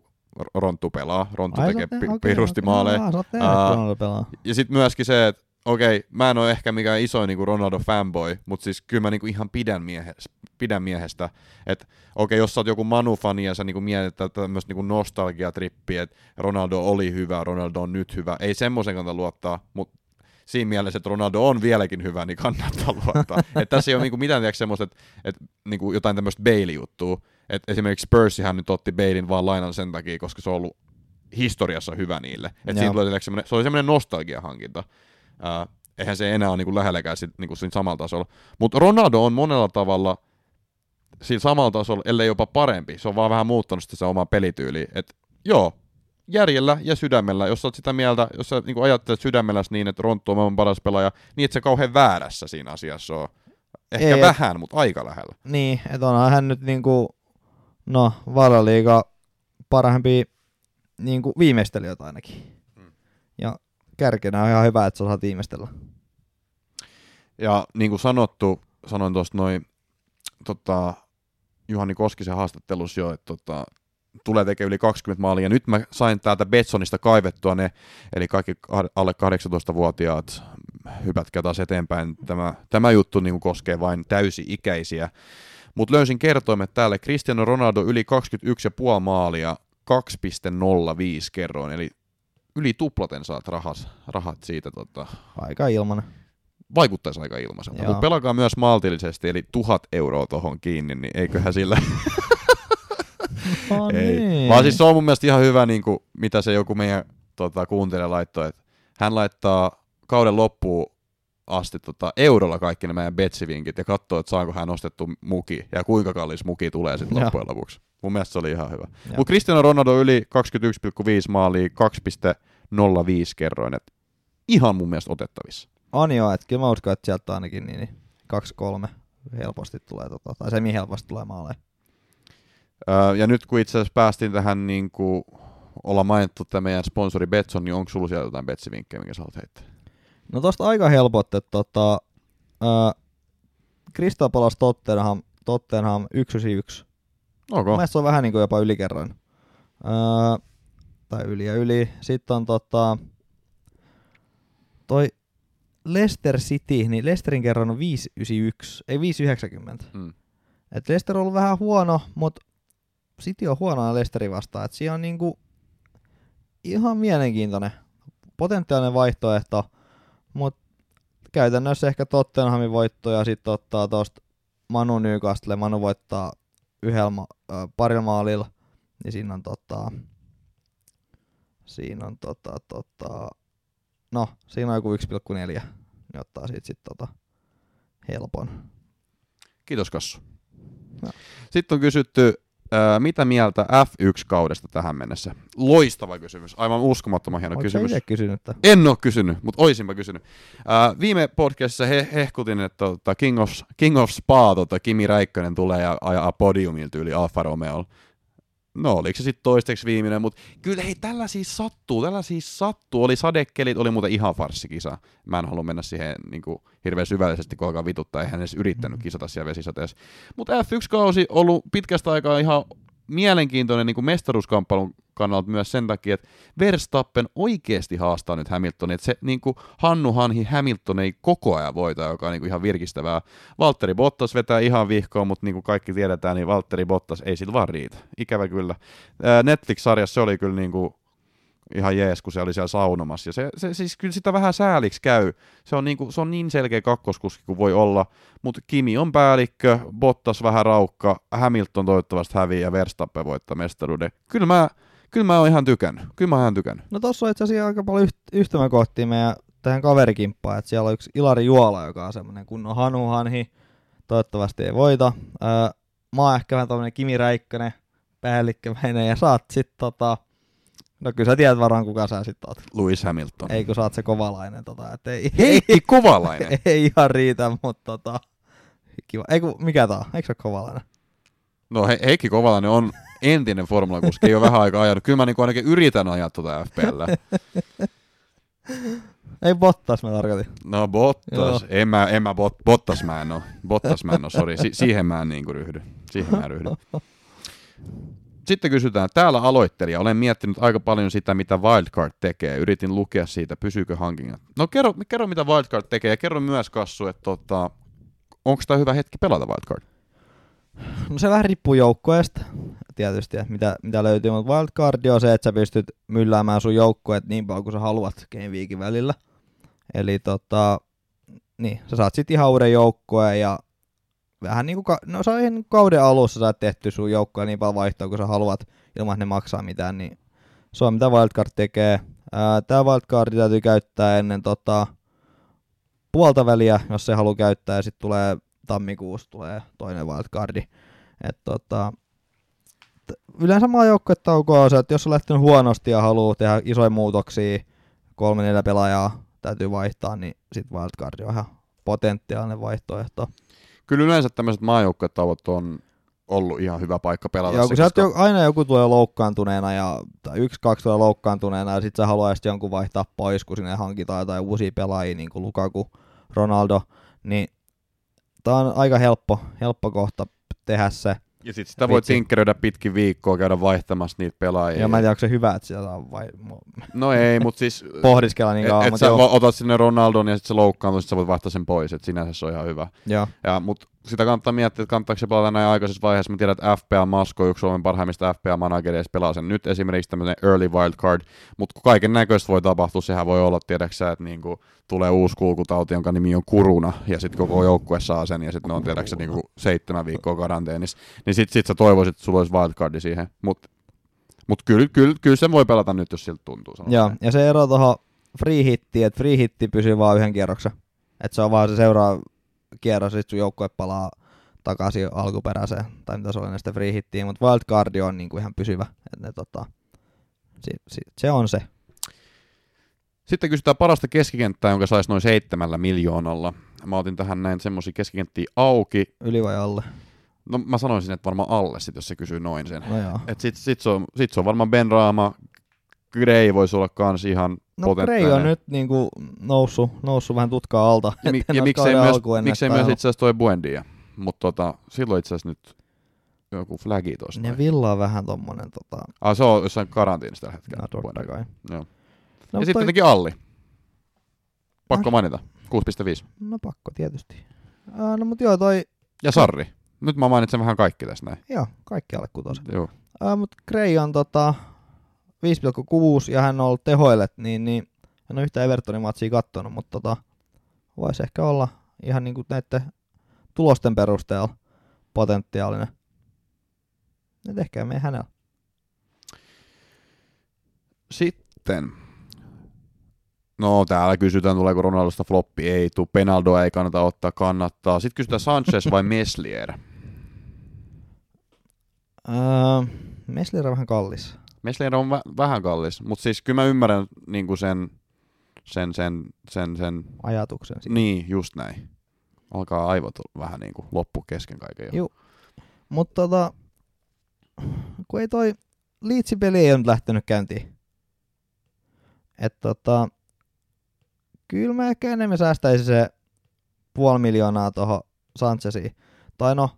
Ronttu pelaa. Ronttu Ai, tekee pi- okei, pirusti maaleja. tehnyt, Aa, kun Ronaldo pelaa. ja sitten myöskin se, että okei, mä en ole ehkä mikään isoin niinku Ronaldo fanboy, mutta siis kyllä mä niinku ihan pidän, miehestä, pidän miehestä. Että okei, jos sä oot joku Manu-fani ja sä niinku mietit tämmöistä niinku nostalgiatrippiä, että Ronaldo oli hyvä, Ronaldo on nyt hyvä, ei semmoisen kannata luottaa, mutta siinä mielessä, että Ronaldo on vieläkin hyvä, niin kannattaa luottaa. [LAUGHS] että tässä ei ole niinku mitään tiedätkö, semmoista, että, että niinku jotain tämmöistä Bailey-juttua. Että esimerkiksi Spursihan nyt otti Bailin vaan lainan sen takia, koska se on ollut historiassa hyvä niille. Et Joo. tulee tiedätkö, se oli semmoinen nostalgiahankinta. Uh, eihän se enää ole niinku lähelläkään sit, niinku siinä samalla tasolla. Mutta Ronaldo on monella tavalla siinä samalla tasolla, ellei jopa parempi. Se on vaan vähän muuttanut sitä se oma pelityyli. Et joo, järjellä ja sydämellä. Jos sä oot sitä mieltä, jos sä niin ajattelet sydämellä niin, että Ronttu on maailman paras pelaaja, niin et se kauhean väärässä siinä asiassa on. Ehkä Ei, vähän, mutta aika lähellä. Niin, että onhan hän nyt niinku, no, valioliiga parhaimpia niinku viimeistelijöitä ainakin. Mm. Ja kärkenä on ihan hyvä, että sä osaat viimeistellä. Ja niin kuin sanottu, sanoin tuosta noin tota, Juhani Koskisen haastattelussa jo, että tota, tulee tekemään yli 20 maalia. Nyt mä sain täältä Betsonista kaivettua ne, eli kaikki alle 18-vuotiaat hypätkää taas eteenpäin. Tämä, tämä juttu niin koskee vain täysi-ikäisiä. Mutta löysin kertoimet täällä. Cristiano Ronaldo yli 21,5 maalia, 2,05 kerroin, eli yli tuplaten saat rahat, rahat siitä tota, Aika ilmanen. vaikuttaisi aika ilmaiselta. Mutta pelakaa myös maltillisesti, eli tuhat euroa tuohon kiinni, niin eiköhän sillä... [LAUGHS] No ei. niin. Vaan siis se on mun mielestä ihan hyvä, niin kuin, mitä se joku meidän tota, kuuntelija laittoi, että hän laittaa kauden loppuun asti tota, eurolla kaikki ne meidän betsivinkit ja katsoo, että saanko hän ostettu muki ja kuinka kallis muki tulee sitten loppujen lopuksi. Mun mielestä se oli ihan hyvä. Mutta Cristiano Ronaldo yli 21,5 maalia, 2,05 kerroin, että ihan mun mielestä otettavissa. On joo, että kyllä mä uskon, että sieltä ainakin niin, niin kaksi kolme helposti tulee, tota, tai semi helposti tulee maaleja. Öö, ja nyt kun itse asiassa päästiin tähän, niin kuin ollaan mainittu tämä meidän sponsori Betson, niin onko sulla siellä jotain betsivinkkejä, minkä sä haluat heittää? No tosta aika helpot, että tota, äh, Crystal Palace Tottenham, Tottenham 191. Okay. Mun mielestä se on vähän niin kuin jopa ylikerroin. Öö, tai yli ja yli. Sitten on tota, toi Leicester City, niin Leicesterin kerran on 591, ei 590. Mm. Et Leicester on ollut vähän huono, mutta City on huonoa Leicesterin vastaan. Et siinä on niinku ihan mielenkiintoinen, potentiaalinen vaihtoehto, mutta käytännössä ehkä Tottenhamin voitto ja sitten ottaa tosta Manu Newcastle. Manu voittaa yhdellä ma- parilla maalilla, niin siinä on tota, siinä on tota, tota, no, siinä on joku 1,4, niin ottaa siitä sit tota helpon. Kiitos Kassu. Joo. Sitten on kysytty, ää, mitä mieltä F1-kaudesta tähän mennessä? Loistava kysymys, aivan uskomattoman hieno Oletko kysymys. itse kysynyt tämän? En ole kysynyt, mutta oisinpa kysynyt. Ää, viime podcastissa he, hehkutin, että tota King, of, King of Spa, tota Kimi Räikkönen tulee ja ajaa podiumilta yli Alfa Romeolla. No oliko se sitten toisteksi viimeinen, mutta kyllä hei, tällä siis sattuu, tällä siis sattuu. Oli sadekelit, oli muuten ihan farssikisa. Mä en halua mennä siihen niin kuin, hirveän syvällisesti, kun alkaa vituttaa, eihän edes yrittänyt kisata siellä vesisateessa. Mutta F1-kausi on ollut pitkästä aikaa ihan mielenkiintoinen niin kuin mestaruuskamppailun kannalta myös sen takia, että Verstappen oikeasti haastaa nyt Hamiltonin, että se niin kuin Hannu Hanhi Hamilton ei koko ajan voita, joka on niin kuin ihan virkistävää. Valtteri Bottas vetää ihan vihkoon, mutta niin kuin kaikki tiedetään, niin Valtteri Bottas ei sillä vaan riitä. Ikävä kyllä. Netflix-sarjassa se oli kyllä niin kuin ihan jees, kun se oli siellä saunomassa. Ja se, se siis kyllä sitä vähän sääliksi käy. Se on, niin kuin, se on niin selkeä kakkoskuski kuin voi olla, mutta Kimi on päällikkö, Bottas vähän raukka, Hamilton toivottavasti häviää ja Verstappen voittaa mestaruuden. Kyllä mä, kyllä mä oon ihan tykännyt. Kyllä mä oon ihan tykännyt. No tossa on itse asiassa aika paljon yht- yhtymäkohtia meidän tähän kaverikimppaan, että siellä on yksi Ilari Juola, joka on semmoinen kunnon hanuhanhi, toivottavasti ei voita. Öö, mä oon ehkä vähän tämmönen Kimi Räikkönen, päällikkömäinen, ja saat sit tota, no kyllä sä tiedät varmaan kuka sä sit oot. Lewis Hamilton. Ei kun sä oot se kovalainen, tota, et ei, Heikki Kovalainen. ei, [LAUGHS] ei ihan riitä, mutta tota, kiva. Ei kun, mikä tää on? Eikö se ole kovalainen? No He- Heikki Kovalainen on entinen formulakuski, ei ole vähän aikaa ajanut. Kyllä mä niin ainakin yritän ajaa tuota FPL. Ei Bottas mä tarkoitin. No Bottas, Joo. en mä, en mä bot, Bottas mä en oo. Bottas mä en oo, sori. Si- siihen mä en niinku ryhdy. Siihen mä en ryhdy. Sitten kysytään, täällä aloittelija, olen miettinyt aika paljon sitä, mitä Wildcard tekee. Yritin lukea siitä, pysyykö hankinnat. No kerro, kerro mitä Wildcard tekee ja kerro myös Kassu, että tota, onko tämä hyvä hetki pelata Wildcard? No se vähän riippuu joukkueesta tietysti, että mitä, mitä löytyy, mutta wildcardi on se, että sä pystyt mylläämään sun joukkueet niin paljon kuin sä haluat Game Weekin välillä. Eli tota, niin, sä saat sitten ihan uuden joukkueen ja vähän niin kuin, no sä ihan kauden alussa saat tehty sun joukkueen niin paljon vaihtoa kuin sä haluat ilman, että ne maksaa mitään, niin se on mitä wildcard tekee. Tää wildcardi täytyy käyttää ennen tota, puolta väliä, jos se haluaa käyttää, ja sitten tulee tammikuussa tulee toinen wildcardi. Et tota, yleensä maajoukkuetauko on se, että jos on lähtenyt huonosti ja haluaa tehdä isoja muutoksia, kolme neljä pelaajaa täytyy vaihtaa, niin sitten wildcard on ihan potentiaalinen vaihtoehto. Kyllä yleensä tämmöiset maajoukkuetauot on ollut ihan hyvä paikka pelata. Joo, kun koska- jo, aina joku tulee loukkaantuneena ja tai yksi, kaksi tulee loukkaantuneena ja sitten sä haluaisit jonkun vaihtaa pois, kun sinne hankitaan jotain uusia pelaajia, niin kuin Lukaku, Ronaldo, niin tää on aika helppo, helppo kohta tehdä se. Ja sit sitä voi tinkkeröidä pitkin viikkoa, käydä vaihtamassa niitä pelaajia. Ja mä en tiedä, onko se hyvä, että sitä saa vai No ei, mutta siis... [LAUGHS] pohdiskella niin kauan, et, sä otat sinne Ronaldon ja sitten se loukkaantuu, sit sä voit vaihtaa sen pois, että sinänsä se on ihan hyvä. joo. Ja, mutta sitä kannattaa miettiä, että kannattaako se pelata näin aikaisessa vaiheessa. Mä tiedän, että FPA Masko yksi Suomen parhaimmista FPA-managereista pelaa sen nyt esimerkiksi tämmöinen early wildcard, mutta kaiken näköistä voi tapahtua. Sehän voi olla, tiedäksä, että niinku tulee uusi kulkutauti, jonka nimi on kuruna, ja sitten koko joukkue saa sen, ja sitten ne on, tiedäksä, niinku seitsemän viikkoa karanteenissa. Niin sitten sit sä toivoisit, että sulla olisi wildcardi siihen. Mutta mut kyllä, kyllä, kyllä sen voi pelata nyt, jos siltä tuntuu. Joo, ja se ero tuohon free hittiin, että free hitti pysyy vaan yhden kierroksen. Että se on vaan se seuraava kierros, sit sun joukkue palaa takaisin alkuperäiseen, tai mitä se oli näistä free hittiin, mutta wildcardi on niinku ihan pysyvä. Et ne, tota, si, si, se on se. Sitten kysytään parasta keskikenttää, jonka saisi noin seitsemällä miljoonalla. Mä otin tähän näin semmosia keskikenttiä auki. Yli vai alle? No mä sanoisin, että varmaan alle sit, jos se kysyy noin sen. No joo. Et sit, sit, se on, sit se on varmaan Ben Raama, Gray voisi olla kans ihan No Gray on nyt niinku noussut, noussut vähän tutkaa alta. Ja, mi- ja miksei myös, miksei myös itse asiassa toi Buendia. Mutta tota, silloin itse asiassa nyt joku flagi tosta. Ja Villa on vähän tommonen tota, Ah, se on jossain karantiinissa tällä hetkellä. no, totta kai. Joo. No, ja sitten toi- Alli. Pakko Ai. mainita. 6,5. No pakko tietysti. Uh, no mut joo, toi, Ja Sarri. Nyt mä mainitsen vähän kaikki tässä näin. joo, kaikki alle kutosen. Joo. Uh, mut Gray on tota 5,6 ja hän on ollut tehoillet, niin, niin en ole yhtä Evertonin matsia kattonut, mutta tota, voisi ehkä olla ihan niinku näiden tulosten perusteella potentiaalinen. Et ehkä mene hänellä. Sitten. No täällä kysytään, tuleeko Ronaldosta floppi. Ei tuu. Penaldoa ei kannata ottaa, kannattaa. Sitten kysytään Sanchez vai [LAUGHS] Meslier. Uh, Meslier on vähän kallis. Meslier on vä- vähän kallis, mutta siis kyllä mä ymmärrän niinku sen, sen, sen, sen, sen, ajatuksen siitä. niin just näin. Alkaa aivot vähän niinku loppu kesken kaiken. jo. Juu. Mutta tota, kun ei toi liitsipeli ei ole nyt lähtenyt käyntiin. Et tota, kyllä mä ehkä enemmän säästäisin se puoli miljoonaa tuohon Sanchesiin. Tai no,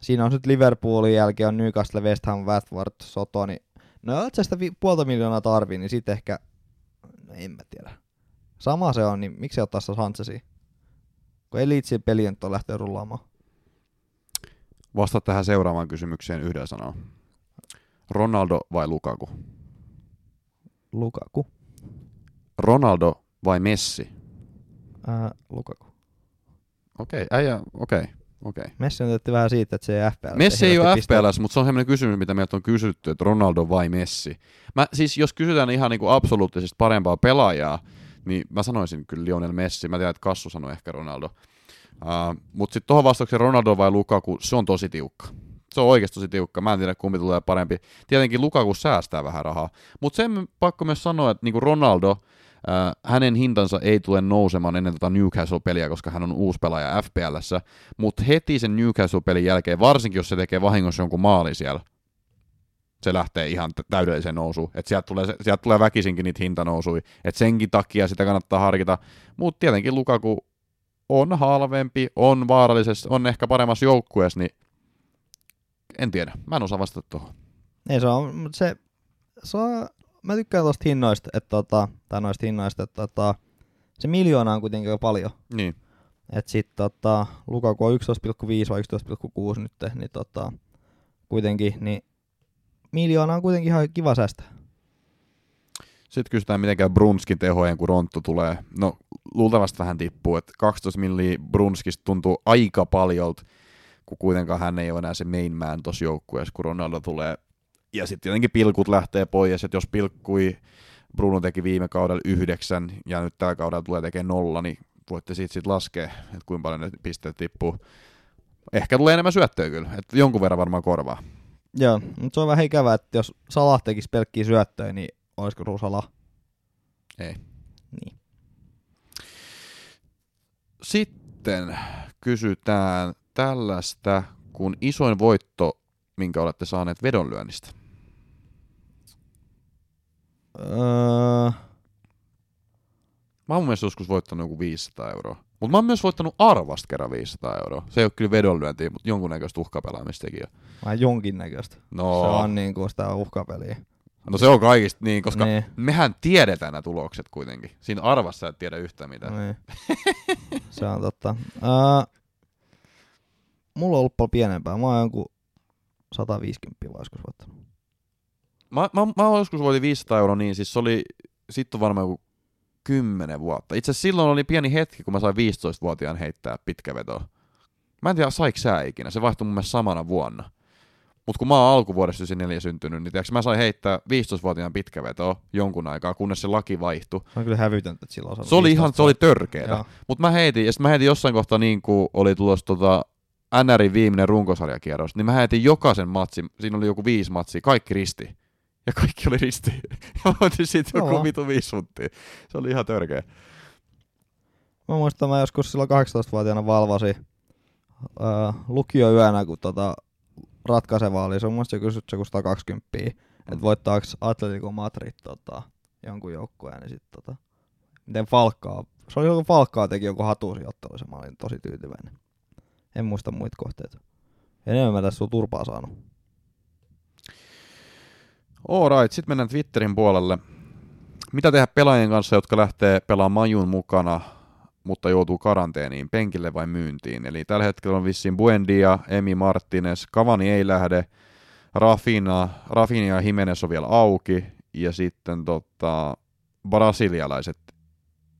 siinä on nyt Liverpoolin jälkeen on Newcastle, West Ham, Watford, Soto, niin no jos sä sitä vi- puolta miljoonaa tarvii, niin sit ehkä, no en mä tiedä. Sama se on, niin miksi ottaa sitä Sanchesiin? Kun ei liitsi peli nyt ole lähtenyt rullaamaan. Vasta tähän seuraavaan kysymykseen yhdellä sanalla. Ronaldo vai Lukaku? Lukaku. Ronaldo vai Messi? Ää, Lukaku. Okei, äijä, okei, okei. Messi on tehty vähän siitä, että se ei FPL. Messi ei ole FPLS, mutta se on sellainen kysymys, mitä meiltä on kysytty, että Ronaldo vai Messi. Mä, siis jos kysytään ihan niin kuin absoluuttisesti parempaa pelaajaa, niin mä sanoisin kyllä Lionel Messi. Mä tiedän, että Kassu sanoi ehkä Ronaldo. Uh, mutta sitten tuohon vastaukseen Ronaldo vai Lukaku, se on tosi tiukka. Se on oikeasti tosi tiukka. Mä en tiedä, kumpi tulee parempi. Tietenkin Lukaku säästää vähän rahaa. Mutta sen pakko myös sanoa, että niinku Ronaldo, äh, hänen hintansa ei tule nousemaan ennen tätä Newcastle-peliä, koska hän on uusi pelaaja FPLssä. Mutta heti sen Newcastle-pelin jälkeen, varsinkin jos se tekee vahingossa jonkun maali siellä, se lähtee ihan tä- täydelliseen nousuun. Et sieltä, tulee, sieltä tulee väkisinkin niitä hintanousui. Et senkin takia sitä kannattaa harkita. Mutta tietenkin Lukaku on halvempi, on vaarallisessa, on ehkä paremmassa joukkueessa, niin en tiedä. Mä en osaa vastata tuohon. Ei se on, mut se, se on, mä tykkään tuosta hinnoista, että tota, tai noista hinnoista, että tota, se miljoona on kuitenkin jo paljon. Niin. Et sit tota, Lukaku on 11,5 vai 11,6 nyt, niin tota, kuitenkin, niin miljoona on kuitenkin ihan kiva säästää. Sitten kysytään, miten käy Brunskin tehojen, kun Ronttu tulee. No, luultavasti vähän tippuu, että 12 milliä Brunskista tuntuu aika paljolta, kun kuitenkaan hän ei ole enää se main man tuossa joukkueessa, kun Ronaldo tulee. Ja sitten tietenkin pilkut lähtee pois, että jos pilkkui Bruno teki viime kaudella yhdeksän ja nyt tällä kaudella tulee tekemään nolla, niin voitte siitä sitten laskea, että kuinka paljon ne pisteet tippuu. Ehkä tulee enemmän syöttöä kyllä, että jonkun verran varmaan korvaa. Joo, mutta se on vähän ikävää, että jos Salah tekisi pelkkiä syöttöjä, niin olisiko sulla Salah? Ei. Niin. Sitten kysytään tällaista, kun isoin voitto, minkä olette saaneet vedonlyönnistä. Öö, Mä oon mun mielestä joskus voittanut joku 500 euroa. Mutta mä oon myös voittanut arvasta kerran 500 euroa. Se ei ole kyllä vedonlyöntiä, mutta jonkunnäköistä uhkapelaamistakin on. vähän jonkinnäköistä. No, Se on niin kuin sitä uhkapeliä. no se on kaikista niin, koska Niin. mehän tiedetään nämä tulokset kuitenkin. Siinä arvassa et tiedä yhtään mitään. Niin. [LAUGHS] Se on totta. Uh, mulla on ollut paljon pienempää. Mä oon jonkun 150 vai joskus voittanut. Mä, mä, mä joskus voitin 500 euroa niin, siis se oli, sitten on varmaan joku 10 vuotta. Itse asiassa silloin oli pieni hetki, kun mä sain 15-vuotiaan heittää pitkävetoa. Mä en tiedä, saiko sä ikinä, se vaihtui mun mielestä samana vuonna. Mutta kun mä oon alkuvuodesta 94 syntynyt, niin tiiäks, mä sain heittää 15-vuotiaan pitkävetoa jonkun aikaa, kunnes se laki vaihtui. Se on kyllä hävytöntä, että silloin Se oli ihan, se oli törkeetä. Mutta mä heitin, ja sit mä heitin jossain kohtaa niin kuin oli tulossa tota NRin viimeinen runkosarjakierros, niin mä heitin jokaisen matsin, siinä oli joku viisi matsia, kaikki risti. Ja kaikki oli risti. [LAUGHS] Ja mä voitin siitä joku vitu viisi. Se oli ihan törkeä. Mä muistan, mä joskus silloin 18-vuotiaana valvasin öö, lukioyönä, kun tota ratkaiseva oli. Se on mun joku, joku 120, Mm. että voittaako Atletico Madrid tota, jonkun joukkueen, niin sit tota, miten Falcao, se oli joku Falcao teki joku hatuusiottelussa, mä olin tosi tyytyväinen. En muista muita kohteita. Enemmän mä tässä on turpaa saanut. Alright, sitten mennään Twitterin puolelle. Mitä tehdä pelaajien kanssa, jotka lähtee pelaamaan Majun mukana, mutta joutuu karanteeniin, penkille vai myyntiin? Eli tällä hetkellä on vissiin Buendia, Emi Martinez, Cavani ei lähde, Rafina, Rafina ja Jimenez on vielä auki, ja sitten tota, brasilialaiset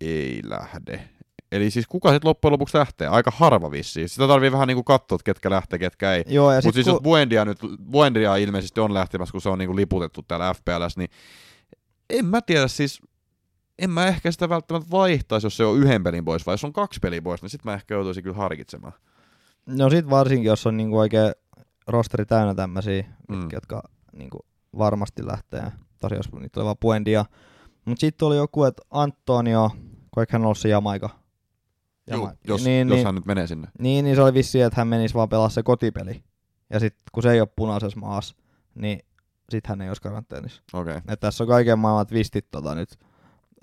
ei lähde. Eli siis kuka sitten loppujen lopuksi lähtee? Aika harva vissiin. Sitä tarvii vähän niinku katsoa, ketkä lähtee, ketkä ei. Mutta siis kun, jos Buendia nyt, Buendia ilmeisesti on lähtemässä, kun se on niinku liputettu täällä FPLS, niin en mä tiedä siis, en mä ehkä sitä välttämättä vaihtaisi, jos se on yhden pelin pois, vai jos on kaksi peliä pois, niin sit mä ehkä joutuisin kyllä harkitsemaan. no sit varsinkin, jos on niinku oikein rosteri täynnä tämmösiä, Mm. jotka niinku varmasti lähtee. Tosiaan, jos niitä oli vaan Buendia. Mut sitten oli joku, että Antonio, kun hän ollut se Jamaika. Jama- jos, niin, jos niin, hän nyt menee sinne. niin, niin, se oli vissi, että hän menisi vaan pelaa se kotipeli. Ja sitten kun se ei ole punaisessa maassa, niin sit hän ei olisi karanteenissa. Okei. Okay. Et tässä on kaiken maailman twistit tota, nyt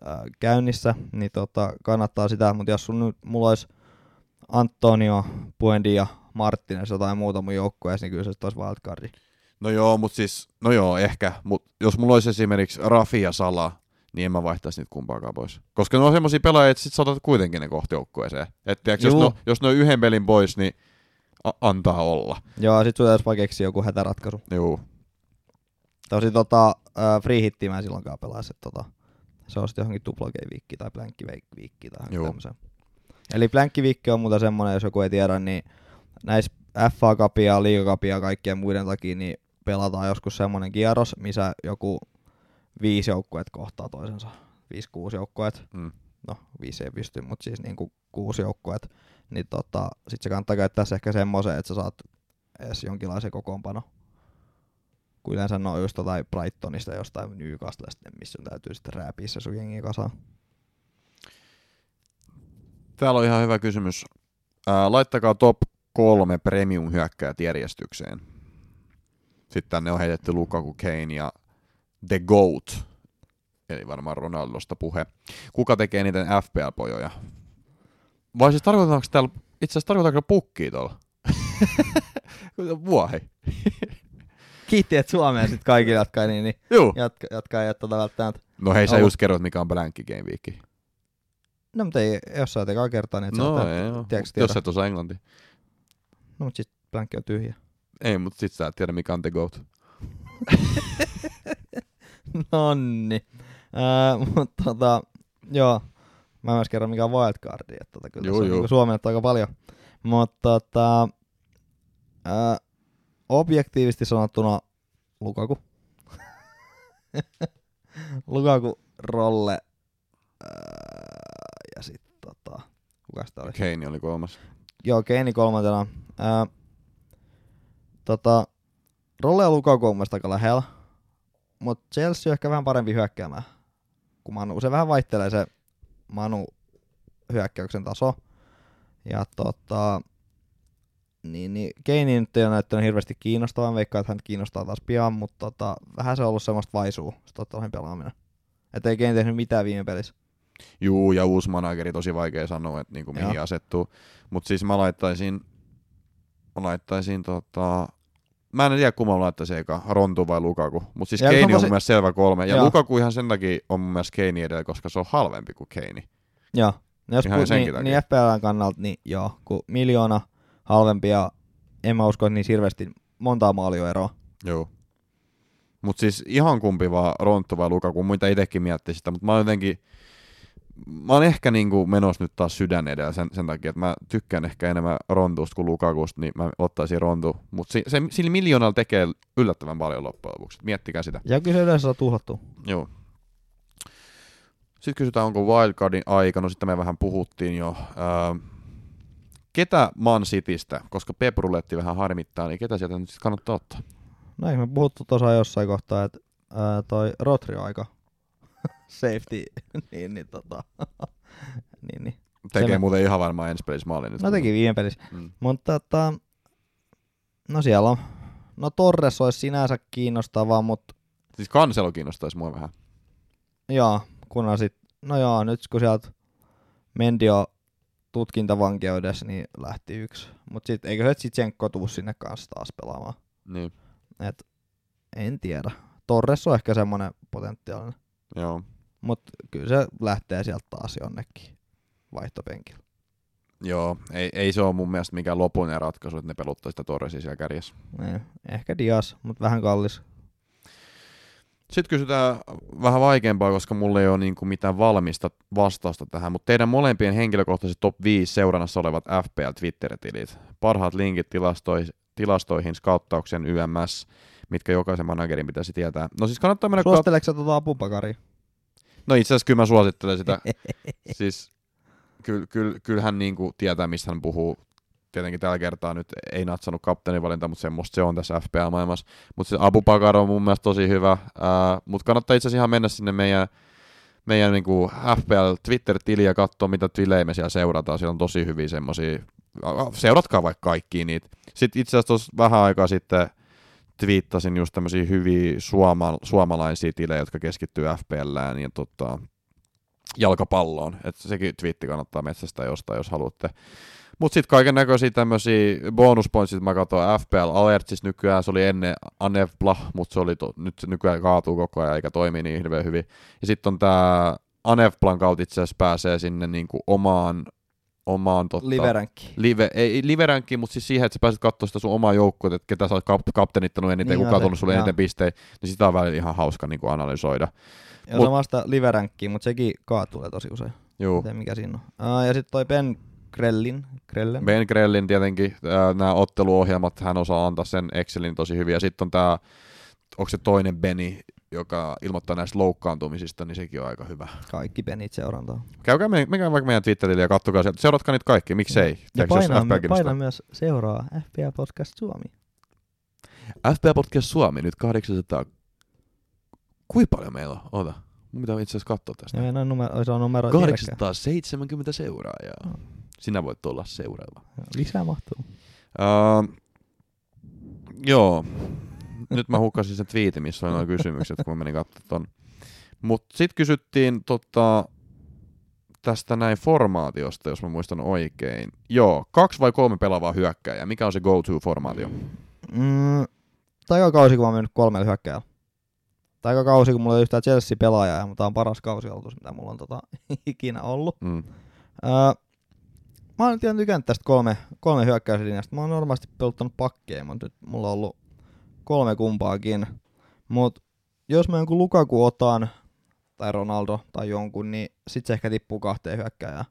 äh, käynnissä, niin tota, kannattaa sitä. Mutta jos sun nyt, mulla olisi Antonio, Buendia, Martinez jotain muuta mun joukkueessa, niin kyllä se olisi wildcardi. No joo, mutta siis, no joo, ehkä, mutta jos mulla olisi esimerkiksi Rafi ja Sala, niin en mä vaihtaisi niitä kumpaakaan pois. Koska ne on semmosia pelaajia, että sit saatat kuitenkin ne kohti joukkueeseen. Että jos, on- jos ne on yhden pelin pois, niin a- antaa olla. Joo, sit sun vaan keksiä joku hätäratkaisu. Joo. Tosi tota, äh, free hittiä mä en silloinkaan pelaisi, että tota, se on sitten johonkin tuplageviikki tai plänkkiviikki tai Joo. johonkin tämmöiseen. Eli plänkkiviikki on muuta semmonen, jos joku ei tiedä, niin näissä FA Cupia, Liiga Cupia ja kaikkien muiden takia, niin pelataan joskus semmonen kierros, missä joku viisi joukkuet kohtaa toisensa. Viisi, kuusi joukkuet. Mm. No, viisi ei pysty, mutta siis niinku kuusi joukkuet. Niin tota, sit se kannattaa käyttää se ehkä semmoiseen, että sä saat edes jonkinlaisen kokoonpano. Kun yleensä ne on just jotain Brightonista jostain Newcastlesta, missä sun täytyy sitten rääpiä se sun jengi kasaan. Täällä on ihan hyvä kysymys. Ää, laittakaa top kolme premium hyökkäät järjestykseen. Sitten tänne on heitetty Lukaku, Kane ja The Goat. Eli varmaan Ronaldosta puhe. Kuka tekee niiden FPL-pojoja? Vai siis tarkoitetaanko täällä, itse asiassa tarkoitetaanko pukkia tuolla? [LAUGHS] Vuohi. Kiitti, että Suomeen sitten kaikille, jotka ei, niin, niin, Juu. jotka, jotka ei ole tota välttämättä. No hei, sä Ollut. just kerroit, mikä on Blanky Game Week. No, mutta ei, jos sä oot ekaa kertaa, niin et sä No oot- ei, joo. tiedätkö jos tiedä? et osaa englanti. No, mutta sit blankki on tyhjä. Ei, mutta sit sä et tiedä, mikä on The Goat. [LAUGHS] [LAUGHS] Nonni. Äh, mutta tota, joo. Mä myös kerron mikä on wildcardi, että tota, kyllä Juu, tässä on juu. niinku Suomelta aika paljon. Mutta tota, äh, objektiivisesti sanottuna Lukaku. [LAUGHS] Lukaku, Rolle äh, ja sitten tota, kuka sitä oli? Kane oli kolmas. Joo, Keini kolmantena. Ää, tota, Rolle ja Lukaku on mun aika lähellä, mutta Chelsea on ehkä vähän parempi hyökkäämään kuin Manu. Se vähän vaihtelee se Manu hyökkäyksen taso. Ja tota, niin, niin Keini nyt ei ole näyttänyt hirveästi kiinnostavan, veikkaa, että hän kiinnostaa taas pian, mutta tota, vähän se on ollut semmoista vaisua, se Tottenhamin pelaaminen. Että ei Keini tehnyt mitään viime pelissä. Juu, ja uusi manageri tosi vaikea sanoa, että niinku mihin Joo. asettuu. Mutta siis mä laittaisin, mä laittaisin tota, mä en tiedä kumman mä laittaisin eka, Rontu vai Lukaku. Mutta siis Ja Keini on mun voisin- mielestä selvä kolme. Ja Joo. Lukaku ihan sen takia on mun mielestä Keini edellä, koska se on halvempi kuin Keini. Joo. No jos puhut, niin, takia. niin FPLn kannalta, niin joo, kun miljoona halvempi ja en mä usko, niin hirveästi montaa maalia eroa. Joo. Mutta siis ihan kumpi vaan Ronttu vai Lukaku, mitä itsekin miettii sitä, mutta mä oon jotenkin, mä oon ehkä niinku menossa nyt taas sydän edellä sen, sen takia, että mä tykkään ehkä enemmän Rontusta kuin Lukakusta, niin mä ottaisin Rontu. Mutta se, se, sillä miljoonalla tekee yllättävän paljon loppujen lopuksi. Miettikää sitä. Ja kyllä se yleensä saa tuhlattua. Joo. Sitten kysytään, onko wildcardin aika. No sitten me vähän puhuttiin jo. Öö, ketä Man Citystä, koska Pep Ruletti vähän harmittaa, niin ketä sieltä nyt sitten kannattaa ottaa? No ei me puhuttu tuossa jossain kohtaa, että ää, toi Rotri aika safety, [LAUGHS] niin, niin tota, [LAUGHS] niin, niin. Tekee me- muuten ihan varmaan ensi pelissä maalin nyt. No teki viime pelissä. Mm. Mutta tota, no siellä on, no Torres olisi sinänsä kiinnostava, mutta Siis kanselo kiinnostaisi mua vähän. joo, kunhan sit, no joo, nyt kun sieltä Mendi on tutkintavankeudessa, niin lähti yksi. Mutta sitten eikö se Tsitsenko tuu sinne kanssa taas pelaamaan? Niin, Et, en tiedä. Torres on ehkä semmoinen potentiaalinen. joo. Mutta kyllä se lähtee sieltä taas jonnekin vaihtopenkillä. Joo, ei, ei se ole mun mielestä mikään lopullinen ratkaisu, että ne peluttaa sitä Torresia siellä kärjessä. Niin, ehkä Dias, mutta vähän kallis. Sitten kysytään vähän vaikeampaa, koska mulla ei ole niinku mitään valmista vastausta tähän, mutta teidän molempien henkilökohtaiset top 5 seurannassa olevat FPL Twitter-tilit. Parhaat linkit tilastoi, tilastoihin, skauttauksen YMS, mitkä jokaisen managerin pitäisi tietää. No siis kannattaa mennä kat- Suositteleeko sä tota Apupakaria? No itse asiassa kyllä mä suosittelen sitä. [LAUGHS] siis kyllä, kyllä, kyllä hän niinku tietää, mistä hän puhuu. Tietenkin tällä kertaa nyt ei natsannut kapteenivalinta, mutta semmoista se on tässä FPL-maailmassa. Mutta se Abubakar on mun mielestä tosi hyvä. Mutta kannattaa itse asiassa ihan mennä sinne meidän, meidän niinku FPL Twitter-tiliä ja katsoa, mitä tilejä me siellä seurataan. Siellä on tosi hyviä semmosia. Seuratkaa vaikka kaikkia niitä. Sitten itse asiassa tuossa vähän aikaa sitten twiittasin just tämmöisiä hyviä suoma, suomalaisia tilejä, jotka keskittyy FPLään ja tota, jalkapalloon. Et sekin twiitti kannattaa metsästä jostain, jos haluatte. Mutta sitten kaiken näköisiä tämmöisiä bonuspointsit, mä katsoin FPL Alertsis nykyään, se oli ennen Anevpla, mutta se oli to, nyt se nykyään kaatuu koko ajan eikä toimi niin hirveän hyvin. Ja sitten on tämä Anevplan kautta itse asiassa pääsee sinne niinku omaan, omaan tota, Liveränkki. live, ei liveränkki, mutta siis siihen, että sä pääset katsoa sitä sun omaa joukkoa, että ketä sä oot kap- kapteenittanut eniten, Niin kuka on tullut sulle joo. eniten pisteitä, niin sitä on välillä ihan hauska niin kuin analysoida. Ja Mut- samasta liveränkkiä, mutta sekin kaatuu tosi usein. Juu. Miten mikä siinä on. Uh, ja sitten toi Ben Krellin. Krellen. Ben Grellin tietenkin, nämä otteluohjelmat, hän osaa antaa sen Excelin tosi hyvin. Ja sitten on tämä, onko se toinen Beni, joka ilmoittaa näistä loukkaantumisista, niin sekin on aika hyvä. Kaikki Benit seurantaa. Käykää, me, menkää vaikka meidän Twitterille ja kattokaa sieltä. Seuratkaa niitä kaikki, miksei? Ja jos painaa, FPL painaa myös seuraa FPL Podcast Suomi. FPL Podcast Suomi nyt 800. Kuinka paljon meillä on? Ota. Mun pitää itse asiassa katsoa tästä. Ja noin numero, se on numero tiedäkään. 870 seuraajaa. Sinä voit olla seuraava. Lisää mahtuu. Uh, joo. Nyt mä hukkasin sen twiitin, missä oli nuo kysymykset, kun mä menin katsomaan ton. Mutta sitten kysyttiin tota, tästä näin formaatiosta, jos mä muistan oikein. Joo, kaksi vai kolme pelaavaa hyökkääjää. Mikä on se go-to-formaatio? Mm, taikakausi, kun mä oon mennyt kolmelle hyökkääjällä. Taikakausi, kun mulla ei yhtään Chelsea-pelaajaa, mutta tää on paras kausialoitus, mitä mulla on tota, [LAUGHS] ikinä ollut. Mm. Öö, mä oon tykännyt tästä kolme, kolme hyökkäyslinjasta. Mä oon normaalisti peluttanut pakkeja, mutta nyt mulla on ollut kolme kumpaakin. Mut jos mä jonkun Lukaku otan, tai Ronaldo tai jonkun, niin sit se ehkä tippuu kahteen hyökkääjään.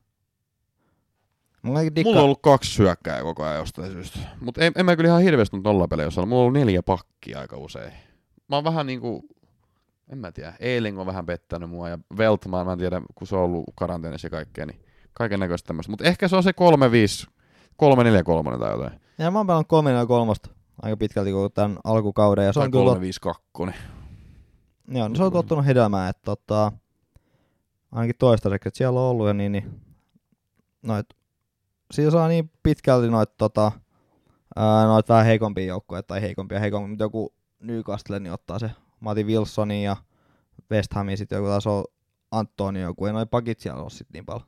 Mulla on dikka... Mulla on ollut kaksi hyökkääjää koko ajan jostain syystä. Mutta en, en mä kyllä ihan hirveästi nyt nollapelejä osalla. Mulla on ollut neljä pakkia aika usein. Mä oon vähän niinku, en mä tiedä, Eiling on vähän pettänyt mua ja Veltman, mä en tiedä, kun se on ollut karanteenissa ja kaikkea, niin kaiken näköistä tämmöistä. Mutta ehkä se on se 3-5, 3-4-3 tai jotain. Ja mä oon pelannut kolme ja kolmosta. Aika pitkälti koko tämän alkukauden. Ja se on kyllä 352. Joo, niin se on tuottanut hedelmää, että tota, ainakin toistaiseksi, että siellä on ollut ja niin, niin noit, siinä saa niin pitkälti noit tota, ää, noit vähän heikompia joukkoja, tai heikompia heikompia, mutta joku Newcastle, niin ottaa se Mati Wilsonin ja West Hamin sitten joku taas on Antonio, kun ei noin pakit siellä ole sit niin paljon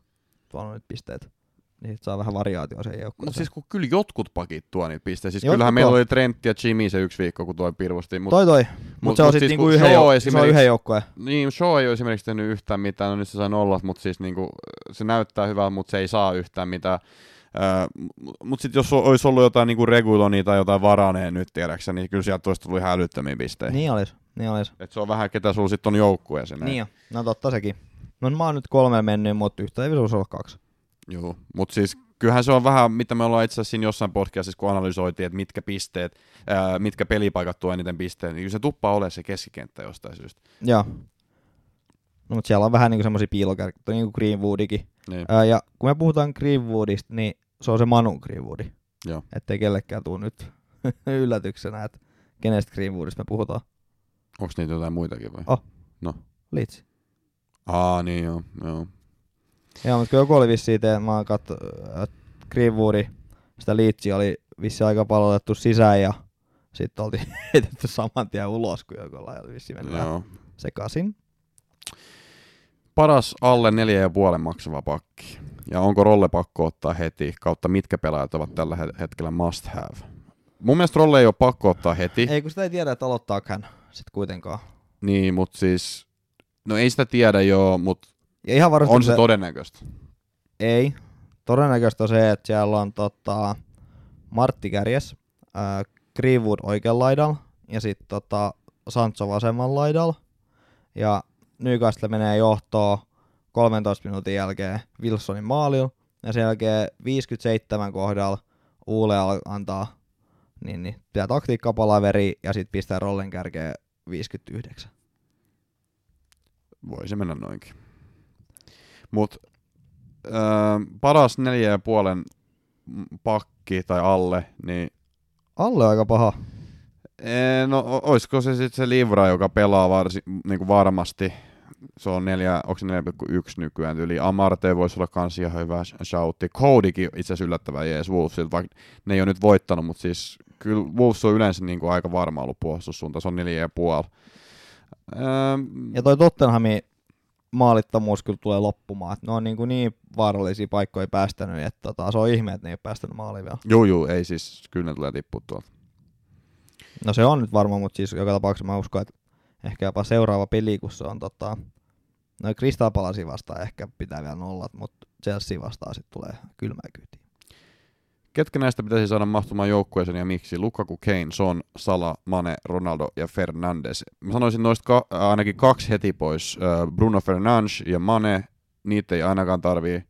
tuonut nyt pisteet. Niin saa vähän variaatio sen joukkueeseen. Mutta siis kun kyllä jotkut pakit tuo niitä pisteitä. Siis Jotkut kyllähän meillä oli Trent ja Jimmy se yksi viikko, kun toi pirvosti. Mut, toi toi, mutta mut- se on sitten siis niinku yhden, se on yhden joukkueen. Niin, Shaw ei ole esimerkiksi tehnyt yhtään mitään, no nyt se sai nollat, mutta siis niinku, se näyttää hyvältä, mutta se ei saa yhtään mitään. Öö, mutta sitten jos olisi ollut jotain niinku Regulonia tai jotain Varaneen nyt tiedäksä, niin kyllä sieltä olisi tullut ihan älyttömiä pisteitä. Niin. Niin olis, niin olis. Et se on vähän, ketä sulla sitten on joukkueeseen. Niin jo. no totta sekin. No mä oon nyt kolme mennyt, mutta yhtä ei vielä olla kaksi. Joo, mutta siis kyllähän se on vähän, mitä me ollaan itse asiassa siinä jossain podcastissa, kun analysoitiin, että mitkä pisteet, ää, mitkä pelipaikat tuo eniten pisteitä, niin kyllä se tuppaa ole se keskikenttä jostain syystä. Joo. No, mutta siellä on vähän niinku semmosia piilokärkiä, niin kuin Greenwoodikin. Niin. Ää, ja kun me puhutaan Greenwoodista, niin se on se Manu Greenwoodi. Joo. Ettei kellekään tuu nyt [LAUGHS] yllätyksenä, että kenestä Greenwoodista me puhutaan. Onko niitä jotain muitakin vai? Oh. No. Leeds. Aa, niin joo, joo. Joo, mutta joku oli vissiin, että mä katso, että Greenwoodi, sitä Leedsia oli vissi aika paljon otettu sisään ja sitten oltiin [LAUGHS] heitetty saman tien ulos, kun joku oli vissiin mennyt vähän joo. sekaisin. Paras alle neljä ja puolen maksava pakki. Ja onko rolle pakko ottaa heti, kautta mitkä pelaajat ovat tällä he- hetkellä must have? Mun mielestä rolle ei ole pakko ottaa heti, Ei kun sitä ei tiedä, että aloittaako hän sitten kuitenkaan. niin, mutta siis, no ei sitä tiedä joo, mutta Ja ihan varmasti on se todennäköistä. Ei. Todennäköistä on se, että siellä on tota, Martti kärjes, äh, Greenwood oikealla laidalla ja sitten tota, Sancho vasemman laidalla. Ja Newcastle menee johtoon 13 minuutin jälkeen Wilsonin maalilla. Ja sen jälkeen 57 kohdalla Uule antaa niin, niin, pitää taktiikkapalaveri ja sitten pistää rollen kärkeen 59. Voi se mennä noinkin. Mut öö, paras neljä ja puolen pakki tai alle, niin Alle on aika paha. ee, no o- oisko se sitten se Livra, joka pelaa varsi, niinku varmasti. Se on neljä, onko se 4,1 nykyään yli. Amarte voisi olla kans ihan hyvä shoutti. Codykin itse asiassa yllättävän jees Wolvesilta, vaikka ne ei ole nyt voittanut, mutta siis kyllä Wolves on yleensä niinku aika varma ollut puolustussuunta. Se on neljä ja puoli. Öö, Ja toi Tottenhamin maalittomuus kyllä tulee loppumaan. Et ne on niin, kuin niin vaarallisia paikkoja päästänyt, että tota, se on ihme, että ne ei ole päästänyt maaliin vielä. Juu, juu, ei siis, kyllä ne tulee tippua tuolta. No se on nyt varmaan, mutta siis joka tapauksessa mä uskon, että ehkä jopa seuraava peli, kun se on tota, no Crystal Palace vastaan ehkä pitää vielä nollat, mutta Chelsea vastaan sitten tulee kylmää kyytiä. Ketkä näistä pitäisi saada mahtumaan joukkueeseen ja miksi? Lukaku, Kane, Son, Sala, Mane, Ronaldo ja Fernandes. Mä sanoisin noista ka- ainakin kaksi heti pois. Ö, Bruno Fernandes ja Mane, niitä ei ainakaan tarvii.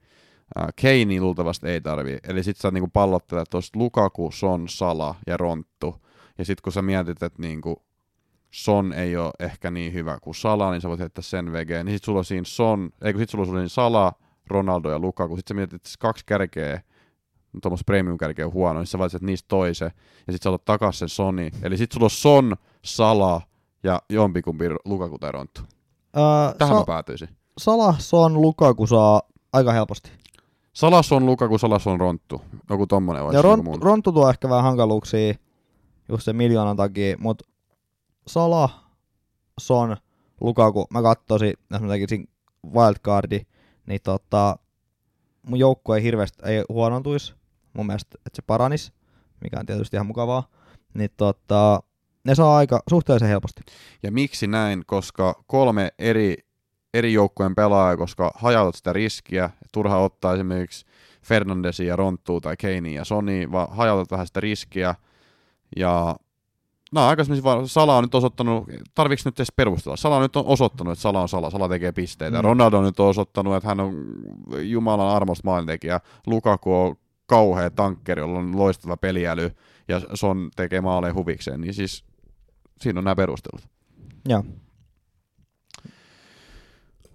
Kane luultavasti ei tarvii. Eli sit sä niinku pallottelet tuosta Lukaku, Son, Sala ja Ronttu. Ja sit kun sä mietit, että niinku Son ei ole ehkä niin hyvä kuin Sala, niin sä voit heittää sen VG. Niin sit sulla on siinä Son, ei kun sit sulla on siinä Sala, Ronaldo ja Lukaku. Sit sä mietit, että kaksi kärkeä tuommoista premium kärkeä on huono, niin sä valitset niistä toisen, ja sit sä otat takas sen Sony. Eli sit sulla on Son, Sala ja jompikumpi Lukaku tai Ronttu. Öö, Tähän Sa- mä päätyisin. Salah, Son, Lukaku saa aika helposti. Sala, Son, Lukaku, Sala, Son, Ronttu. Joku tommonen olisi Ja niinku Ront. Ronttu tuo ehkä vähän hankaluuksia just sen miljoonan takia, mutta Salah, Son, Lukaku, mä katsoisin, jos mä tekisin wildcardi, niin tota, mun joukkue ei hirveästi ei huonontuisi, mun mielestä, että se paranis, mikä on tietysti ihan mukavaa, niin tota, ne saa aika suhteellisen helposti. Ja miksi näin? Koska kolme eri, eri joukkueen pelaajaa, koska hajautat sitä riskiä, turha ottaa esimerkiksi Fernandesia ja Ronttua tai Keinea ja Sony, vaan hajautat vähän sitä riskiä. Ja no aikaisemmin vaan Sala on nyt osoittanut, tarviiko nyt edes perustella? Sala nyt on osoittanut, että Sala on Sala, Sala tekee pisteitä. Mm. Ronaldo nyt on osoittanut, että hän on Jumalan armosta maalintekijä. Lukaku on kauhea tankkeri, jolla on loistava peliäly ja Son tekee maaleja huvikseen. Niin siis siinä on nämä perustelut. Joo.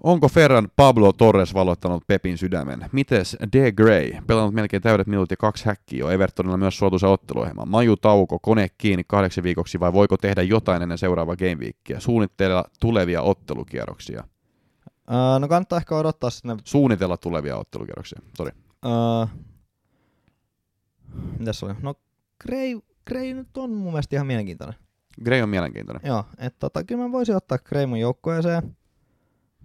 Onko Ferran Pablo Torres valottanut Pepin sydämen? Mites De Gray? Pelannut melkein täydet minuutit ja kaksi häkkiä jo. Evertonilla myös suotuisa otteluohjelma. Maju tauko, kone kiinni kahdeksi viikoksi vai voiko tehdä jotain ennen seuraavaa gameweekia? Suunnitteilla tulevia ottelukierroksia. Öö, no kannattaa ehkä odottaa sinne Suunnitella tulevia ottelukierroksia. Sori. Öö, mitäs oli? No Gray, Gray nyt on mun mielestä ihan mielenkiintoinen. Gray on mielenkiintoinen. Joo, että tota, kyllä mä voisin ottaa Gray mun joukkueeseen.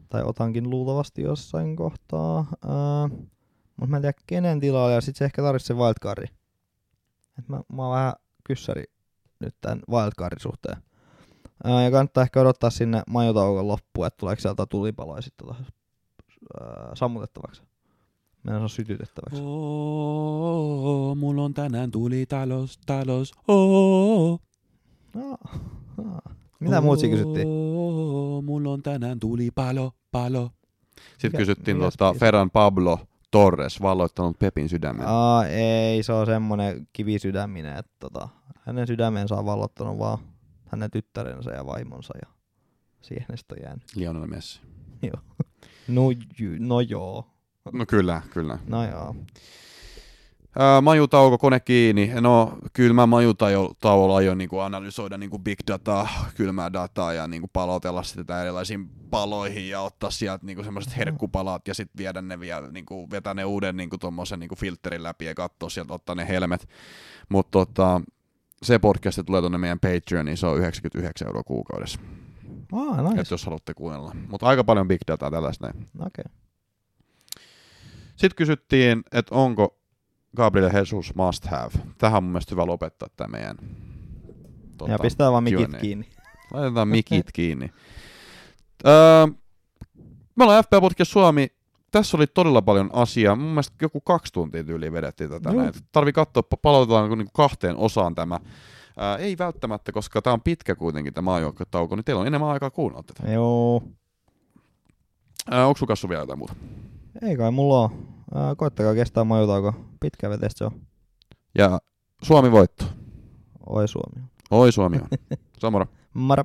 Tai otankin luultavasti jossain kohtaa. Öö, mutta mä en tiedä kenen tilalla ja sit se ehkä tarvitsisi se wildcardi. Et mä, mä oon vähän kyssäri nyt tän wildcardin suhteen. Öö, ja kannattaa ehkä odottaa sinne majotauon loppuun, että tuleeko sieltä tulipaloja sitten tota, öö, sammutettavaksi. Meidän on sytytettäväksi. Oo, mulla on tänään tuli talos, talos, oo. Ah, ah. Mitä muut siinä kysyttiin? Oo, mulla on tänään tuli palo, palo. Sitten Mikä- kysyttiin tota? Ferran Pablo Torres valloittanut Pepin sydämen. Aa, ei, se on semmonen kivisydäminen, että tota, hänen sydämensä on vallottanut vaan hänen tyttärensä ja vaimonsa ja siihen on jäänyt. Lionel Messi. [LAUGHS] No, jy, no joo, No kyllä, kyllä. no joo. Ää, majutauko, kone kiinni. No kyllä mä majutauolla aion niin analysoida niin big dataa, kylmää dataa ja niin palotella sitä erilaisiin paloihin ja ottaa sieltä niin semmoiset herkkupalat ja sitten viedä ne vielä, niin kuin, vetää ne uuden niin tommosen niin filterin läpi ja katsoa sieltä, ottaa ne helmet. Mutta tota, se podcast tulee tuonne meidän Patreoniin, se on 99 euroa kuukaudessa, Aa, nice. että jos haluatte kuunnella. Mutta aika paljon big dataa tällaista näin. Okei. Okay. Sitten kysyttiin, että onko Gabriel Jesus must have. Tähän on mun mielestä hyvä lopettaa tämä meidän tota, Ja pistää vaan mikit Q&A. kiinni. Laitetaan [LAUGHS] mikit kiinni. Öö, me ollaan FP Podcast Suomi. Tässä oli todella paljon asiaa. Mun mielestä joku kaksi tuntia tyyliin vedettiin tätä. Näin. Tarvii katsoa, pa- palautetaan niin kahteen osaan tämä. Ää, ei välttämättä, koska tämä on pitkä kuitenkin tämä maajoukkuetauko, niin teillä on enemmän aikaa kuunnella tätä. Joo. Ää, onko sun vielä jotain muuta? Ei kai mulla on. Ää, koittakaa kestää majutauko. Pitkä vetestä se on. Ja Suomi voitto. Oi Suomi. Oi Suomi on. [LAUGHS] Samora. Mara.